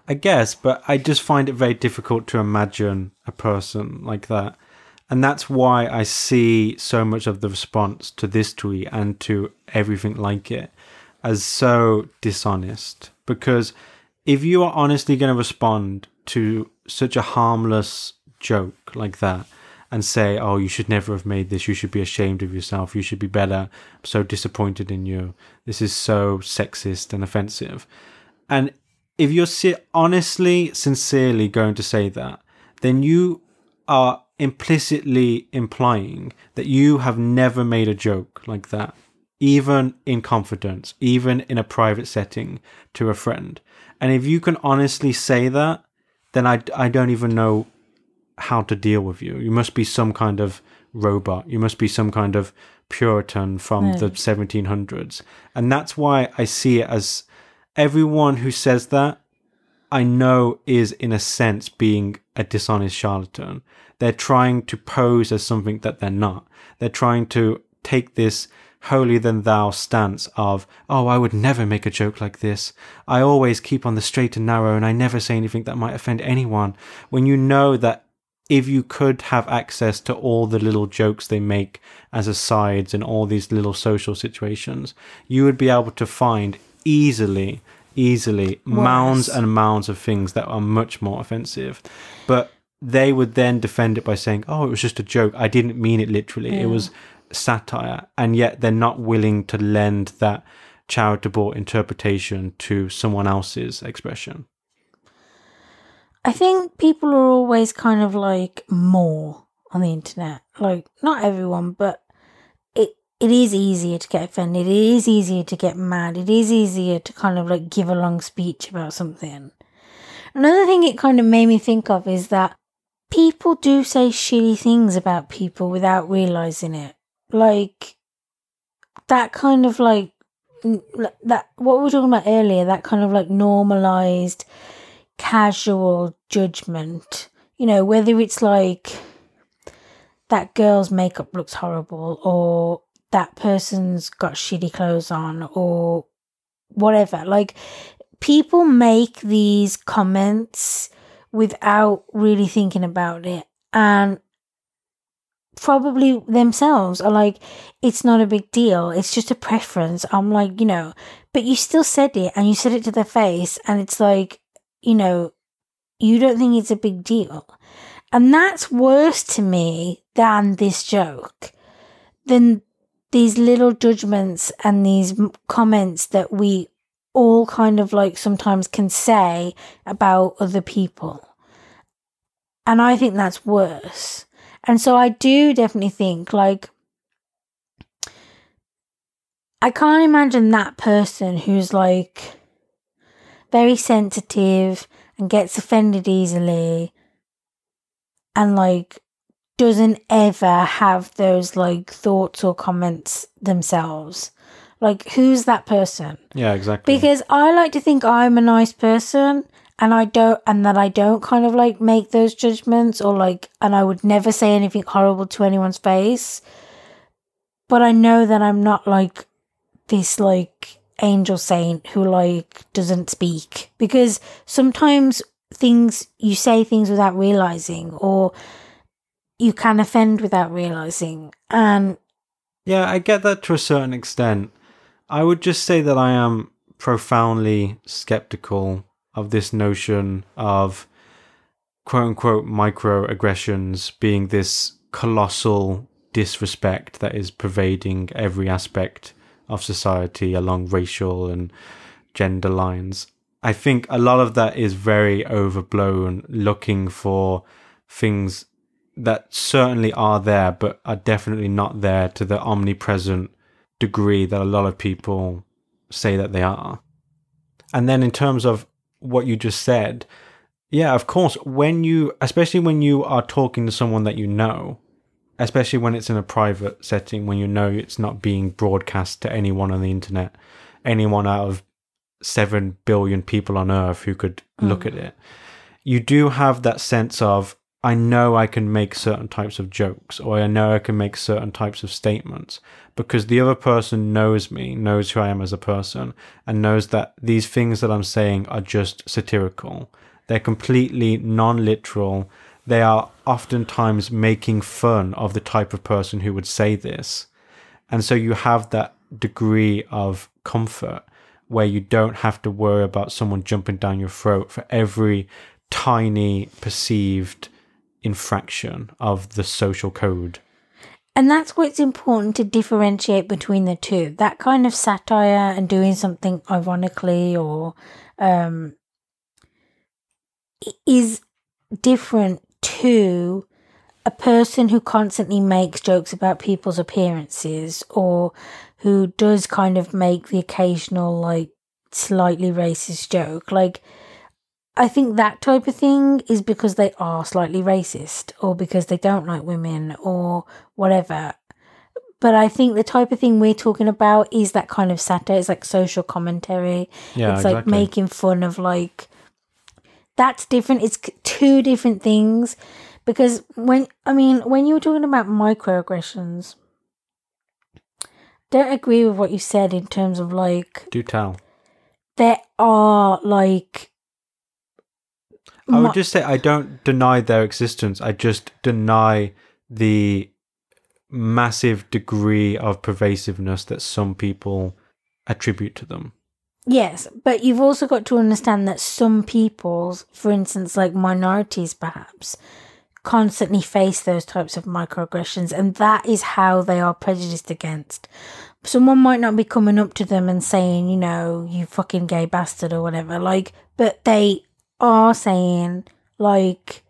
I guess, but I just find it very difficult to imagine a person like that. And that's why I see so much of the response to this tweet and to everything like it as so dishonest. Because if you are honestly going to respond to such a harmless joke like that and say, oh, you should never have made this, you should be ashamed of yourself, you should be better, I'm so disappointed in you, this is so sexist and offensive. And if you're honestly, sincerely going to say that, then you are implicitly implying that you have never made a joke like that even in confidence, even in a private setting to a friend. And if you can honestly say that, then I, I don't even know how to deal with you. You must be some kind of robot. You must be some kind of Puritan from the 1700s. And that's why I see it as everyone who says that, I know is in a sense being a dishonest charlatan. They're trying to pose as something that they're not. They're trying to take this holier than thou stance of, oh, I would never make a joke like this. I always keep on the straight and narrow and I never say anything that might offend anyone. When you know that if you could have access to all the little jokes they make as asides in all these little social situations, you would be able to find easily, easily Worse. mounds and mounds of things that are much more offensive. But they would then defend it by saying, "Oh, it was just a joke. I didn't mean it literally. Yeah. It was satire, and yet they're not willing to lend that charitable interpretation to someone else's expression.
I think people are always kind of like more on the internet. Like, not everyone, but it it is easier to get offended. It is easier to get mad. It is easier to kind of like give a long speech about something. Another thing it kind of made me think of is that people do say shitty things about people without realizing it. Like that kind of like that what we were talking about earlier, that kind of like normalized casual judgment. You know, whether it's like that girl's makeup looks horrible or that person's got shitty clothes on or whatever. Like people make these comments without really thinking about it and probably themselves are like it's not a big deal it's just a preference i'm like you know but you still said it and you said it to their face and it's like you know you don't think it's a big deal and that's worse to me than this joke than these little judgments and these comments that we all kind of like sometimes can say about other people. And I think that's worse. And so I do definitely think like I can't imagine that person who's like very sensitive and gets offended easily and like doesn't ever have those like thoughts or comments themselves. Like, who's that person?
Yeah, exactly.
Because I like to think I'm a nice person and I don't, and that I don't kind of like make those judgments or like, and I would never say anything horrible to anyone's face. But I know that I'm not like this like angel saint who like doesn't speak because sometimes things, you say things without realizing or you can offend without realizing. And
Yeah, I get that to a certain extent. I would just say that I am profoundly skeptical of this notion of quote unquote microaggressions being this colossal disrespect that is pervading every aspect of society along racial and gender lines. I think a lot of that is very overblown, looking for things that certainly are there, but are definitely not there to the omnipresent degree that a lot of people say that they are. And then in terms of what you just said, yeah, of course, when you, especially when you are talking to someone that you know, especially when it's in a private setting, when you know it's not being broadcast to anyone on the internet, anyone out of 7 billion people on earth who could look hmm. at it, you do have that sense of, I know I can make certain types of jokes, or I know I can make certain types of statements because the other person knows me, knows who I am as a person, and knows that these things that I'm saying are just satirical. They're completely non literal. They are oftentimes making fun of the type of person who would say this. And so you have that degree of comfort where you don't have to worry about someone jumping down your throat for every tiny perceived infraction of the social code.
And that's what's important to differentiate between the two. That kind of satire and doing something ironically or um, is different to a person who constantly makes jokes about people's appearances or who does kind of make the occasional, like, slightly racist joke. Like, I think that type of thing is because they are slightly racist or because they don't like women or whatever. But I think the type of thing we're talking about is that kind of satire. It's like social commentary.
Yeah,
it's like making fun of like that's different. It's two different things because when I mean when you were talking about microaggressions, don't agree with what you said in terms of like
Do tell.
there are like
I
mi-
would just say I don't deny their existence. I just deny the massive degree of pervasiveness that some people attribute to them.
Yes, but you've also got to understand that some peoples, for instance, like minorities perhaps, constantly face those types of microaggressions, and that is how they are prejudiced against. Someone might not be coming up to them and saying, you know, you fucking gay bastard or whatever, like, but they are saying, like,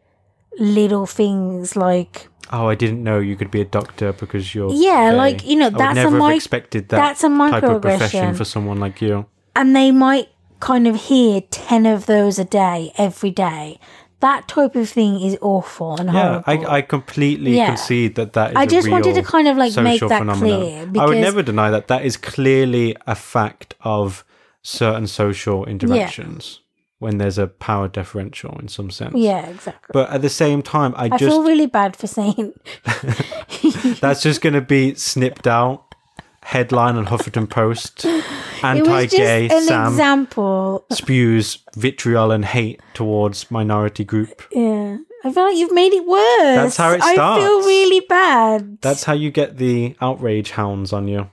little things like,
Oh, I didn't know you could be a doctor because you're.
Yeah,
gay.
like, you know,
I would
that's a
never have
mic-
expected that
that's a
type of profession for someone like you.
And they might kind of hear 10 of those a day, every day, that type of thing is awful and
Yeah,
horrible.
I, I completely
Yeah.
concede that that is.
I just wanted to kind of, like, make that
phenomenon.
clear,
I would never deny that. That is clearly a fact of certain social interactions when there's a power differential in some sense.
yeah, exactly.
But at the same time, I,
I
just
feel really bad for saying,
that's just going to be snipped out. Headline on Huffington Post:
it was
Anti-gay
just an
Sam
example.
spews vitriol and hate towards minority group.
Yeah. I feel like you've made it worse.
That's how it starts.
I feel really bad.
That's how you get the outrage hounds on you,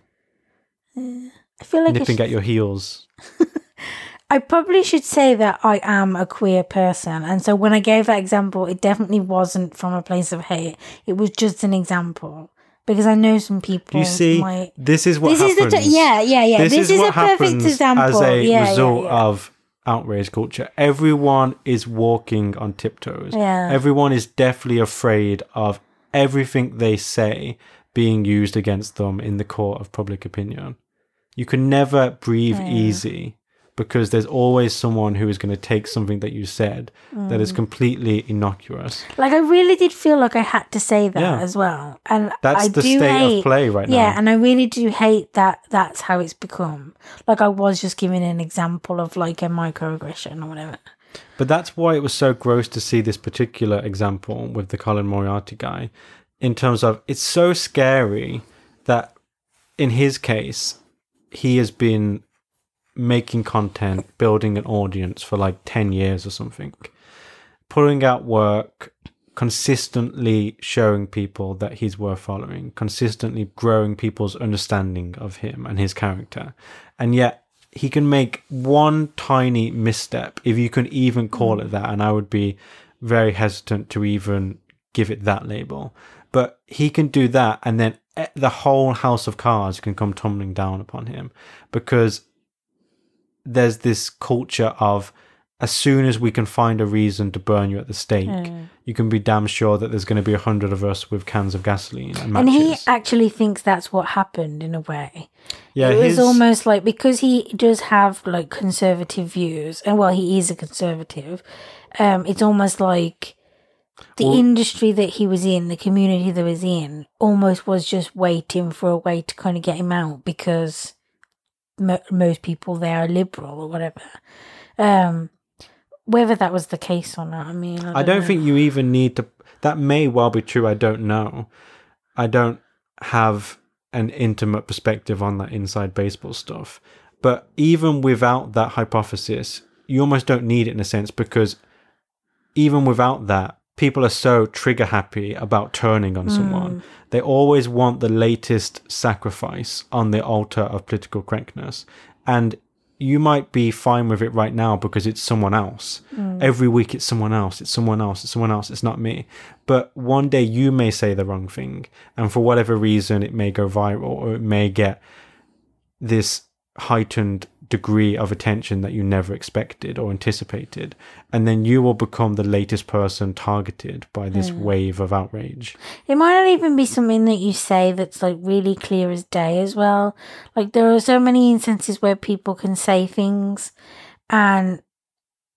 I feel like
nipping
should-
at your heels.
I probably should say that I am a queer person. And so when I gave that example, it definitely wasn't from a place of hate. It was just an example. Because I know some people
You see,
might.
this is what
This is
happens.
the. T- yeah, yeah, yeah.
this,
This,
is, what
a perfect example.
as a
yeah,
result
yeah, yeah.
of outrage culture. Everyone is walking on tiptoes.
Yeah.
Everyone is definitely afraid of everything they say being used against them in the court of public opinion. You can never breathe easy because there's always someone who is going to take something that you said that
Mm.
is completely innocuous.
Like, I really did feel like I had to say that
Yeah.
as well. And
That's
I
the
do
state
hate,
of play right
Yeah,
now.
Yeah, and I really do hate that that's how it's become. Like, I was just giving an example of like a microaggression or whatever.
But that's why it was so gross to see this particular example with the Colin Moriarty guy, in terms of it's so scary that in his case, he has been making content, building an audience for like 10 years or something, putting out work, consistently showing people that he's worth following, consistently growing people's understanding of him and his character. And yet he can make one tiny misstep, if you can even call it that, and I would be very hesitant to even give it that label. But he can do that, and then eh, the whole house of cards can come tumbling down upon him because there's this culture of as soon as we can find a reason to burn you at the stake, you can be damn sure that there's going to be a hundred of us with cans of gasoline and
And he actually thinks that's what happened in a way.
yeah,
it was almost like because he does have like conservative views, and well, he is a conservative. Um, it's almost like the
Well-
industry that he was in, the community that was in, almost was just waiting for a way to kind of get him out because mo- most people there are liberal or whatever. Um, whether that was the case or not, I mean, I don't,
I don't think you even need to. That may well be true. I don't know. I don't have an intimate perspective on that inside baseball stuff. But even without that hypothesis, you almost don't need it in a sense because even without that, people are so trigger happy about turning on someone. Mm. They always want the latest sacrifice on the altar of political correctness. And you might be fine with it right now because it's someone else. Mm. Every week it's someone else, it's someone else, it's someone else, it's not me. But one day you may say the wrong thing, and for whatever reason, it may go viral or it may get this heightened degree of attention that you never expected or anticipated. And then you will become the latest person targeted by this hmm. wave of outrage.
It might not even be something that you say that's like really clear as day as well. Like there are so many instances where people can say things and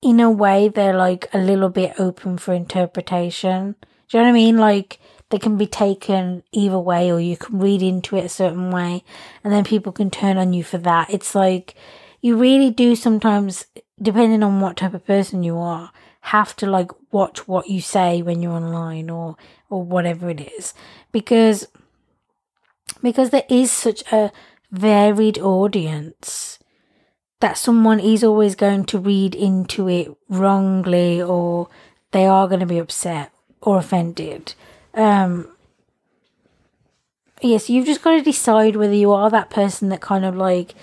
in a way they're like a little bit open for interpretation. Do you know what I mean? Like they can be taken either way or you can read into it a certain way and then people can turn on you for that. It's like you really do sometimes depending on what type of person you are have to like watch what you say when you're online or or whatever it is because because there is such a varied audience that someone is always going to read into it wrongly or they are going to be upset or offended um yes you've just got to decide whether you are that person that kind of like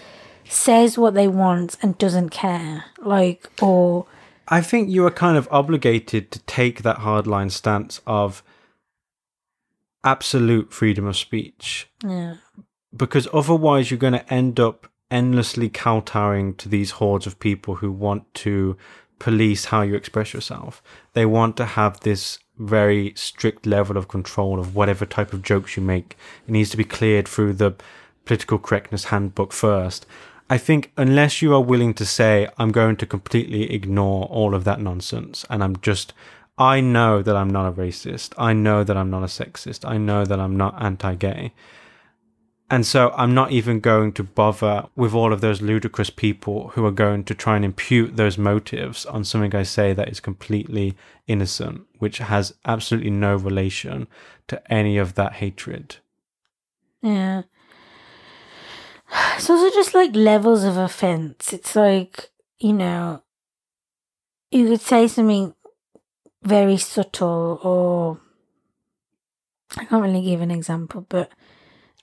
says what they want and doesn't care like or
I think you are kind of obligated to take that hardline stance of absolute freedom of speech
yeah
because otherwise you're going to end up endlessly kowtowing to these hordes of people who want to police how you express yourself. They want to have this very strict level of control of whatever type of jokes you make. It needs to be cleared through the political correctness handbook first. I think unless you are willing to say, I'm going to completely ignore all of that nonsense and I'm just, I know that I'm not a racist. I know that I'm not a sexist. I know that I'm not anti gay. And so I'm not even going to bother with all of those ludicrous people who are going to try and impute those motives on something I say that is completely innocent, which has absolutely no relation to any of that hatred.
Yeah. So It's just like levels of offense. It's like, you know, you could say something very subtle or I can't really give an example, but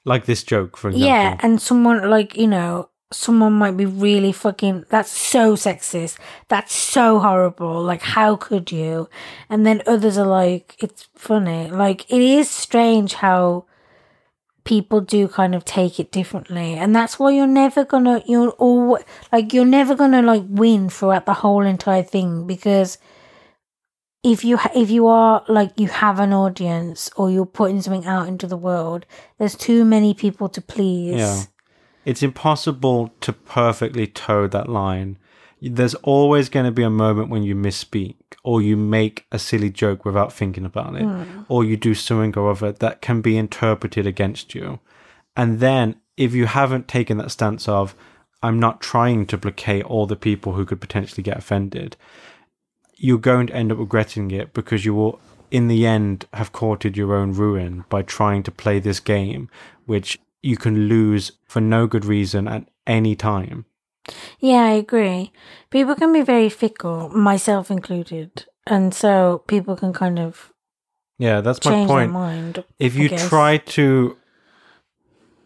Like this joke, for example.
yeah, and someone like, you know, someone might be really fucking that's so sexist. That's so horrible. Like how could you? And then others are like it's funny. Like it is strange how people do kind of take it differently and that's why you're never gonna you're all like you're never gonna like win throughout the whole entire thing because if you ha- if you are like you have an audience or you're putting something out into the world there's too many people to please
Yeah. It's impossible to perfectly toe that line. There's always going to be a moment when you misspeak or you make a silly joke without thinking about it hmm. or you do something or other that can be interpreted against you. And then if you haven't taken that stance of, I'm not trying to placate all the people who could potentially get offended, you're going to end up regretting it because you will, in the end, have courted your own ruin by trying to play this game, which you can lose for no good reason at any time.
Yeah, I agree. People can be very fickle, myself included. And so people can kind of
Yeah, that's my point.
mind.
If you try to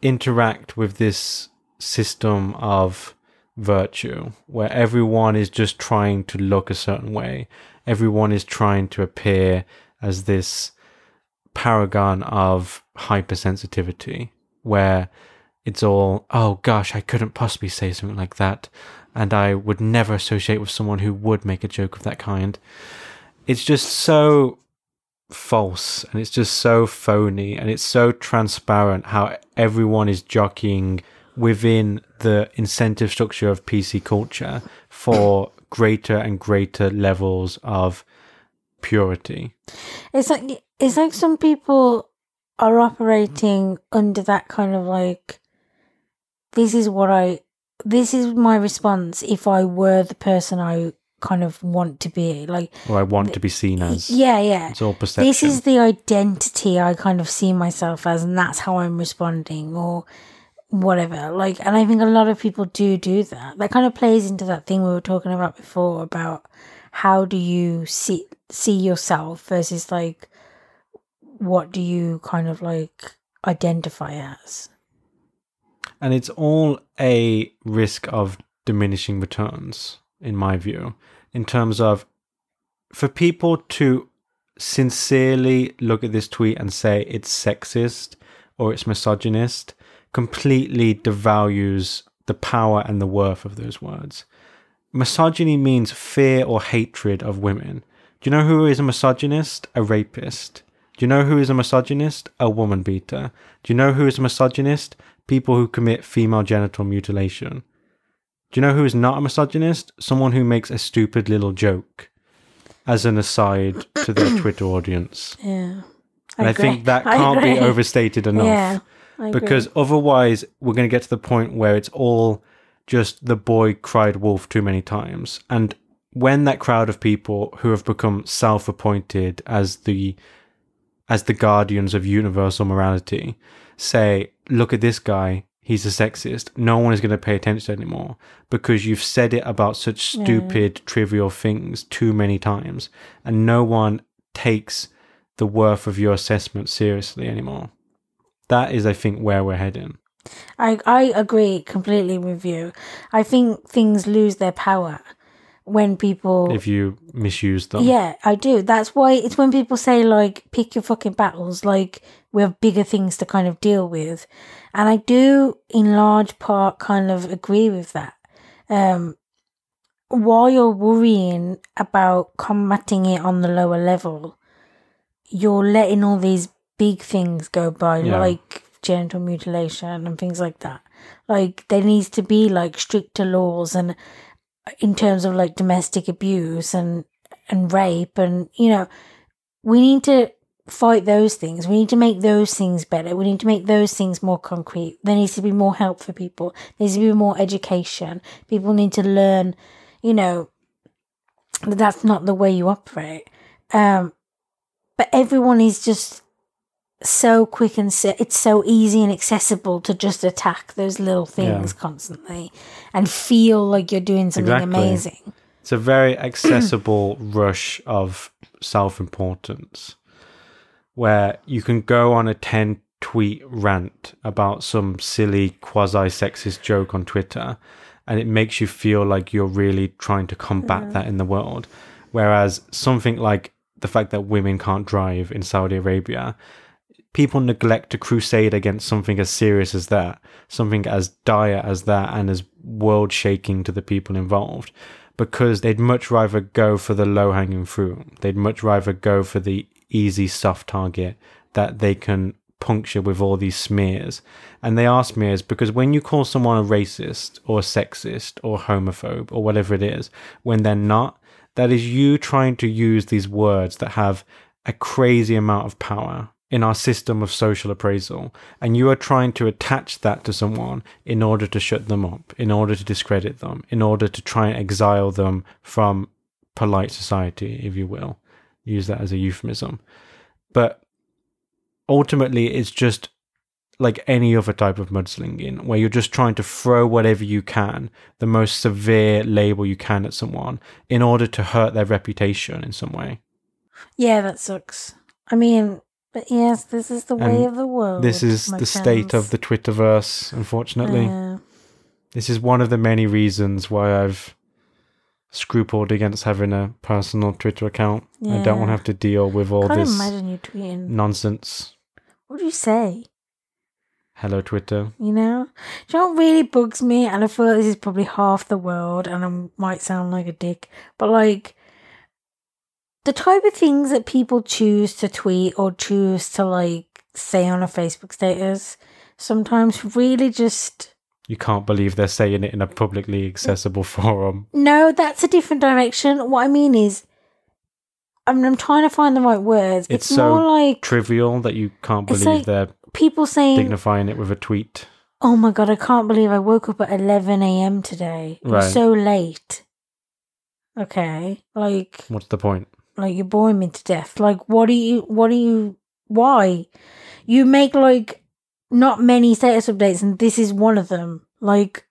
interact with this system of virtue where everyone is just trying to look a certain way, everyone is trying to appear as this paragon of hypersensitivity where it's all, oh gosh, I couldn't possibly say something like that, and I would never associate with someone who would make a joke of that kind. It's just so false and it's just so phony and it's so transparent how everyone is jockeying within the incentive structure of PC culture for greater and greater levels of purity.
It's like it's like some people are operating under that kind of like this is what I this is my response if I were the person I kind of want to be. Like
Or I want to be seen as.
yeah, yeah.
It's all perception.
This is the identity I kind of see myself as and that's how I'm responding or whatever. Like and I think a lot of people do do that. That kind of plays into that thing we were talking about before about how do you see see yourself versus like what do you kind of like identify as
and it's all a risk of diminishing returns in my view in terms of for people to sincerely look at this tweet and say it's sexist or it's misogynist completely devalues the power and the worth of those words misogyny means fear or hatred of women do you know who is a misogynist a rapist do you know who is a misogynist a woman beater do you know who is a misogynist people who commit female genital mutilation. Do you know who is not a misogynist? Someone who makes a stupid little joke as an aside to their Twitter audience.
yeah
And I,
agree.
think that
I
can't be overstated enough
yeah I.
because otherwise we're going to get to the point where it's all just the boy cried wolf too many times. And when that crowd of people who have become self-appointed as the as the guardians of universal morality say, look at this guy, he's a sexist, no one is going to pay attention anymore because you've said it about such stupid, trivial things too many times, and no one takes the worth of your assessment seriously anymore. That is, I think, where we're heading.
I I agree completely with you. I think things lose their power when people
If you misuse them.
Yeah, I do. That's why it's when people say like pick your fucking battles, like we have bigger things to kind of deal with. And I do in large part kind of agree with that. Um while you're worrying about combating it on the lower level, you're letting all these big things go by
Yeah.
like genital mutilation and things like that. Like there needs to be like stricter laws and in terms of like domestic abuse and and rape and you know we need to fight those things. We need to make those things better. We need to make those things more concrete. There needs to be more help for people. There needs to be more education. People need to learn, you know, that that's not the way you operate. Um, but everyone is just so quick and so, it's so easy and accessible to just attack those little things
Yeah.
constantly and feel like you're doing something
Exactly.
amazing.
It's a very accessible rush of self importance where you can go on a 10 tweet rant about some silly quasi sexist joke on Twitter and it makes you feel like you're really trying to combat mm-hmm. that in the world. Whereas something like the fact that women can't drive in Saudi Arabia, people neglect to crusade against something as serious as that, something as dire as that, and as world shaking to the people involved, because they'd much rather go for the low hanging fruit. They'd much rather go for the easy, soft target that they can puncture with all these smears. And they are smears because when you call someone a racist or sexist or homophobe or whatever it is, when they're not, that is you trying to use these words that have a crazy amount of power in our system of social appraisal. And you are trying to attach that to someone in order to shut them up, in order to discredit them, in order to try and exile them from polite society, if you will. Use that as a euphemism. But ultimately, it's just like any other type of mudslinging, where you're just trying to throw whatever you can, the most severe label you can at someone, in order to hurt their reputation in some way.
Yeah, that sucks. I mean, but yes, this is the way
And
of the world.
This is the state of the Twitterverse, unfortunately.
Yeah.
This is one of the many reasons why I've scrupled against having a personal Twitter account. Yeah. I don't want to have to deal with all
can't
this
imagine you tweeting.
nonsense.
What do you say?
Hello, Twitter.
You know, do you know really bugs me? And I feel like this is probably half the world, and I might sound like a dick, but like the type of things that people choose to tweet or choose to like say on a Facebook status sometimes really just
You can't believe they're saying it in a publicly accessible forum.
no, that's a different direction. What I mean is, I mean, I'm trying to find the right words.
It's
It's,
so
more like
Trivial that you can't believe
like-
they're
people saying,
dignifying it with a tweet.
Oh my god, I can't believe I woke up at 11 a.m. today.
Right.
so late. Okay. Like,
What's the point?
Like you're boring me to death. Like, what do you, what do you, why? You make like not many status updates and this is one of them. Like,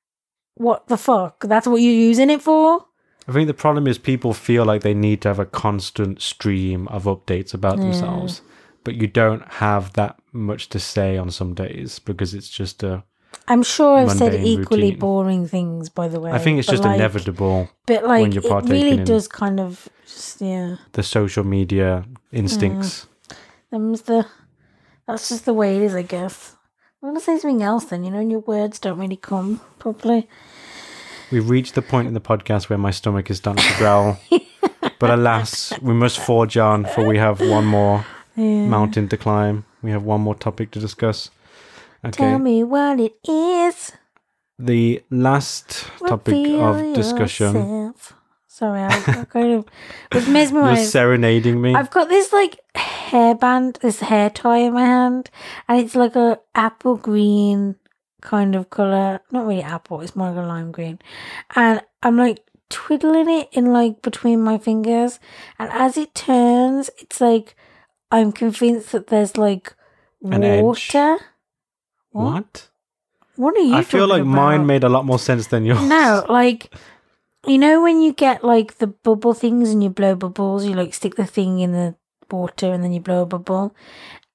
what the fuck? That's what you're using it for?
I think the problem is people feel like they need to have a constant stream of updates about
Yeah.
themselves, but you don't have that much to say on some days because it's just a.
I'm sure I've said equally
routine.
boring things, by the way.
I think it's just
like-
inevitable
But like, when
you're
it really does kind of just, yeah.
the social media instincts. Mm.
Them's the that's just the way it is, I guess. I'm gonna say something else then, you know, and your words don't really come properly.
We've reached the point in the podcast where my stomach is starting to growl. but alas, we must forge on, for we have one more
Yeah.
mountain to climb. We have one more topic to discuss. Okay.
Tell me what it is.
The last topic
Reveal
of discussion.
yourself. Sorry, I, kind of was
You're serenading me.
I've got this like hairband, this hair tie in my hand, and it's like a apple green kind of color. Not really apple; it's more like a lime green. And I'm like twiddling it in like between my fingers, and as it turns, it's like I'm convinced that there's like
An edge. What?
What are you?
I feel like
talking
mine made a lot more sense than yours.
No, like you know when you get like the bubble things and you blow bubbles, you like stick the thing in the water and then you blow a bubble.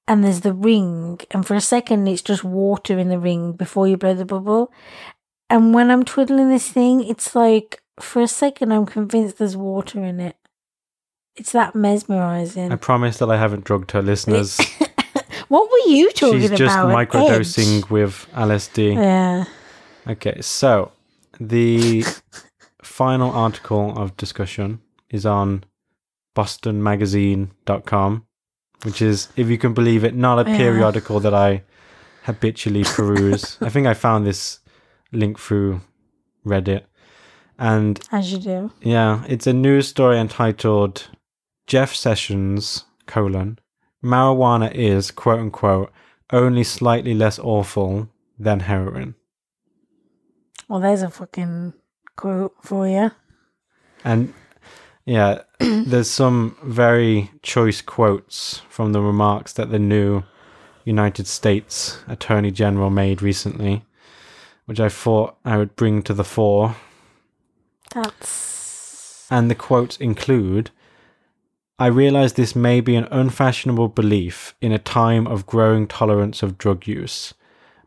And there's the ring, and for a second it's just water in the ring before you blow the bubble. And when I'm twiddling this thing, it's like for a second I'm convinced there's water in it. It's that mesmerizing.
I promise that I haven't drugged her listeners.
what were you talking
She's just
about?
Microdosing
edge?
with LSD.
Yeah.
Okay, so the final article of discussion is on bostonmagazine.com, which is, if you can believe it, not a
Yeah.
periodical that I habitually peruse. I think I found this link through Reddit. And
As you do.
yeah, it's a news story entitled Jeff Sessions, colon, marijuana is, quote unquote, only slightly less awful than heroin.
Well, there's a fucking quote for you.
And yeah, there's some very choice quotes from the remarks that the new United States Attorney General made recently, which I thought I would bring to the fore.
That's.
And the quotes include I realize this may be an unfashionable belief in a time of growing tolerance of drug use,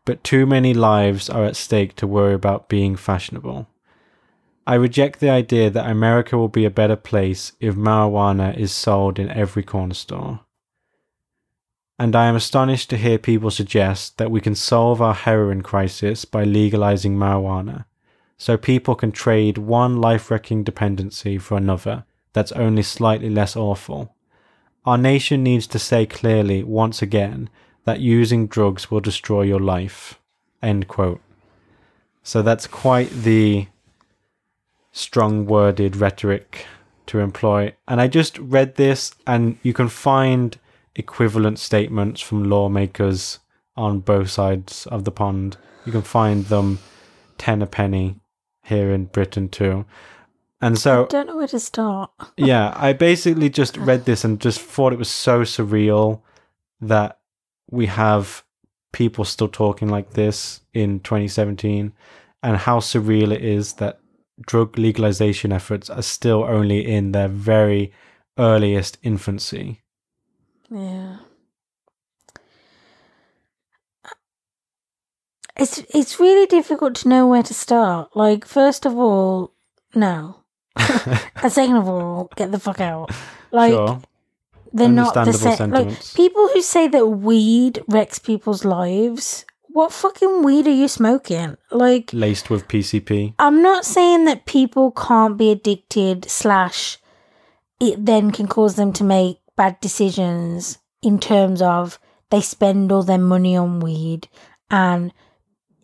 but too many lives are at stake to worry about being fashionable. I reject the idea that America will be a better place if marijuana is sold in every corner store. And I am astonished to hear people suggest that we can solve our heroin crisis by legalizing marijuana, so people can trade one life wrecking dependency for another that's only slightly less awful. Our nation needs to say clearly, once again, that using drugs will destroy your life. End quote. So that's quite the strong worded rhetoric to employ. And I just read this, and you can find equivalent statements from lawmakers on both sides of the pond. You can find them 10 a penny here in Britain too. And so I
Don't know where to start.
yeah, I basically just read this and just thought it was so surreal that we have people still talking like this in 2017 and how surreal it is that drug legalization efforts are still only in their very earliest infancy.
Yeah. It's it's really difficult to know where to start. Like, first of all, no. And second of all, get the fuck out. Like,
sure.
they're not the same. Like, people who say that weed wrecks people's lives, what fucking weed are you smoking? Like,
Laced with PCP.
I'm not saying that people can't be addicted, slash, it then can cause them to make bad decisions in terms of they spend all their money on weed and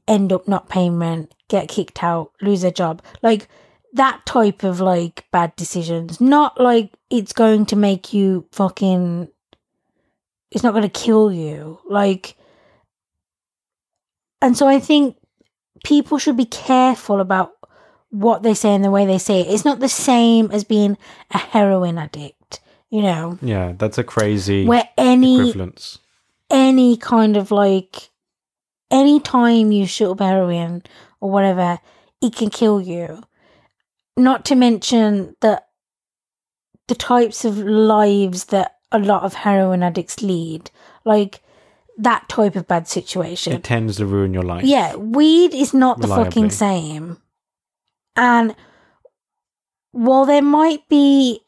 end up not paying rent, get kicked out, lose their job. Like that type of like bad decisions. Not like it's going to make you fucking. It's not going to kill you. Like. And so I think people should be careful about what they say and the way they say it. It's not the same as being a heroin addict, you know,
Yeah, that's a crazy
where any
equivalence.
any kind of like any time you shoot up heroin or whatever, it can kill you. Not to mention that the types of lives that a lot of heroin addicts lead, like that type of bad situation.
It tends to ruin your life.
Yeah, weed is not the fucking same. And while there might be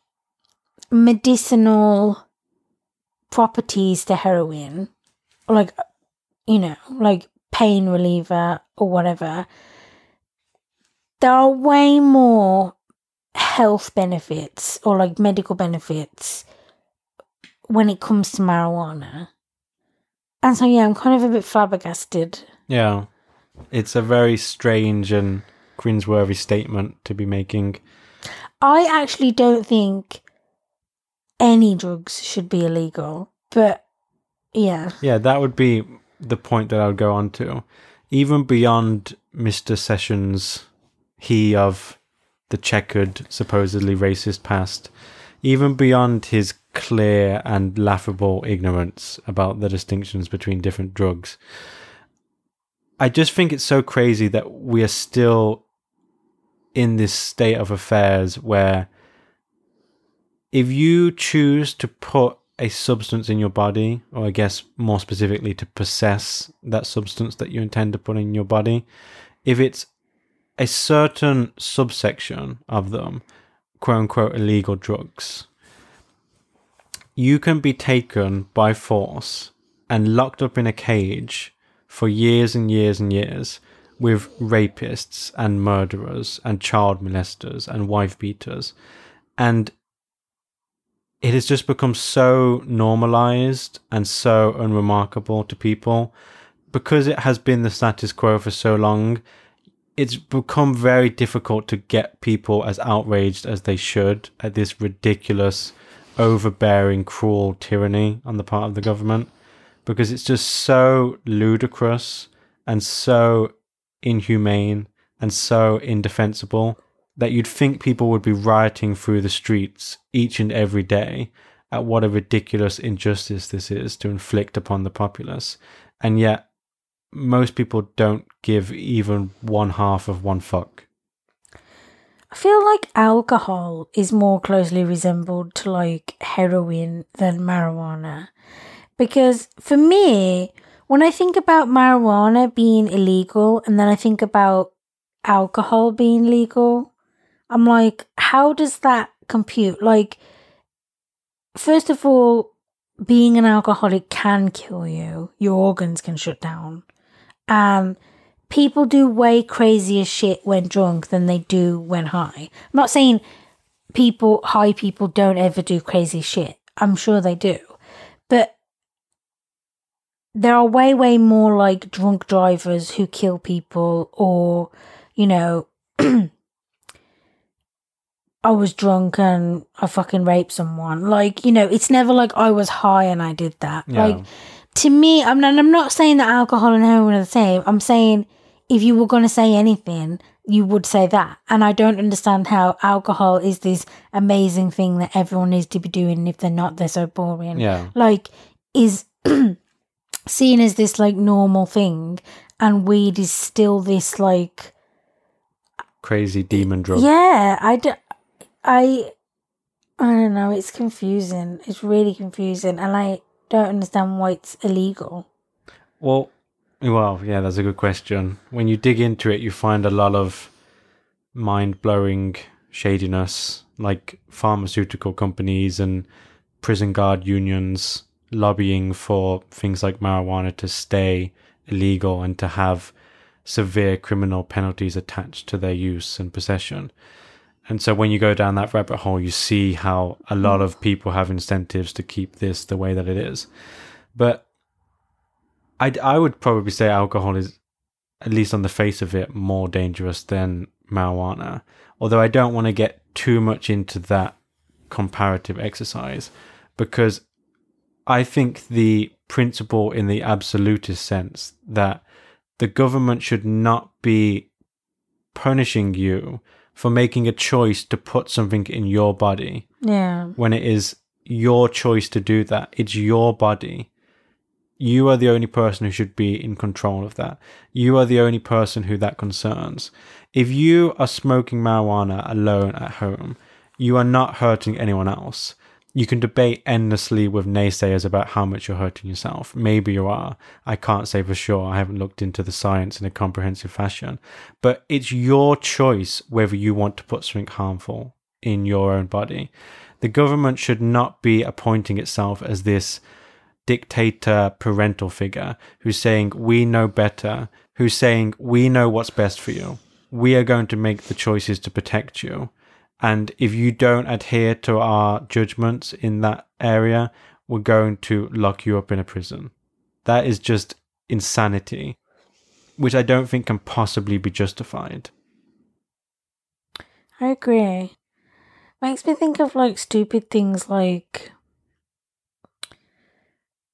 medicinal properties to heroin, like, you know, like pain reliever or whatever, there are way more health benefits or like medical benefits when it comes to marijuana. And so, yeah, I'm kind of a bit flabbergasted.
Yeah. It's a very strange and cringeworthy statement to be making.
I actually don't think any drugs should be illegal, but yeah,
Yeah, that would be the point that I would go on to. Even beyond Mr. Sessions, he of the checkered, supposedly racist past, even beyond his clear and laughable ignorance about the distinctions between different drugs, I just think it's so crazy that we are still in this state of affairs where if you choose to put a substance in your body, or I guess more specifically to possess that substance that you intend to put in your body, if it's a certain subsection of them, quote unquote illegal drugs, you can be taken by force and locked up in a cage for years and years and years with rapists and murderers and child molesters and wife beaters. And it has just become so normalized and so unremarkable to people because it has been the status quo for so long. It's become very difficult to get people as outraged as they should at this ridiculous, overbearing, cruel tyranny on the part of the government because it's just so ludicrous and so inhumane and so indefensible that you'd think people would be rioting through the streets each and every day at what a ridiculous injustice this is to inflict upon the populace. And yet, most people don't give even one half of one fuck.
I feel like alcohol is more closely resembled to like heroin than marijuana. Because for me, when I think about marijuana being illegal and then I think about alcohol being legal, I'm like, how does that compute? Like, first of all, being an alcoholic can kill you, your organs can shut down. And people do way crazier shit when drunk than they do when high. I'm not saying people, high people, don't ever do crazy shit. I'm sure they do. But there are way, way more like drunk drivers who kill people or, you know, I was drunk and I fucking raped someone. Like, you know, it's never like I was high and I did that.
Yeah.
Like, to me, I'm not, I'm not saying that alcohol and heroin are the same. I'm saying if you were going to say anything, you would say that. And I don't understand how alcohol is this amazing thing that everyone needs to be doing. And if they're not, they're so boring.
Yeah.
Like, is seen as this like normal thing, and weed is still this like
Crazy demon drug.
yeah, I, d- I, I don't know. It's confusing. It's really confusing, and I don't understand why it's illegal.
Well, well, yeah, that's a good question. When you dig into it, you find a lot of mind blowing shadiness, like pharmaceutical companies and prison guard unions lobbying for things like marijuana to stay illegal and to have severe criminal penalties attached to their use and possession. And so when you go down that rabbit hole, you see how a lot hmm. of people have incentives to keep this the way that it is. But I, I would probably say alcohol is, at least on the face of it, more dangerous than marijuana. Although I don't want to get too much into that comparative exercise because I think the principle in the absolutist sense that the government should not be punishing you for making a choice to put something in your body
Yeah,
when it is your choice to do that. It's your body. You are the only person who should be in control of that. You are the only person who that concerns. If you are smoking marijuana alone at home, you are not hurting anyone else. You can debate endlessly with naysayers about how much you're hurting yourself. Maybe you are. I can't say for sure. I haven't looked into the science in a comprehensive fashion. But it's your choice whether you want to put something harmful in your own body. The government should not be appointing itself as this dictator parental figure who's saying, We know better, who's saying, We know what's best for you. We are going to make the choices to protect you. And if you don't adhere to our judgments in that area, we're going to lock you up in a prison. That is just insanity, which I don't think can possibly be justified.
I agree. Makes me think of like stupid things like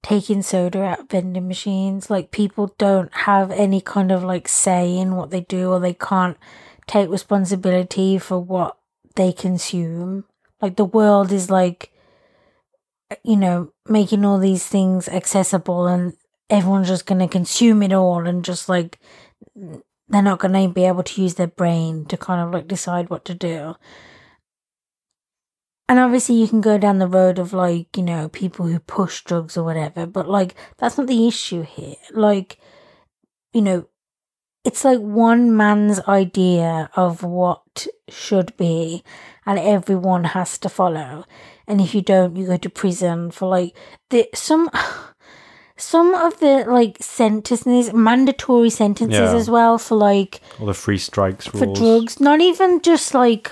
taking soda out of vending machines. Like people don't have any kind of like say in what they do or they can't take responsibility for what they consume. Like the world is like you know, making all these things accessible and everyone's just going to consume it all and just like they're not going to be able to use their brain to kind of like decide what to do. And obviously, you can go down the road of like, you know, people who push drugs or whatever, but like, that's not the issue here. Like, you know, it's like one man's idea of what should be, and everyone has to follow. And if you don't, you go to prison for like the some. Some of the like sentences, mandatory sentences
Yeah.
as well for like
All the free strikes
for drugs. Not even just like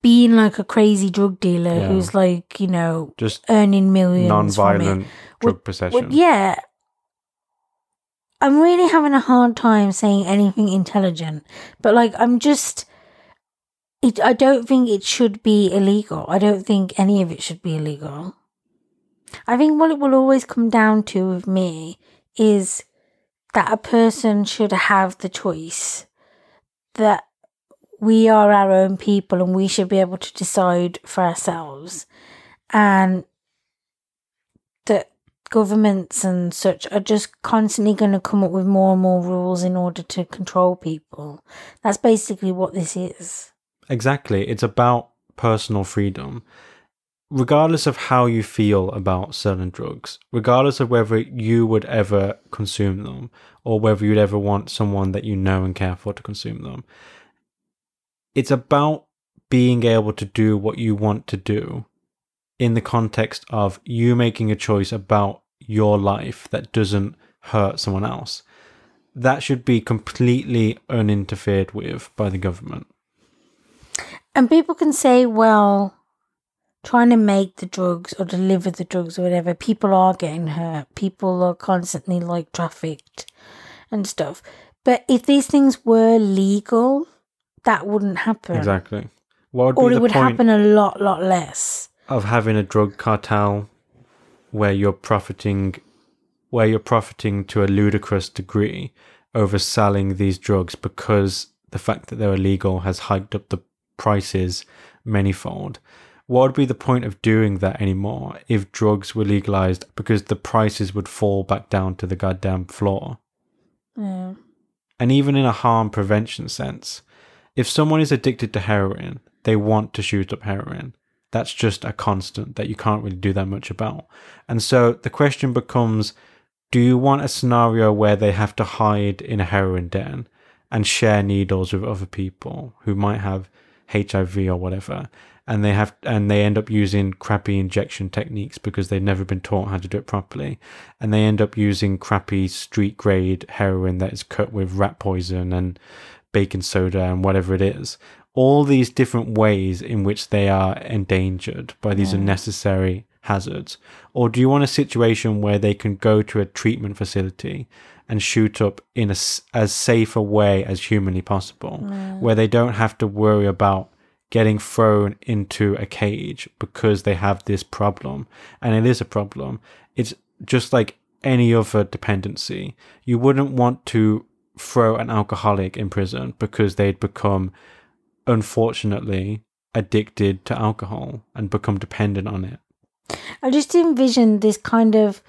being like a crazy drug dealer
Yeah.
who's like, you know,
Just
earning millions.
non-violent drug possession.
Yeah. I'm really having a hard time saying anything intelligent, but like I'm just. It, I don't think it should be illegal. I don't think any of it should be illegal. I think what it will always come down to with me is that a person should have the choice that we are our own people and we should be able to decide for ourselves and governments and such are just constantly going to come up with more and more rules in order to control people that's basically what this is
Exactly. It's about personal freedom. Regardless of how you feel about certain drugs, regardless of whether you would ever consume them or whether you'd ever want someone that you know and care for to consume them, it's about being able to do what you want to do in the context of you making a choice about your life that doesn't hurt someone else. That should be completely uninterfered with by the government.
And people can say, well, trying to make the drugs or deliver the drugs or whatever, people are getting hurt. People are constantly like trafficked and stuff. But if these things were legal, that wouldn't happen.
Exactly. What would
Or it would
point
happen a lot, lot less.
Of having a drug cartel where you're profiting where you're profiting to a ludicrous degree over selling these drugs because the fact that they're illegal has hiked up the prices manyfold. What would be the point of doing that anymore if drugs were legalized because the prices would fall back down to the goddamn floor?
Yeah.
And even in a harm prevention sense, if someone is addicted to heroin, they want to shoot up heroin. That's just a constant that you can't really do that much about. And so the question becomes do you want a scenario where they have to hide in a heroin den and share needles with other people who might have HIV or whatever? And they have, and they end up using crappy injection techniques because they've never been taught how to do it properly. And they end up using crappy street grade heroin that is cut with rat poison and baking soda and whatever it is. All these different ways in which they are endangered by these mm. unnecessary hazards. Or do you want a situation where they can go to a treatment facility and shoot up in a, as safe a way as humanly possible, mm. where they don't have to worry about getting thrown into a cage because they have this problem. And it is a problem. It's just like any other dependency. You wouldn't want to throw an alcoholic in prison because they'd become, unfortunately, addicted to alcohol and become dependent on it.
I just envision this kind of.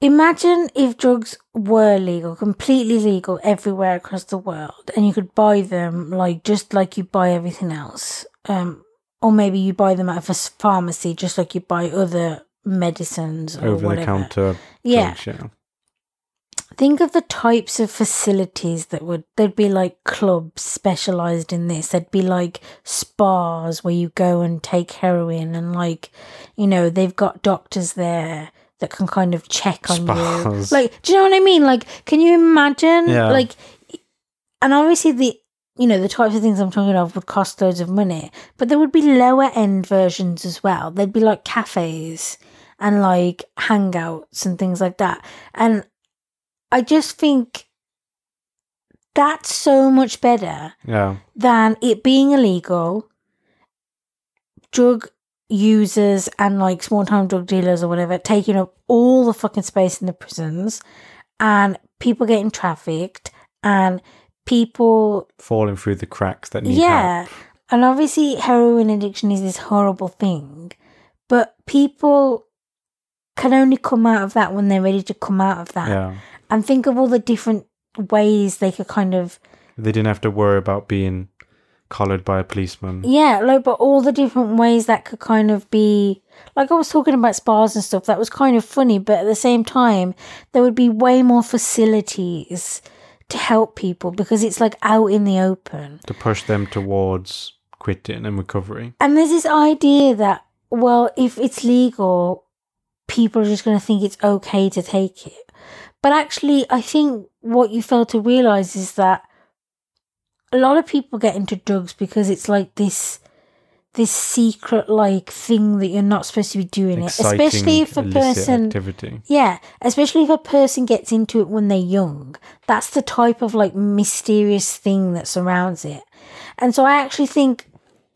Imagine if drugs were legal, completely legal everywhere across the world, and you could buy them like just like you buy everything else. Um, or maybe you buy them at a pharmacy, just like you buy other medicines or
Over the
whatever.
counter.
Yeah.
yeah.
Think of the types of facilities that would there'd be like clubs specialized in this. There'd be like spas where you go and take heroin and like you know, they've got doctors there that can kind of check on
Spas.
you. Like do you know what I mean? Like can you imagine
Yeah.
like and obviously the you know, the types of things I'm talking of would cost loads of money. But there would be lower end versions as well. There'd be like cafes and like hangouts and things like that. And I just think that's so much better
Yeah.
than it being illegal, drug users and like small time drug dealers or whatever taking up all the fucking space in the prisons and people getting trafficked and people
Falling through the cracks that need
yeah.
help.
And obviously, heroin addiction is this horrible thing, but people can only come out of that when they're ready to come out of that.
Yeah.
And think of all the different ways they could kind of,
They didn't have to worry about being collared by a policeman.
yeah, like, but all the different ways that could kind of be, like I was talking about spas and stuff, that was kind of funny, but at the same time, there would be way more facilities to help people because it's like out in the open.
To push them towards quitting and recovery.
And there's this idea that, well, if it's legal, people are just going to think it's okay to take it. But actually, I think what you fail to realize is that a lot of people get into drugs because it's like this this secret like thing that you're not supposed to be doing it, especially if a person
activity.
Yeah, especially if a person gets into it when they're young. That's the type of like mysterious thing that surrounds it. And so I actually think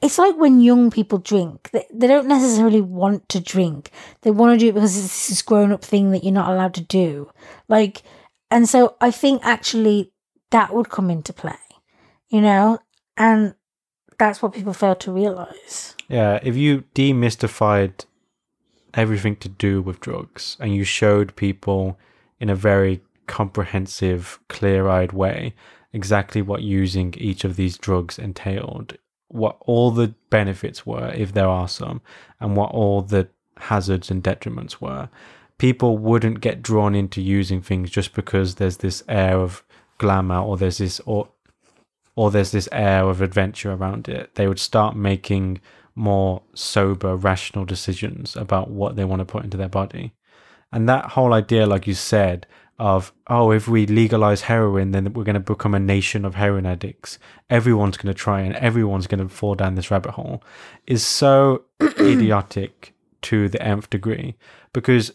it's like when young people drink, they, they don't necessarily want to drink. They want to do it because it's this grown up thing that you're not allowed to do. Like, and so I think actually that would come into play, you know? And that's what people fail to realize.
Yeah, if you demystified everything to do with drugs and you showed people in a very comprehensive, clear eyed way exactly what using each of these drugs entailed, what all the benefits were, if there are some, and what all the hazards and detriments were, people wouldn't get drawn into using things just because there's this air of glamour or there's this or or there's this air of adventure around it. They would start making more sober, rational decisions about what they want to put into their body. And that whole idea, like you said, of, oh, if we legalize heroin, then we're going to become a nation of heroin addicts. Everyone's going to try and everyone's going to fall down this rabbit hole is so idiotic to the nth degree. Because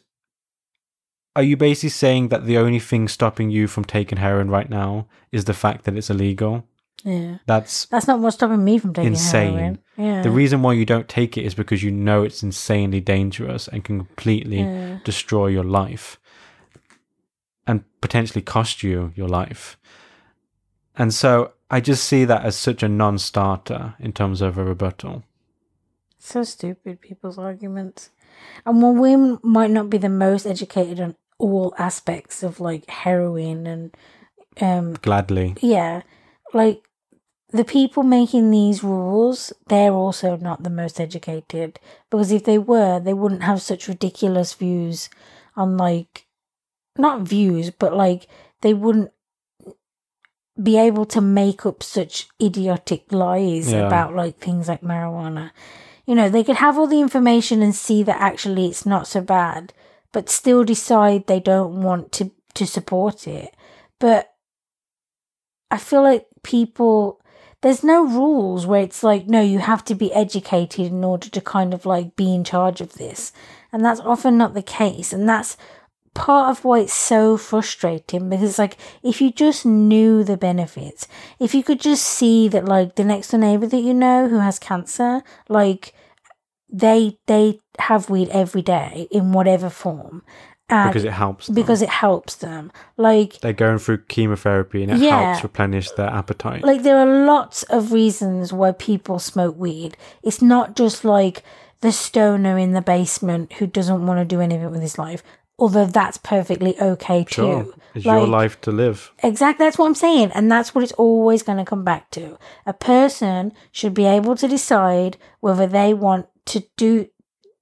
are you basically saying that the only thing stopping you from taking heroin right now is the fact that it's illegal?
Yeah.
That's
That's not what's stopping me from taking
Insane.
heroin. Yeah.
the reason why you don't take it is because you know it's insanely dangerous and can completely
Yeah.
destroy your life and potentially cost you your life. And so I just see that as such a non starter in terms of a rebuttal.
So stupid, people's arguments. And while we might not be the most educated on all aspects of like heroin and um
Gladly.
yeah, like the people making these rules, they're also not the most educated because if they were, they wouldn't have such ridiculous views on like not views, but like they wouldn't be able to make up such idiotic lies
Yeah.
about like things like marijuana. You know, they could have all the information and see that actually it's not so bad, but still decide they don't want to to support it. But I feel like people there's no rules where it's like no you have to be educated in order to kind of like be in charge of this and that's often not the case and that's part of why it's so frustrating because like if you just knew the benefits if you could just see that like the next door neighbor that you know who has cancer like they they have weed every day in whatever form and
Because it helps. Them.
because it helps them like
they're going through chemotherapy and it
Yeah.
helps replenish their appetite.
like there are lots of reasons why people smoke weed. It's not just like the stoner in the basement who doesn't want to do anything with his life. Although that's perfectly okay too. sure.
It's your life to live.
Exactly, that's what I'm saying, and that's what it's always going to come back to. A person should be able to decide whether they want to do,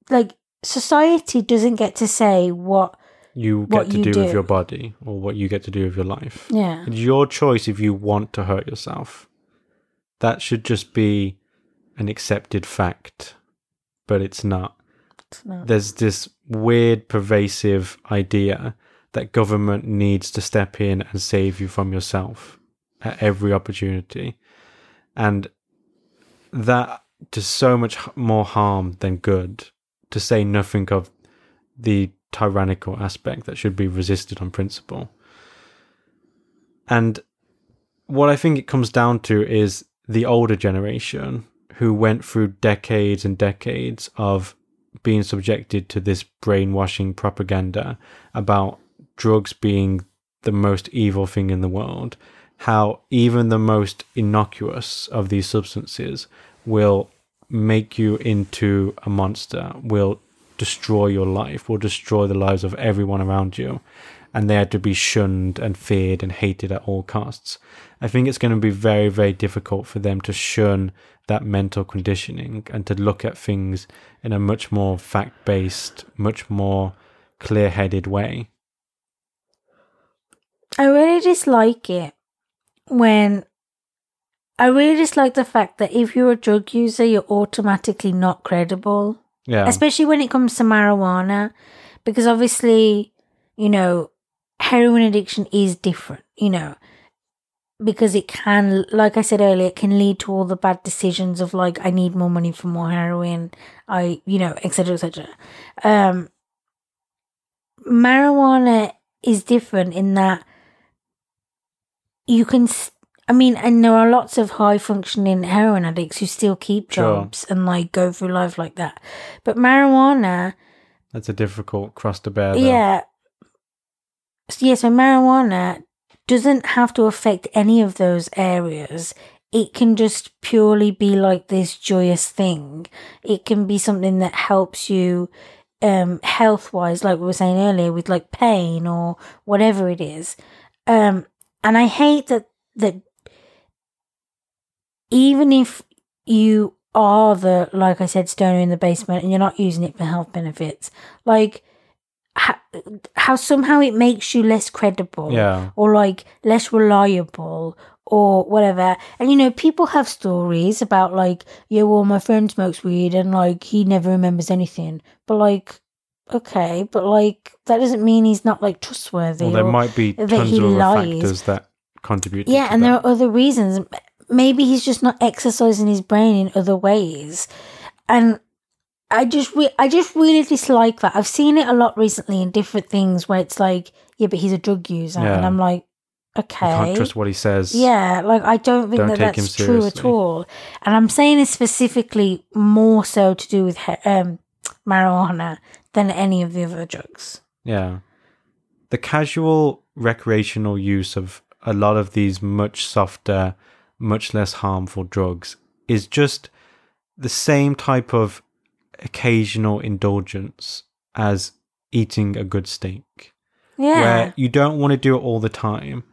like, society doesn't get to say what,
You get
what
to
you
do, with your body or what you get to do with your life.
yeah,
It's your choice if you want to hurt yourself. That should just be an accepted fact, but it's not.
Not-
There's this weird, pervasive idea that government needs to step in and save you from yourself at every opportunity. And that does so much more harm than good, to say nothing of the tyrannical aspect that should be resisted on principle. And what I think it comes down to is the older generation who went through decades and decades of being subjected to this brainwashing propaganda about drugs being the most evil thing in the world, how even the most innocuous of these substances will make you into a monster, will destroy your life, will destroy the lives of everyone around you, and they had to be shunned and feared and hated at all costs. I think it's going to be very, very difficult for them to shun that mental conditioning and to look at things in a much more fact based, much more clear headed way.
I really dislike it when I really dislike the fact that if you're a drug user, you're automatically not credible.
Yeah.
especially when it comes to marijuana, because obviously, you know, heroin addiction is different. You know, because it can, like I said earlier, it can lead to all the bad decisions of like, I need more money for more heroin, I, you know, etc., etc. Um, marijuana is different in that you can. s- I mean, and there are lots of high functioning heroin addicts who still keep
Sure.
jobs and like go through life like that. But marijuana,
That's a difficult cross to bear. Though.
yeah, yeah. So marijuana doesn't have to affect any of those areas. It can just purely be like this joyous thing. It can be something that helps you um health wise, like we were saying earlier, with like pain or whatever it is. Um and I hate that that even if you are the like I said, stoner in the basement and you're not using it for health benefits, like how, how somehow it makes you less credible
Yeah.
or like less reliable or whatever. And you know, people have stories about like, yeah, well, my friend smokes weed and like he never remembers anything. But like, okay, but like that doesn't mean he's not like trustworthy.
Well, there might be
that
tons
he
of other
lies.
factors that contribute.
yeah, and
that.
there are other reasons. Maybe he's just not exercising his brain in other ways, and I just re- I just really dislike that. I've seen it a lot recently in different things where it's like, yeah, but he's a drug user,
Yeah.
and I'm like,
You
okay,
can't trust what he says.
yeah, like I don't think
Don't
that that's true at all. And I'm saying this specifically more so to do with he- um, marijuana than any of the other drugs.
Yeah. The casual recreational use of a lot of these much softer, much less harmful drugs is just the same type of occasional indulgence as eating a good steak.
Yeah,
Where you don't want to do it all the time.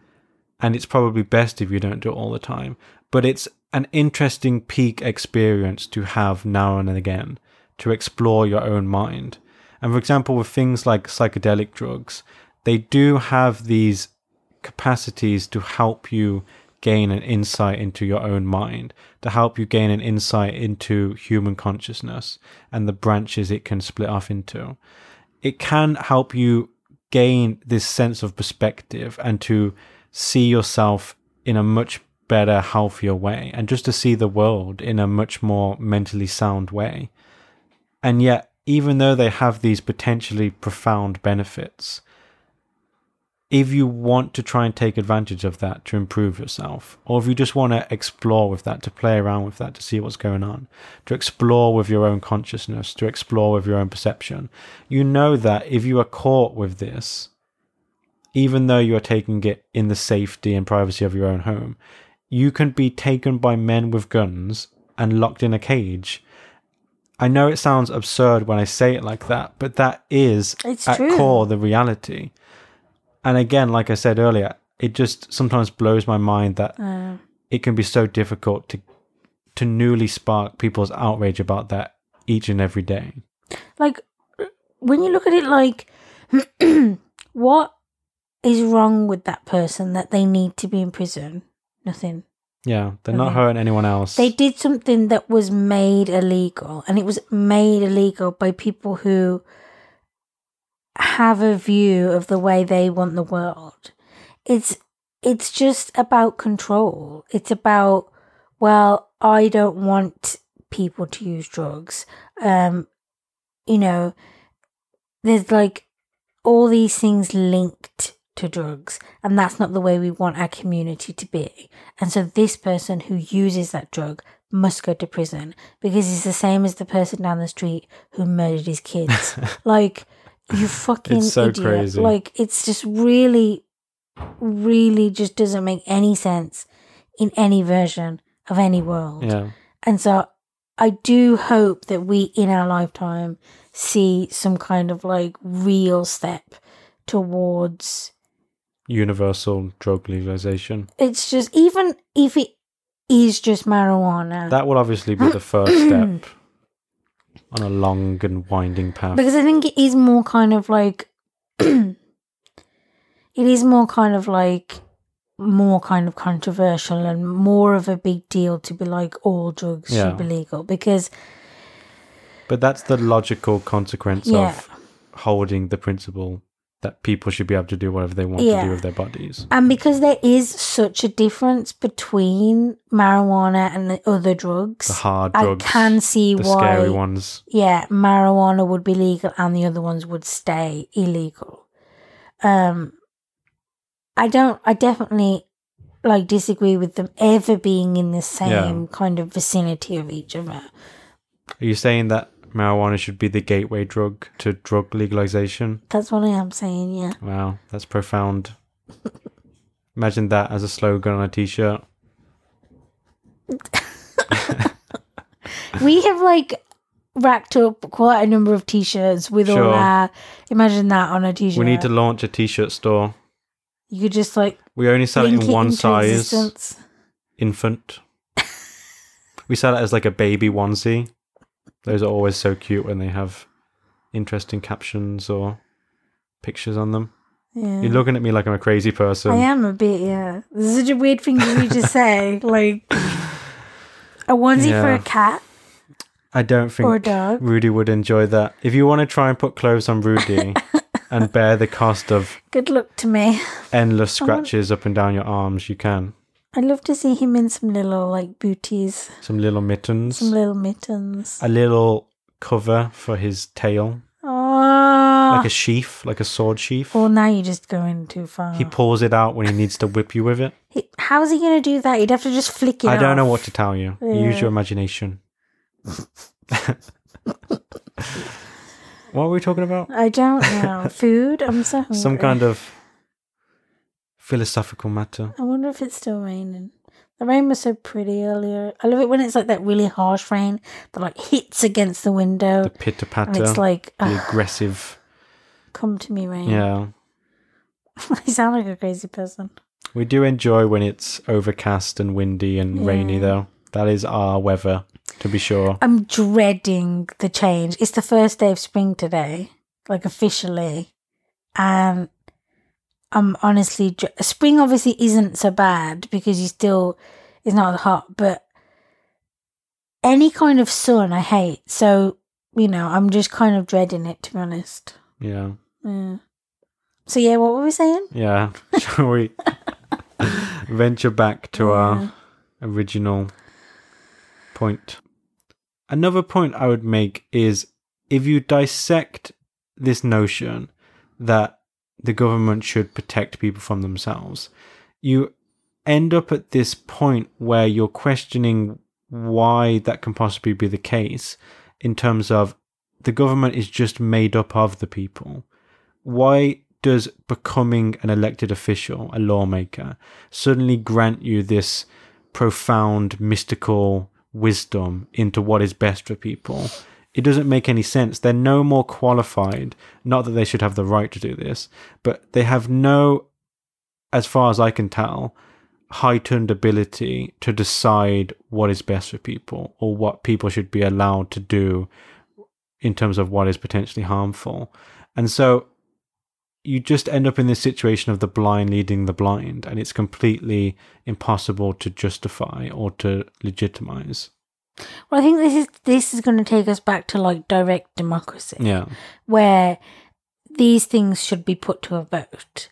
And it's probably best if you don't do it all the time. But it's an interesting peak experience to have now and again to explore your own mind. And for example, with things like psychedelic drugs, they do have these capacities to help you gain an insight into your own mind, to help you gain an insight into human consciousness and the branches it can split off into. It can help you gain this sense of perspective and to see yourself in a much better, healthier way, and just to see the world in a much more mentally sound way. And yet, even though they have these potentially profound benefits, if you want to try and take advantage of that to improve yourself, or if you just want to explore with that, to play around with that, to see what's going on, to explore with your own consciousness, to explore with your own perception, you know that if you are caught with this, even though you are taking it in the safety and privacy of your own home, you can be taken by men with guns and locked in a cage. I know it sounds absurd when I say it like that, but that is
It's
at
true.
core the reality. And again, like I said earlier, it just sometimes blows my mind that
Uh,
it can be so difficult to to newly spark people's outrage about that each and every day.
like when you look at it, like what is wrong with that person that they need to be in prison? Nothing.
Yeah, they're not hurting anyone else.
They did something that was made illegal, and it was made illegal by people who have a view of the way they want the world. It's it's just about control. It's about well, I don't want people to use drugs. Um, you know, there's like all these things linked to drugs, and that's not the way we want our community to be. And so this person who uses that drug must go to prison because he's the same as the person down the street who murdered his kids. like you fucking
It's so
idiot.
crazy.
Like it's just really really just doesn't make any sense in any version of any world.
yeah.
And so I do hope that we in our lifetime see some kind of like real step towards
Universal drug legalization.
it's just even if it is just marijuana.
That will obviously be the first step on a long and winding path.
because I think it is more kind of like it is more kind of like more kind of controversial and more of a big deal to be like all drugs
Yeah.
should be legal because
But that's the logical consequence
Yeah.
of holding the principle that people should be able to do whatever they want to do with their bodies.
And because there is such a difference between marijuana and the other drugs,
The hard
I
drugs,
can see
the
why.
scary ones.
Yeah, marijuana would be legal and the other ones would stay illegal. Um, I don't. I definitely like disagree with them ever being in the same kind of vicinity of each other.
Are you saying that marijuana should be the gateway drug to drug legalization?
That's what I am saying. Yeah.
Wow, that's profound. Imagine that as a slogan on a t-shirt.
we have like racked up quite a number of t-shirts with all
Sure.
our imagine that on a t-shirt
We need to launch a t-shirt store.
you could just like
We only sell it in one size,
existence.
infant. we sell it as like a baby onesie. Those are always so cute when they have interesting captions or pictures on them.
yeah
You're looking at me like I'm a crazy person.
i am a bit yeah this is such a weird thing for me to say like a onesie for a cat
I don't think
or a dog
Rudy would enjoy that. If you want to try and put clothes on Rudy and bear the cost of
good luck to me
endless
want-
scratches up and down your arms, you can.
I'd love to see him in some little like booties
Some little mittens,
some little mittens
a little cover for his tail,
oh
like a sheath, like a sword sheath.
well now you're just going too far
He pulls it out when he needs to whip you with it.
He- how's he gonna do that he'd have to just flick it
I don't know what to tell you. Use your imagination. what were we talking about?
I don't know. Food? I'm so hungry.
Some kind of philosophical matter.
I wonder if it's still raining. The rain was so pretty earlier. I love it when it's like that really harsh rain that like hits against the window
The pitter patter.
it's like,
the
"Ugh,
aggressive.
come to me, rain.
Yeah.
I sound like a crazy person.
We do enjoy when it's overcast and windy and rainy, though. That is our weather, to be sure.
I'm dreading the change. It's the first day of spring today, like officially. And I'm honestly, spring obviously isn't so bad because you still, it's not hot, but any kind of sun I hate. So, you know, I'm just kind of dreading it, to be honest.
Yeah.
Yeah. So, yeah, what were we saying?
Yeah. Shall we venture back to
Yeah.
our original point? Another point I would make is if you dissect this notion that the government should protect people from themselves, you end up at this point where you're questioning why that can possibly be the case in terms of the government is just made up of the people. Why does becoming an elected official, a lawmaker, suddenly grant you this profound mystical wisdom into what is best for people? It doesn't make any sense. They're no more qualified. Not that they should have the right to do this, but they have no, as far as I can tell, heightened ability to decide what is best for people or what people should be allowed to do in terms of what is potentially harmful. And so you just end up in this situation of the blind leading the blind, and it's completely impossible to justify or to legitimize.
Well, I think this is this is going to take us back to like direct democracy.
Yeah.
where these things should be put to a vote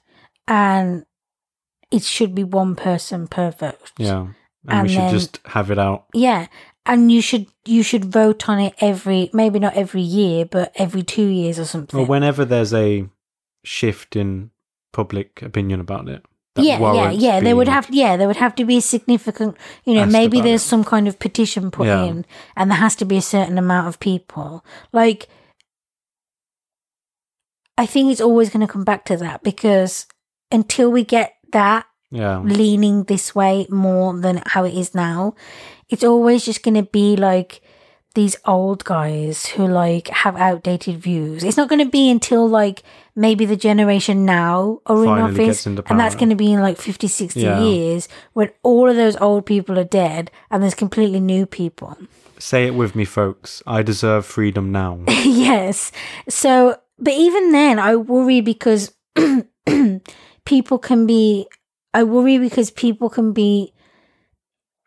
and it should be one person per vote.
Yeah. And,
And
we should
then-
just have it out.
Yeah. And you should you should vote on it every maybe not every year, but every two years or something.
Well, whenever there's a shift in public opinion about it.
Yeah, yeah, yeah. There would have yeah, there would have to be a significant you know, maybe there's
it.
some kind of petition put
Yeah.
in and there has to be a certain amount of people. Like I think it's always going to come back to that because until we get that
Yeah.
leaning this way more than how it is now. It's always just going to be like these old guys who like have outdated views. It's not going to be until like maybe the generation now are in
Finally
office
gets into
and that's going to be in like 50, 60
Yeah.
years when all of those old people are dead and there's completely new people.
Say it with me, folks. I deserve freedom now.
yes. So, but even then, I worry because people can be. I worry because people can be.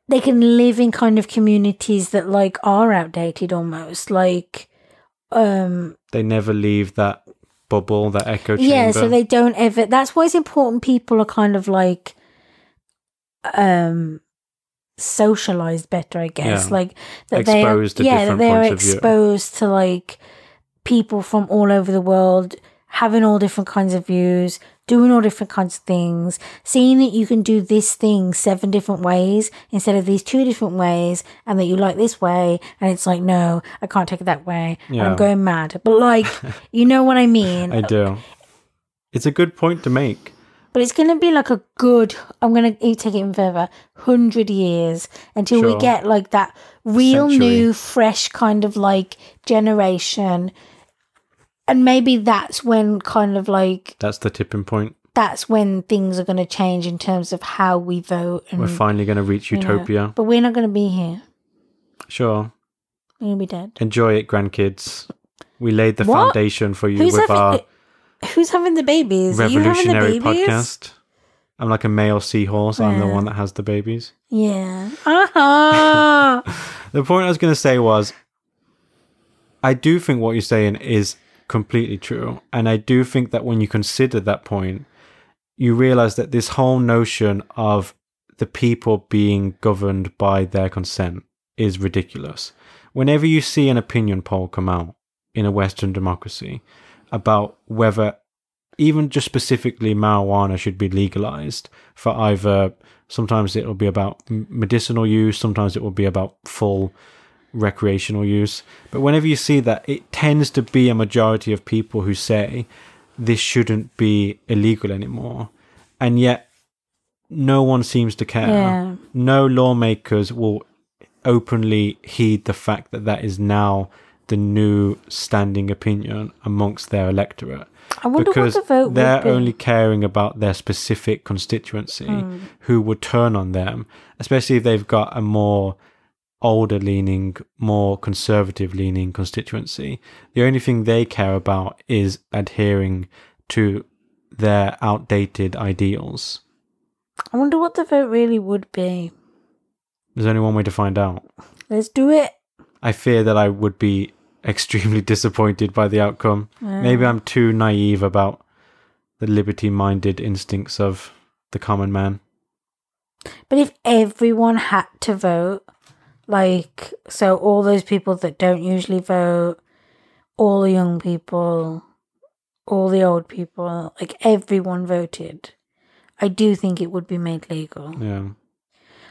They can live in kind of communities that like are outdated almost. Like, um,
they never leave that bubble, that echo chamber.
Yeah, so they don't ever. That's why it's important. People are kind of like, um, socialized better, I guess.
Yeah.
Like that
Exposed
they yeah, that they are
points of view.
exposed to like people from all over the world having all different kinds of views, doing all different kinds of things, seeing that you can do this thing seven different ways instead of these two different ways, and that you like this way, and it's like, no, I can't take it that way,
Yeah.
I'm going mad. But like, you know what I mean?
I do. It's a good point to make.
But it's going to be like a good, I'm going to take it even further, 100 years until we get like that real
Century.
new, fresh kind of like generation. And maybe that's when kind of like,
That's the tipping point.
that's when things are going to change in terms of how we vote. And,
We're finally going to reach
you know.
utopia.
But we're not going to be here.
Sure.
We're going to be dead.
Enjoy it, grandkids. We laid the
What?
foundation for you
Who's
with
having,
our
who's having the babies? Having the
revolutionary
babies?
podcast. I'm like a male seahorse. I'm the one that has the babies.
Yeah. Uh-huh.
The point I was going to say was I do think what you're saying is completely true. And I do think that when you consider that point, you realize that this whole notion of the people being governed by their consent is ridiculous. Whenever you see an opinion poll come out in a Western democracy about whether even just specifically marijuana should be legalized for either sometimes it will be about medicinal use sometimes it will be about full recreational use but whenever you see that it tends to be a majority of people who say this shouldn't be illegal anymore and yet no one seems to care
Yeah.
no lawmakers will openly heed the fact that that is now the new standing opinion amongst their electorate
I wonder
because
what the vote
they're
would be.
only caring about their specific constituency
Hmm.
who would turn on them especially if they've got a more older leaning more conservative leaning constituency the only thing they care about is adhering to their outdated ideals
I wonder what the vote really would be.
there's only one way to find out
Let's do it.
I fear that I would be extremely disappointed by the outcome. Maybe I'm too naive about the liberty minded instincts of the common man.
But if everyone had to vote, like, so all those people that don't usually vote, all the young people, all the old people, like everyone voted, I do think it would be made legal.
Yeah.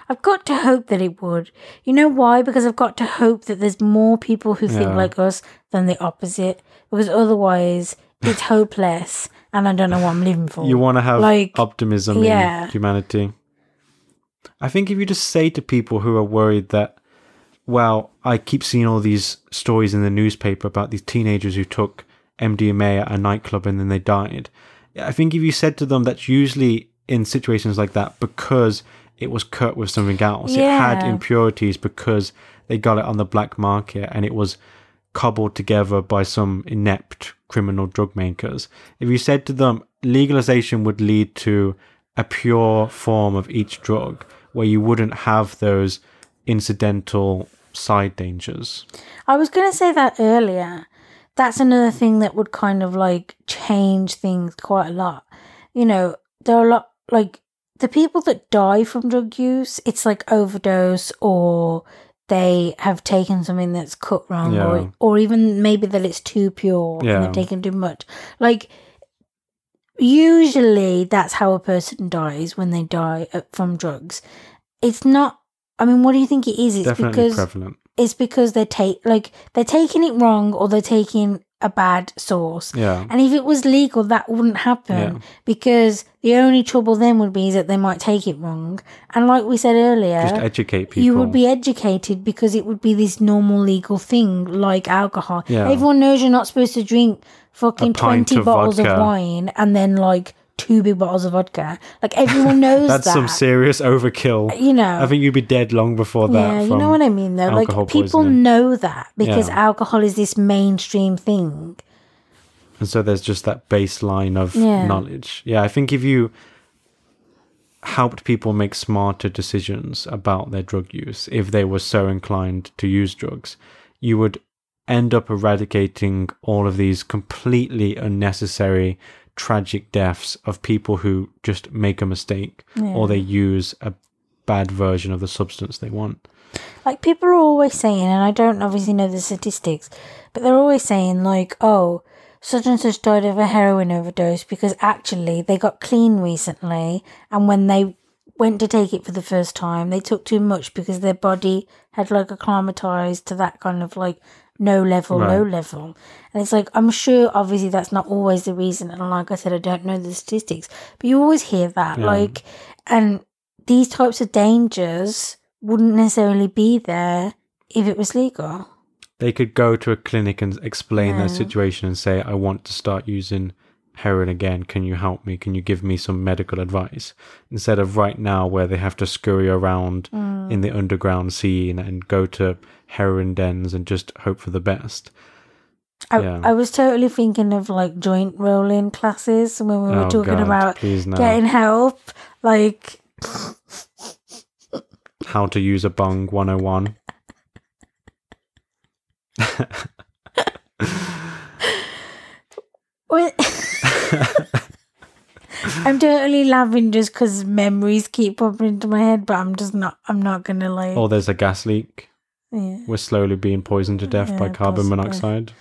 I've got to hope that it would. You know why? Because I've got to hope that there's more people who think like us than the opposite. Because otherwise, it's hopeless, and I don't know what I'm living for.
You want to have
Like,
optimism
yeah.
in humanity. I think if you just say to people who are worried that, well, I keep seeing all these stories in the newspaper about these teenagers who took MDMA at a nightclub and then they died. I think if you said to them that's usually in situations like that because it was cut with something else, it had impurities because they got it on the black market and it was cobbled together by some inept criminal drug makers. If you said to them legalization would lead to a pure form of each drug where you wouldn't have those incidental side dangers.
I was going to say that earlier. That's another thing that would kind of like change things quite a lot. You know, there are a lot like the people that die from drug use, it's like overdose or they have taken something that's cut wrong
Yeah.
or or even maybe that it's too pure
Yeah.
and they've taken too much. Like usually that's how a person dies when they die uh, from drugs. It's not I mean, what do you think it is? It's
Definitely
because
prevalent.
it's because they take like they're taking it wrong or they're taking a bad source.
Yeah.
And if it was legal, that wouldn't happen
Yeah.
because the only trouble then would be is that they might take it wrong. And like we said earlier,
Just educate people.
you would be educated because it would be this normal legal thing like alcohol.
Yeah.
Everyone knows you're not supposed to drink fucking 20
of
bottles
vodka.
of wine and then like two big bottles of vodka. Like everyone knows that.
That's
that.
some serious overkill.
you know.
I think you'd be dead long before that.
Yeah, you know what I mean though. Like people
poisoning.
know that because
Yeah.
alcohol is this mainstream thing.
And so there's just that baseline of
Yeah.
knowledge. Yeah, I think if you helped people make smarter decisions about their drug use, if they were so inclined to use drugs, you would end up eradicating all of these completely unnecessary tragic deaths of people who just make a mistake or they use a bad version of the substance they want.
Like people are always saying, and I don't obviously know the statistics, but they're always saying like, oh, such and such died of a heroin overdose because actually they got clean recently, and when they went to take it for the first time, they took too much because their body had like acclimatized to that kind of like no level, low
Right.
level. And it's like, I'm sure obviously that's not always the reason. And like I said, I don't know the statistics, but you always hear that.
Yeah.
Like, and these types of dangers wouldn't necessarily be there if it was legal.
They could go to a clinic and explain their situation and say, I want to start using heroin again. Can you help me? Can you give me some medical advice? Instead of right now where they have to scurry around
Mm.
in the underground scene and go to heroin dens and just hope for the best.
I,
Yeah.
I was totally thinking of like joint rolling classes when we were
Oh,
talking
God,
about
no.
getting help. Like,
How to use a bong 101.
I'm totally laughing just because memories keep popping into my head, but I'm just not. I'm not gonna like.
Oh, there's a gas leak.
Yeah.
We're slowly being poisoned to death by carbon
possibly.
monoxide.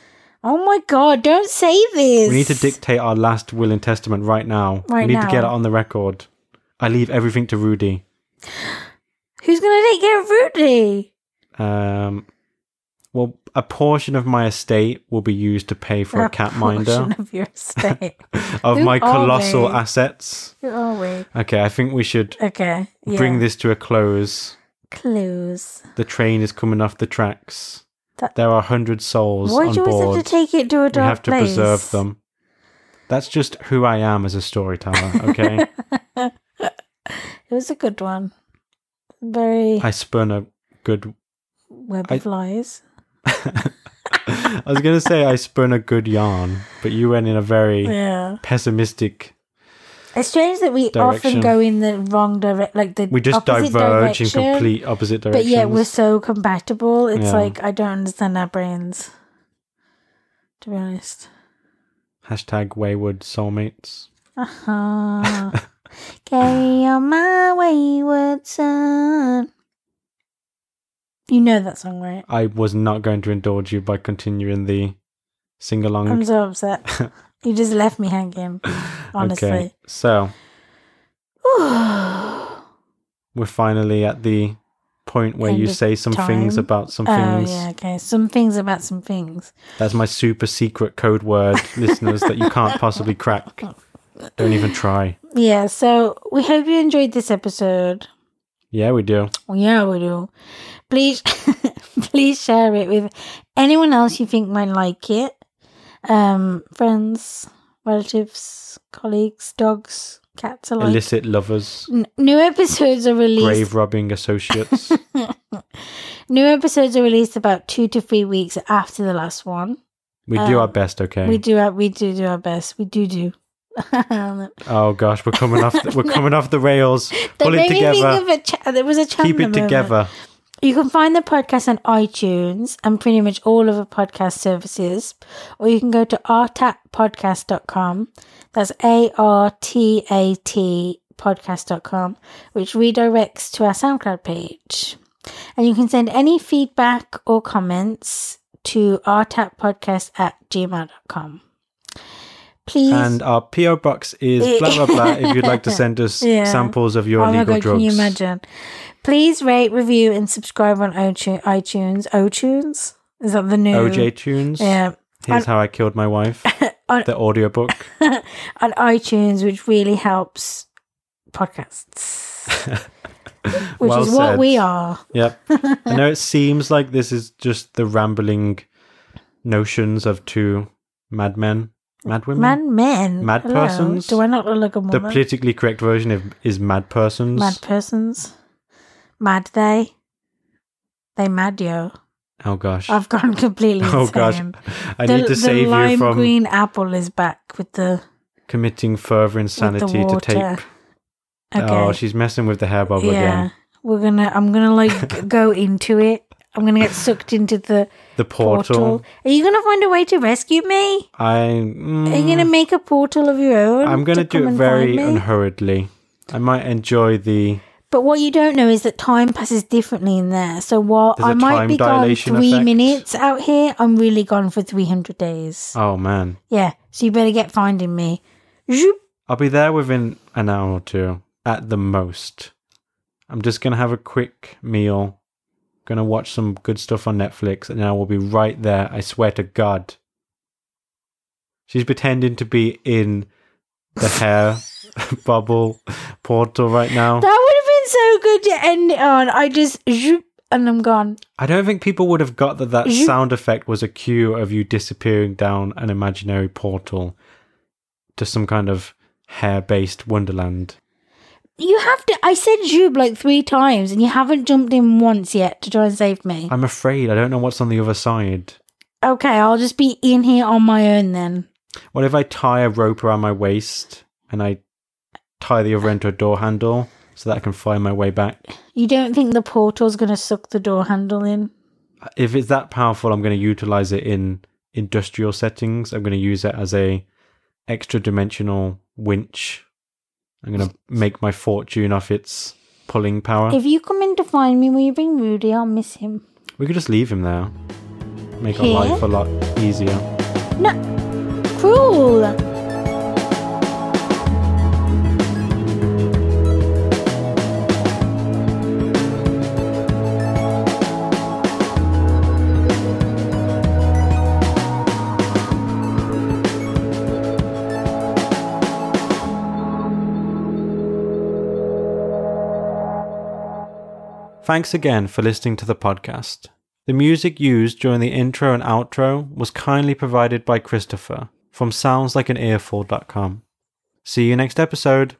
Oh my god! Don't say this.
We need to dictate our last will and testament right now.
Right
we need to get it on the record. I leave everything to Rudy.
Who's gonna take care of Rudy?
Um, well, a portion of my estate will be used to pay for a, cat minder
of your estate.
of
Who
my colossal
they?
assets.
Who are we?
Okay, I think we should
Okay. Yeah.
bring this to a close.
Clues.
The train is coming off the tracks.
That-
there are hundred souls
Why
on
do you always
board.
have to take it to a dark we
have to
place?
preserve them. That's just who I am as a storyteller. Okay,
It was a good one. Very
I spun a good.
web
I-
of lies.
I was gonna say I spun a good yarn, but you went in a very
Yeah.
pessimistic.
It's strange that we
Direction.
often go in the wrong direct, like the
We just diverge
direction,
in complete opposite directions.
But yet we're so compatible. It's
Yeah.
like I don't understand our brains. To be honest.
Hashtag wayward soulmates.
Uh-huh. Carry on my wayward son. You know that song, right?
I was not going to indulge you by continuing the sing along.
I'm so upset. you just left me hanging. Honestly.
Okay, so we're finally at the point where
End
you say some things about some
oh
things.
yeah, okay. Some things about some things.
That's my super secret code word, listeners, that you can't possibly crack. Don't even try.
Yeah, so we hope you enjoyed this episode.
Yeah, we do.
Yeah, we do. Please, please share it with anyone else you think might like it. Um, friends, relatives, colleagues, dogs, cats alike.
Illicit lovers,
N- new episodes are released.
grave robbing associates.
New episodes are released about two to three weeks after the last one.
We do our
Um,
best, okay?
We do our, we do do our best. We do do.
oh gosh, we're coming off. The, we're coming off the rails. Pull it
made me think
together.
cha- there was a
Keep it
moment.
together.
You can find the podcast on iTunes and pretty much all of the podcast services, or you can go to artatpodcast.com. That's A R T A T podcast.com, which redirects to our SoundCloud page. And you can send any feedback or comments to artatpodcast at gmail.com. Please.
And our PO box is blah blah blah. If you'd like to send us
Yeah.
samples of your
oh
illegal
god,
drugs,
can you imagine? Please rate, review, and subscribe on iTunes. iTunes. Is that the new?
OJ tunes.
Yeah.
Here's how I killed my wife.
On-
the audiobook.
on iTunes, which really helps podcasts, which
Well
is what we are.
Yep. I know it seems like this is just the rambling notions of two madmen, mad women.
Mad men.
Mad
Hello.
persons?
Do I not look like a
the politically correct version of, is mad persons.
Mad persons. Mad they. They mad yo.
oh gosh.
I've gone completely
oh gosh.
insane.
I
the,
need to save
lime
you from
green apple is back with the
committing further insanity to tape.
Okay.
Oh, she's messing with the hair bubble
yeah.
again.
We're gonna I'm gonna like go into it. I'm gonna get sucked into the
The portal.
portal. Are you gonna find a way to rescue me?
I.
Are you
mm,
gonna make a portal of your own?
I'm going to
come
do it very unhurriedly. I might enjoy the.
But what you don't know is that time passes differently in there. So while
There's
I might be gone three
effect.
minutes out here, I'm really gone for 300 days.
Oh man.
Yeah, so you better get finding me. Zoop.
I'll be there within an hour or two at the most. I'm just going to have a quick meal. Going to watch some good stuff on Netflix and then I will be right there. I swear to God. She's pretending to be in the hair bubble portal right now.
That so good to end it on. I just zoop and I'm gone.
I don't think people would have got that that
Zoop.
sound effect was a cue of you disappearing down an imaginary portal to some kind of hair based wonderland.
You have to. I said zoop like three times and you haven't jumped in once yet to try and save me.
I'm afraid I don't know what's on the other side.
Okay, I'll just be in here on my own then.
What if I tie a rope around my waist and I tie the other end to a door handle so that I can find my way back?
You don't think the portal's going to suck the door handle in?
If it's that powerful, I'm going to utilize it in industrial settings. I'm going to use it as a extra dimensional winch. I'm going to make my fortune off its pulling power.
If you come in to find me, will you bring Rudy? I'll miss him.
we could just leave him there. Make our life a lot easier.
No, cruel.
Thanks again for listening to the podcast. The music used during the intro and outro was kindly provided by Christopher from soundslikeanearful.com. See you next episode.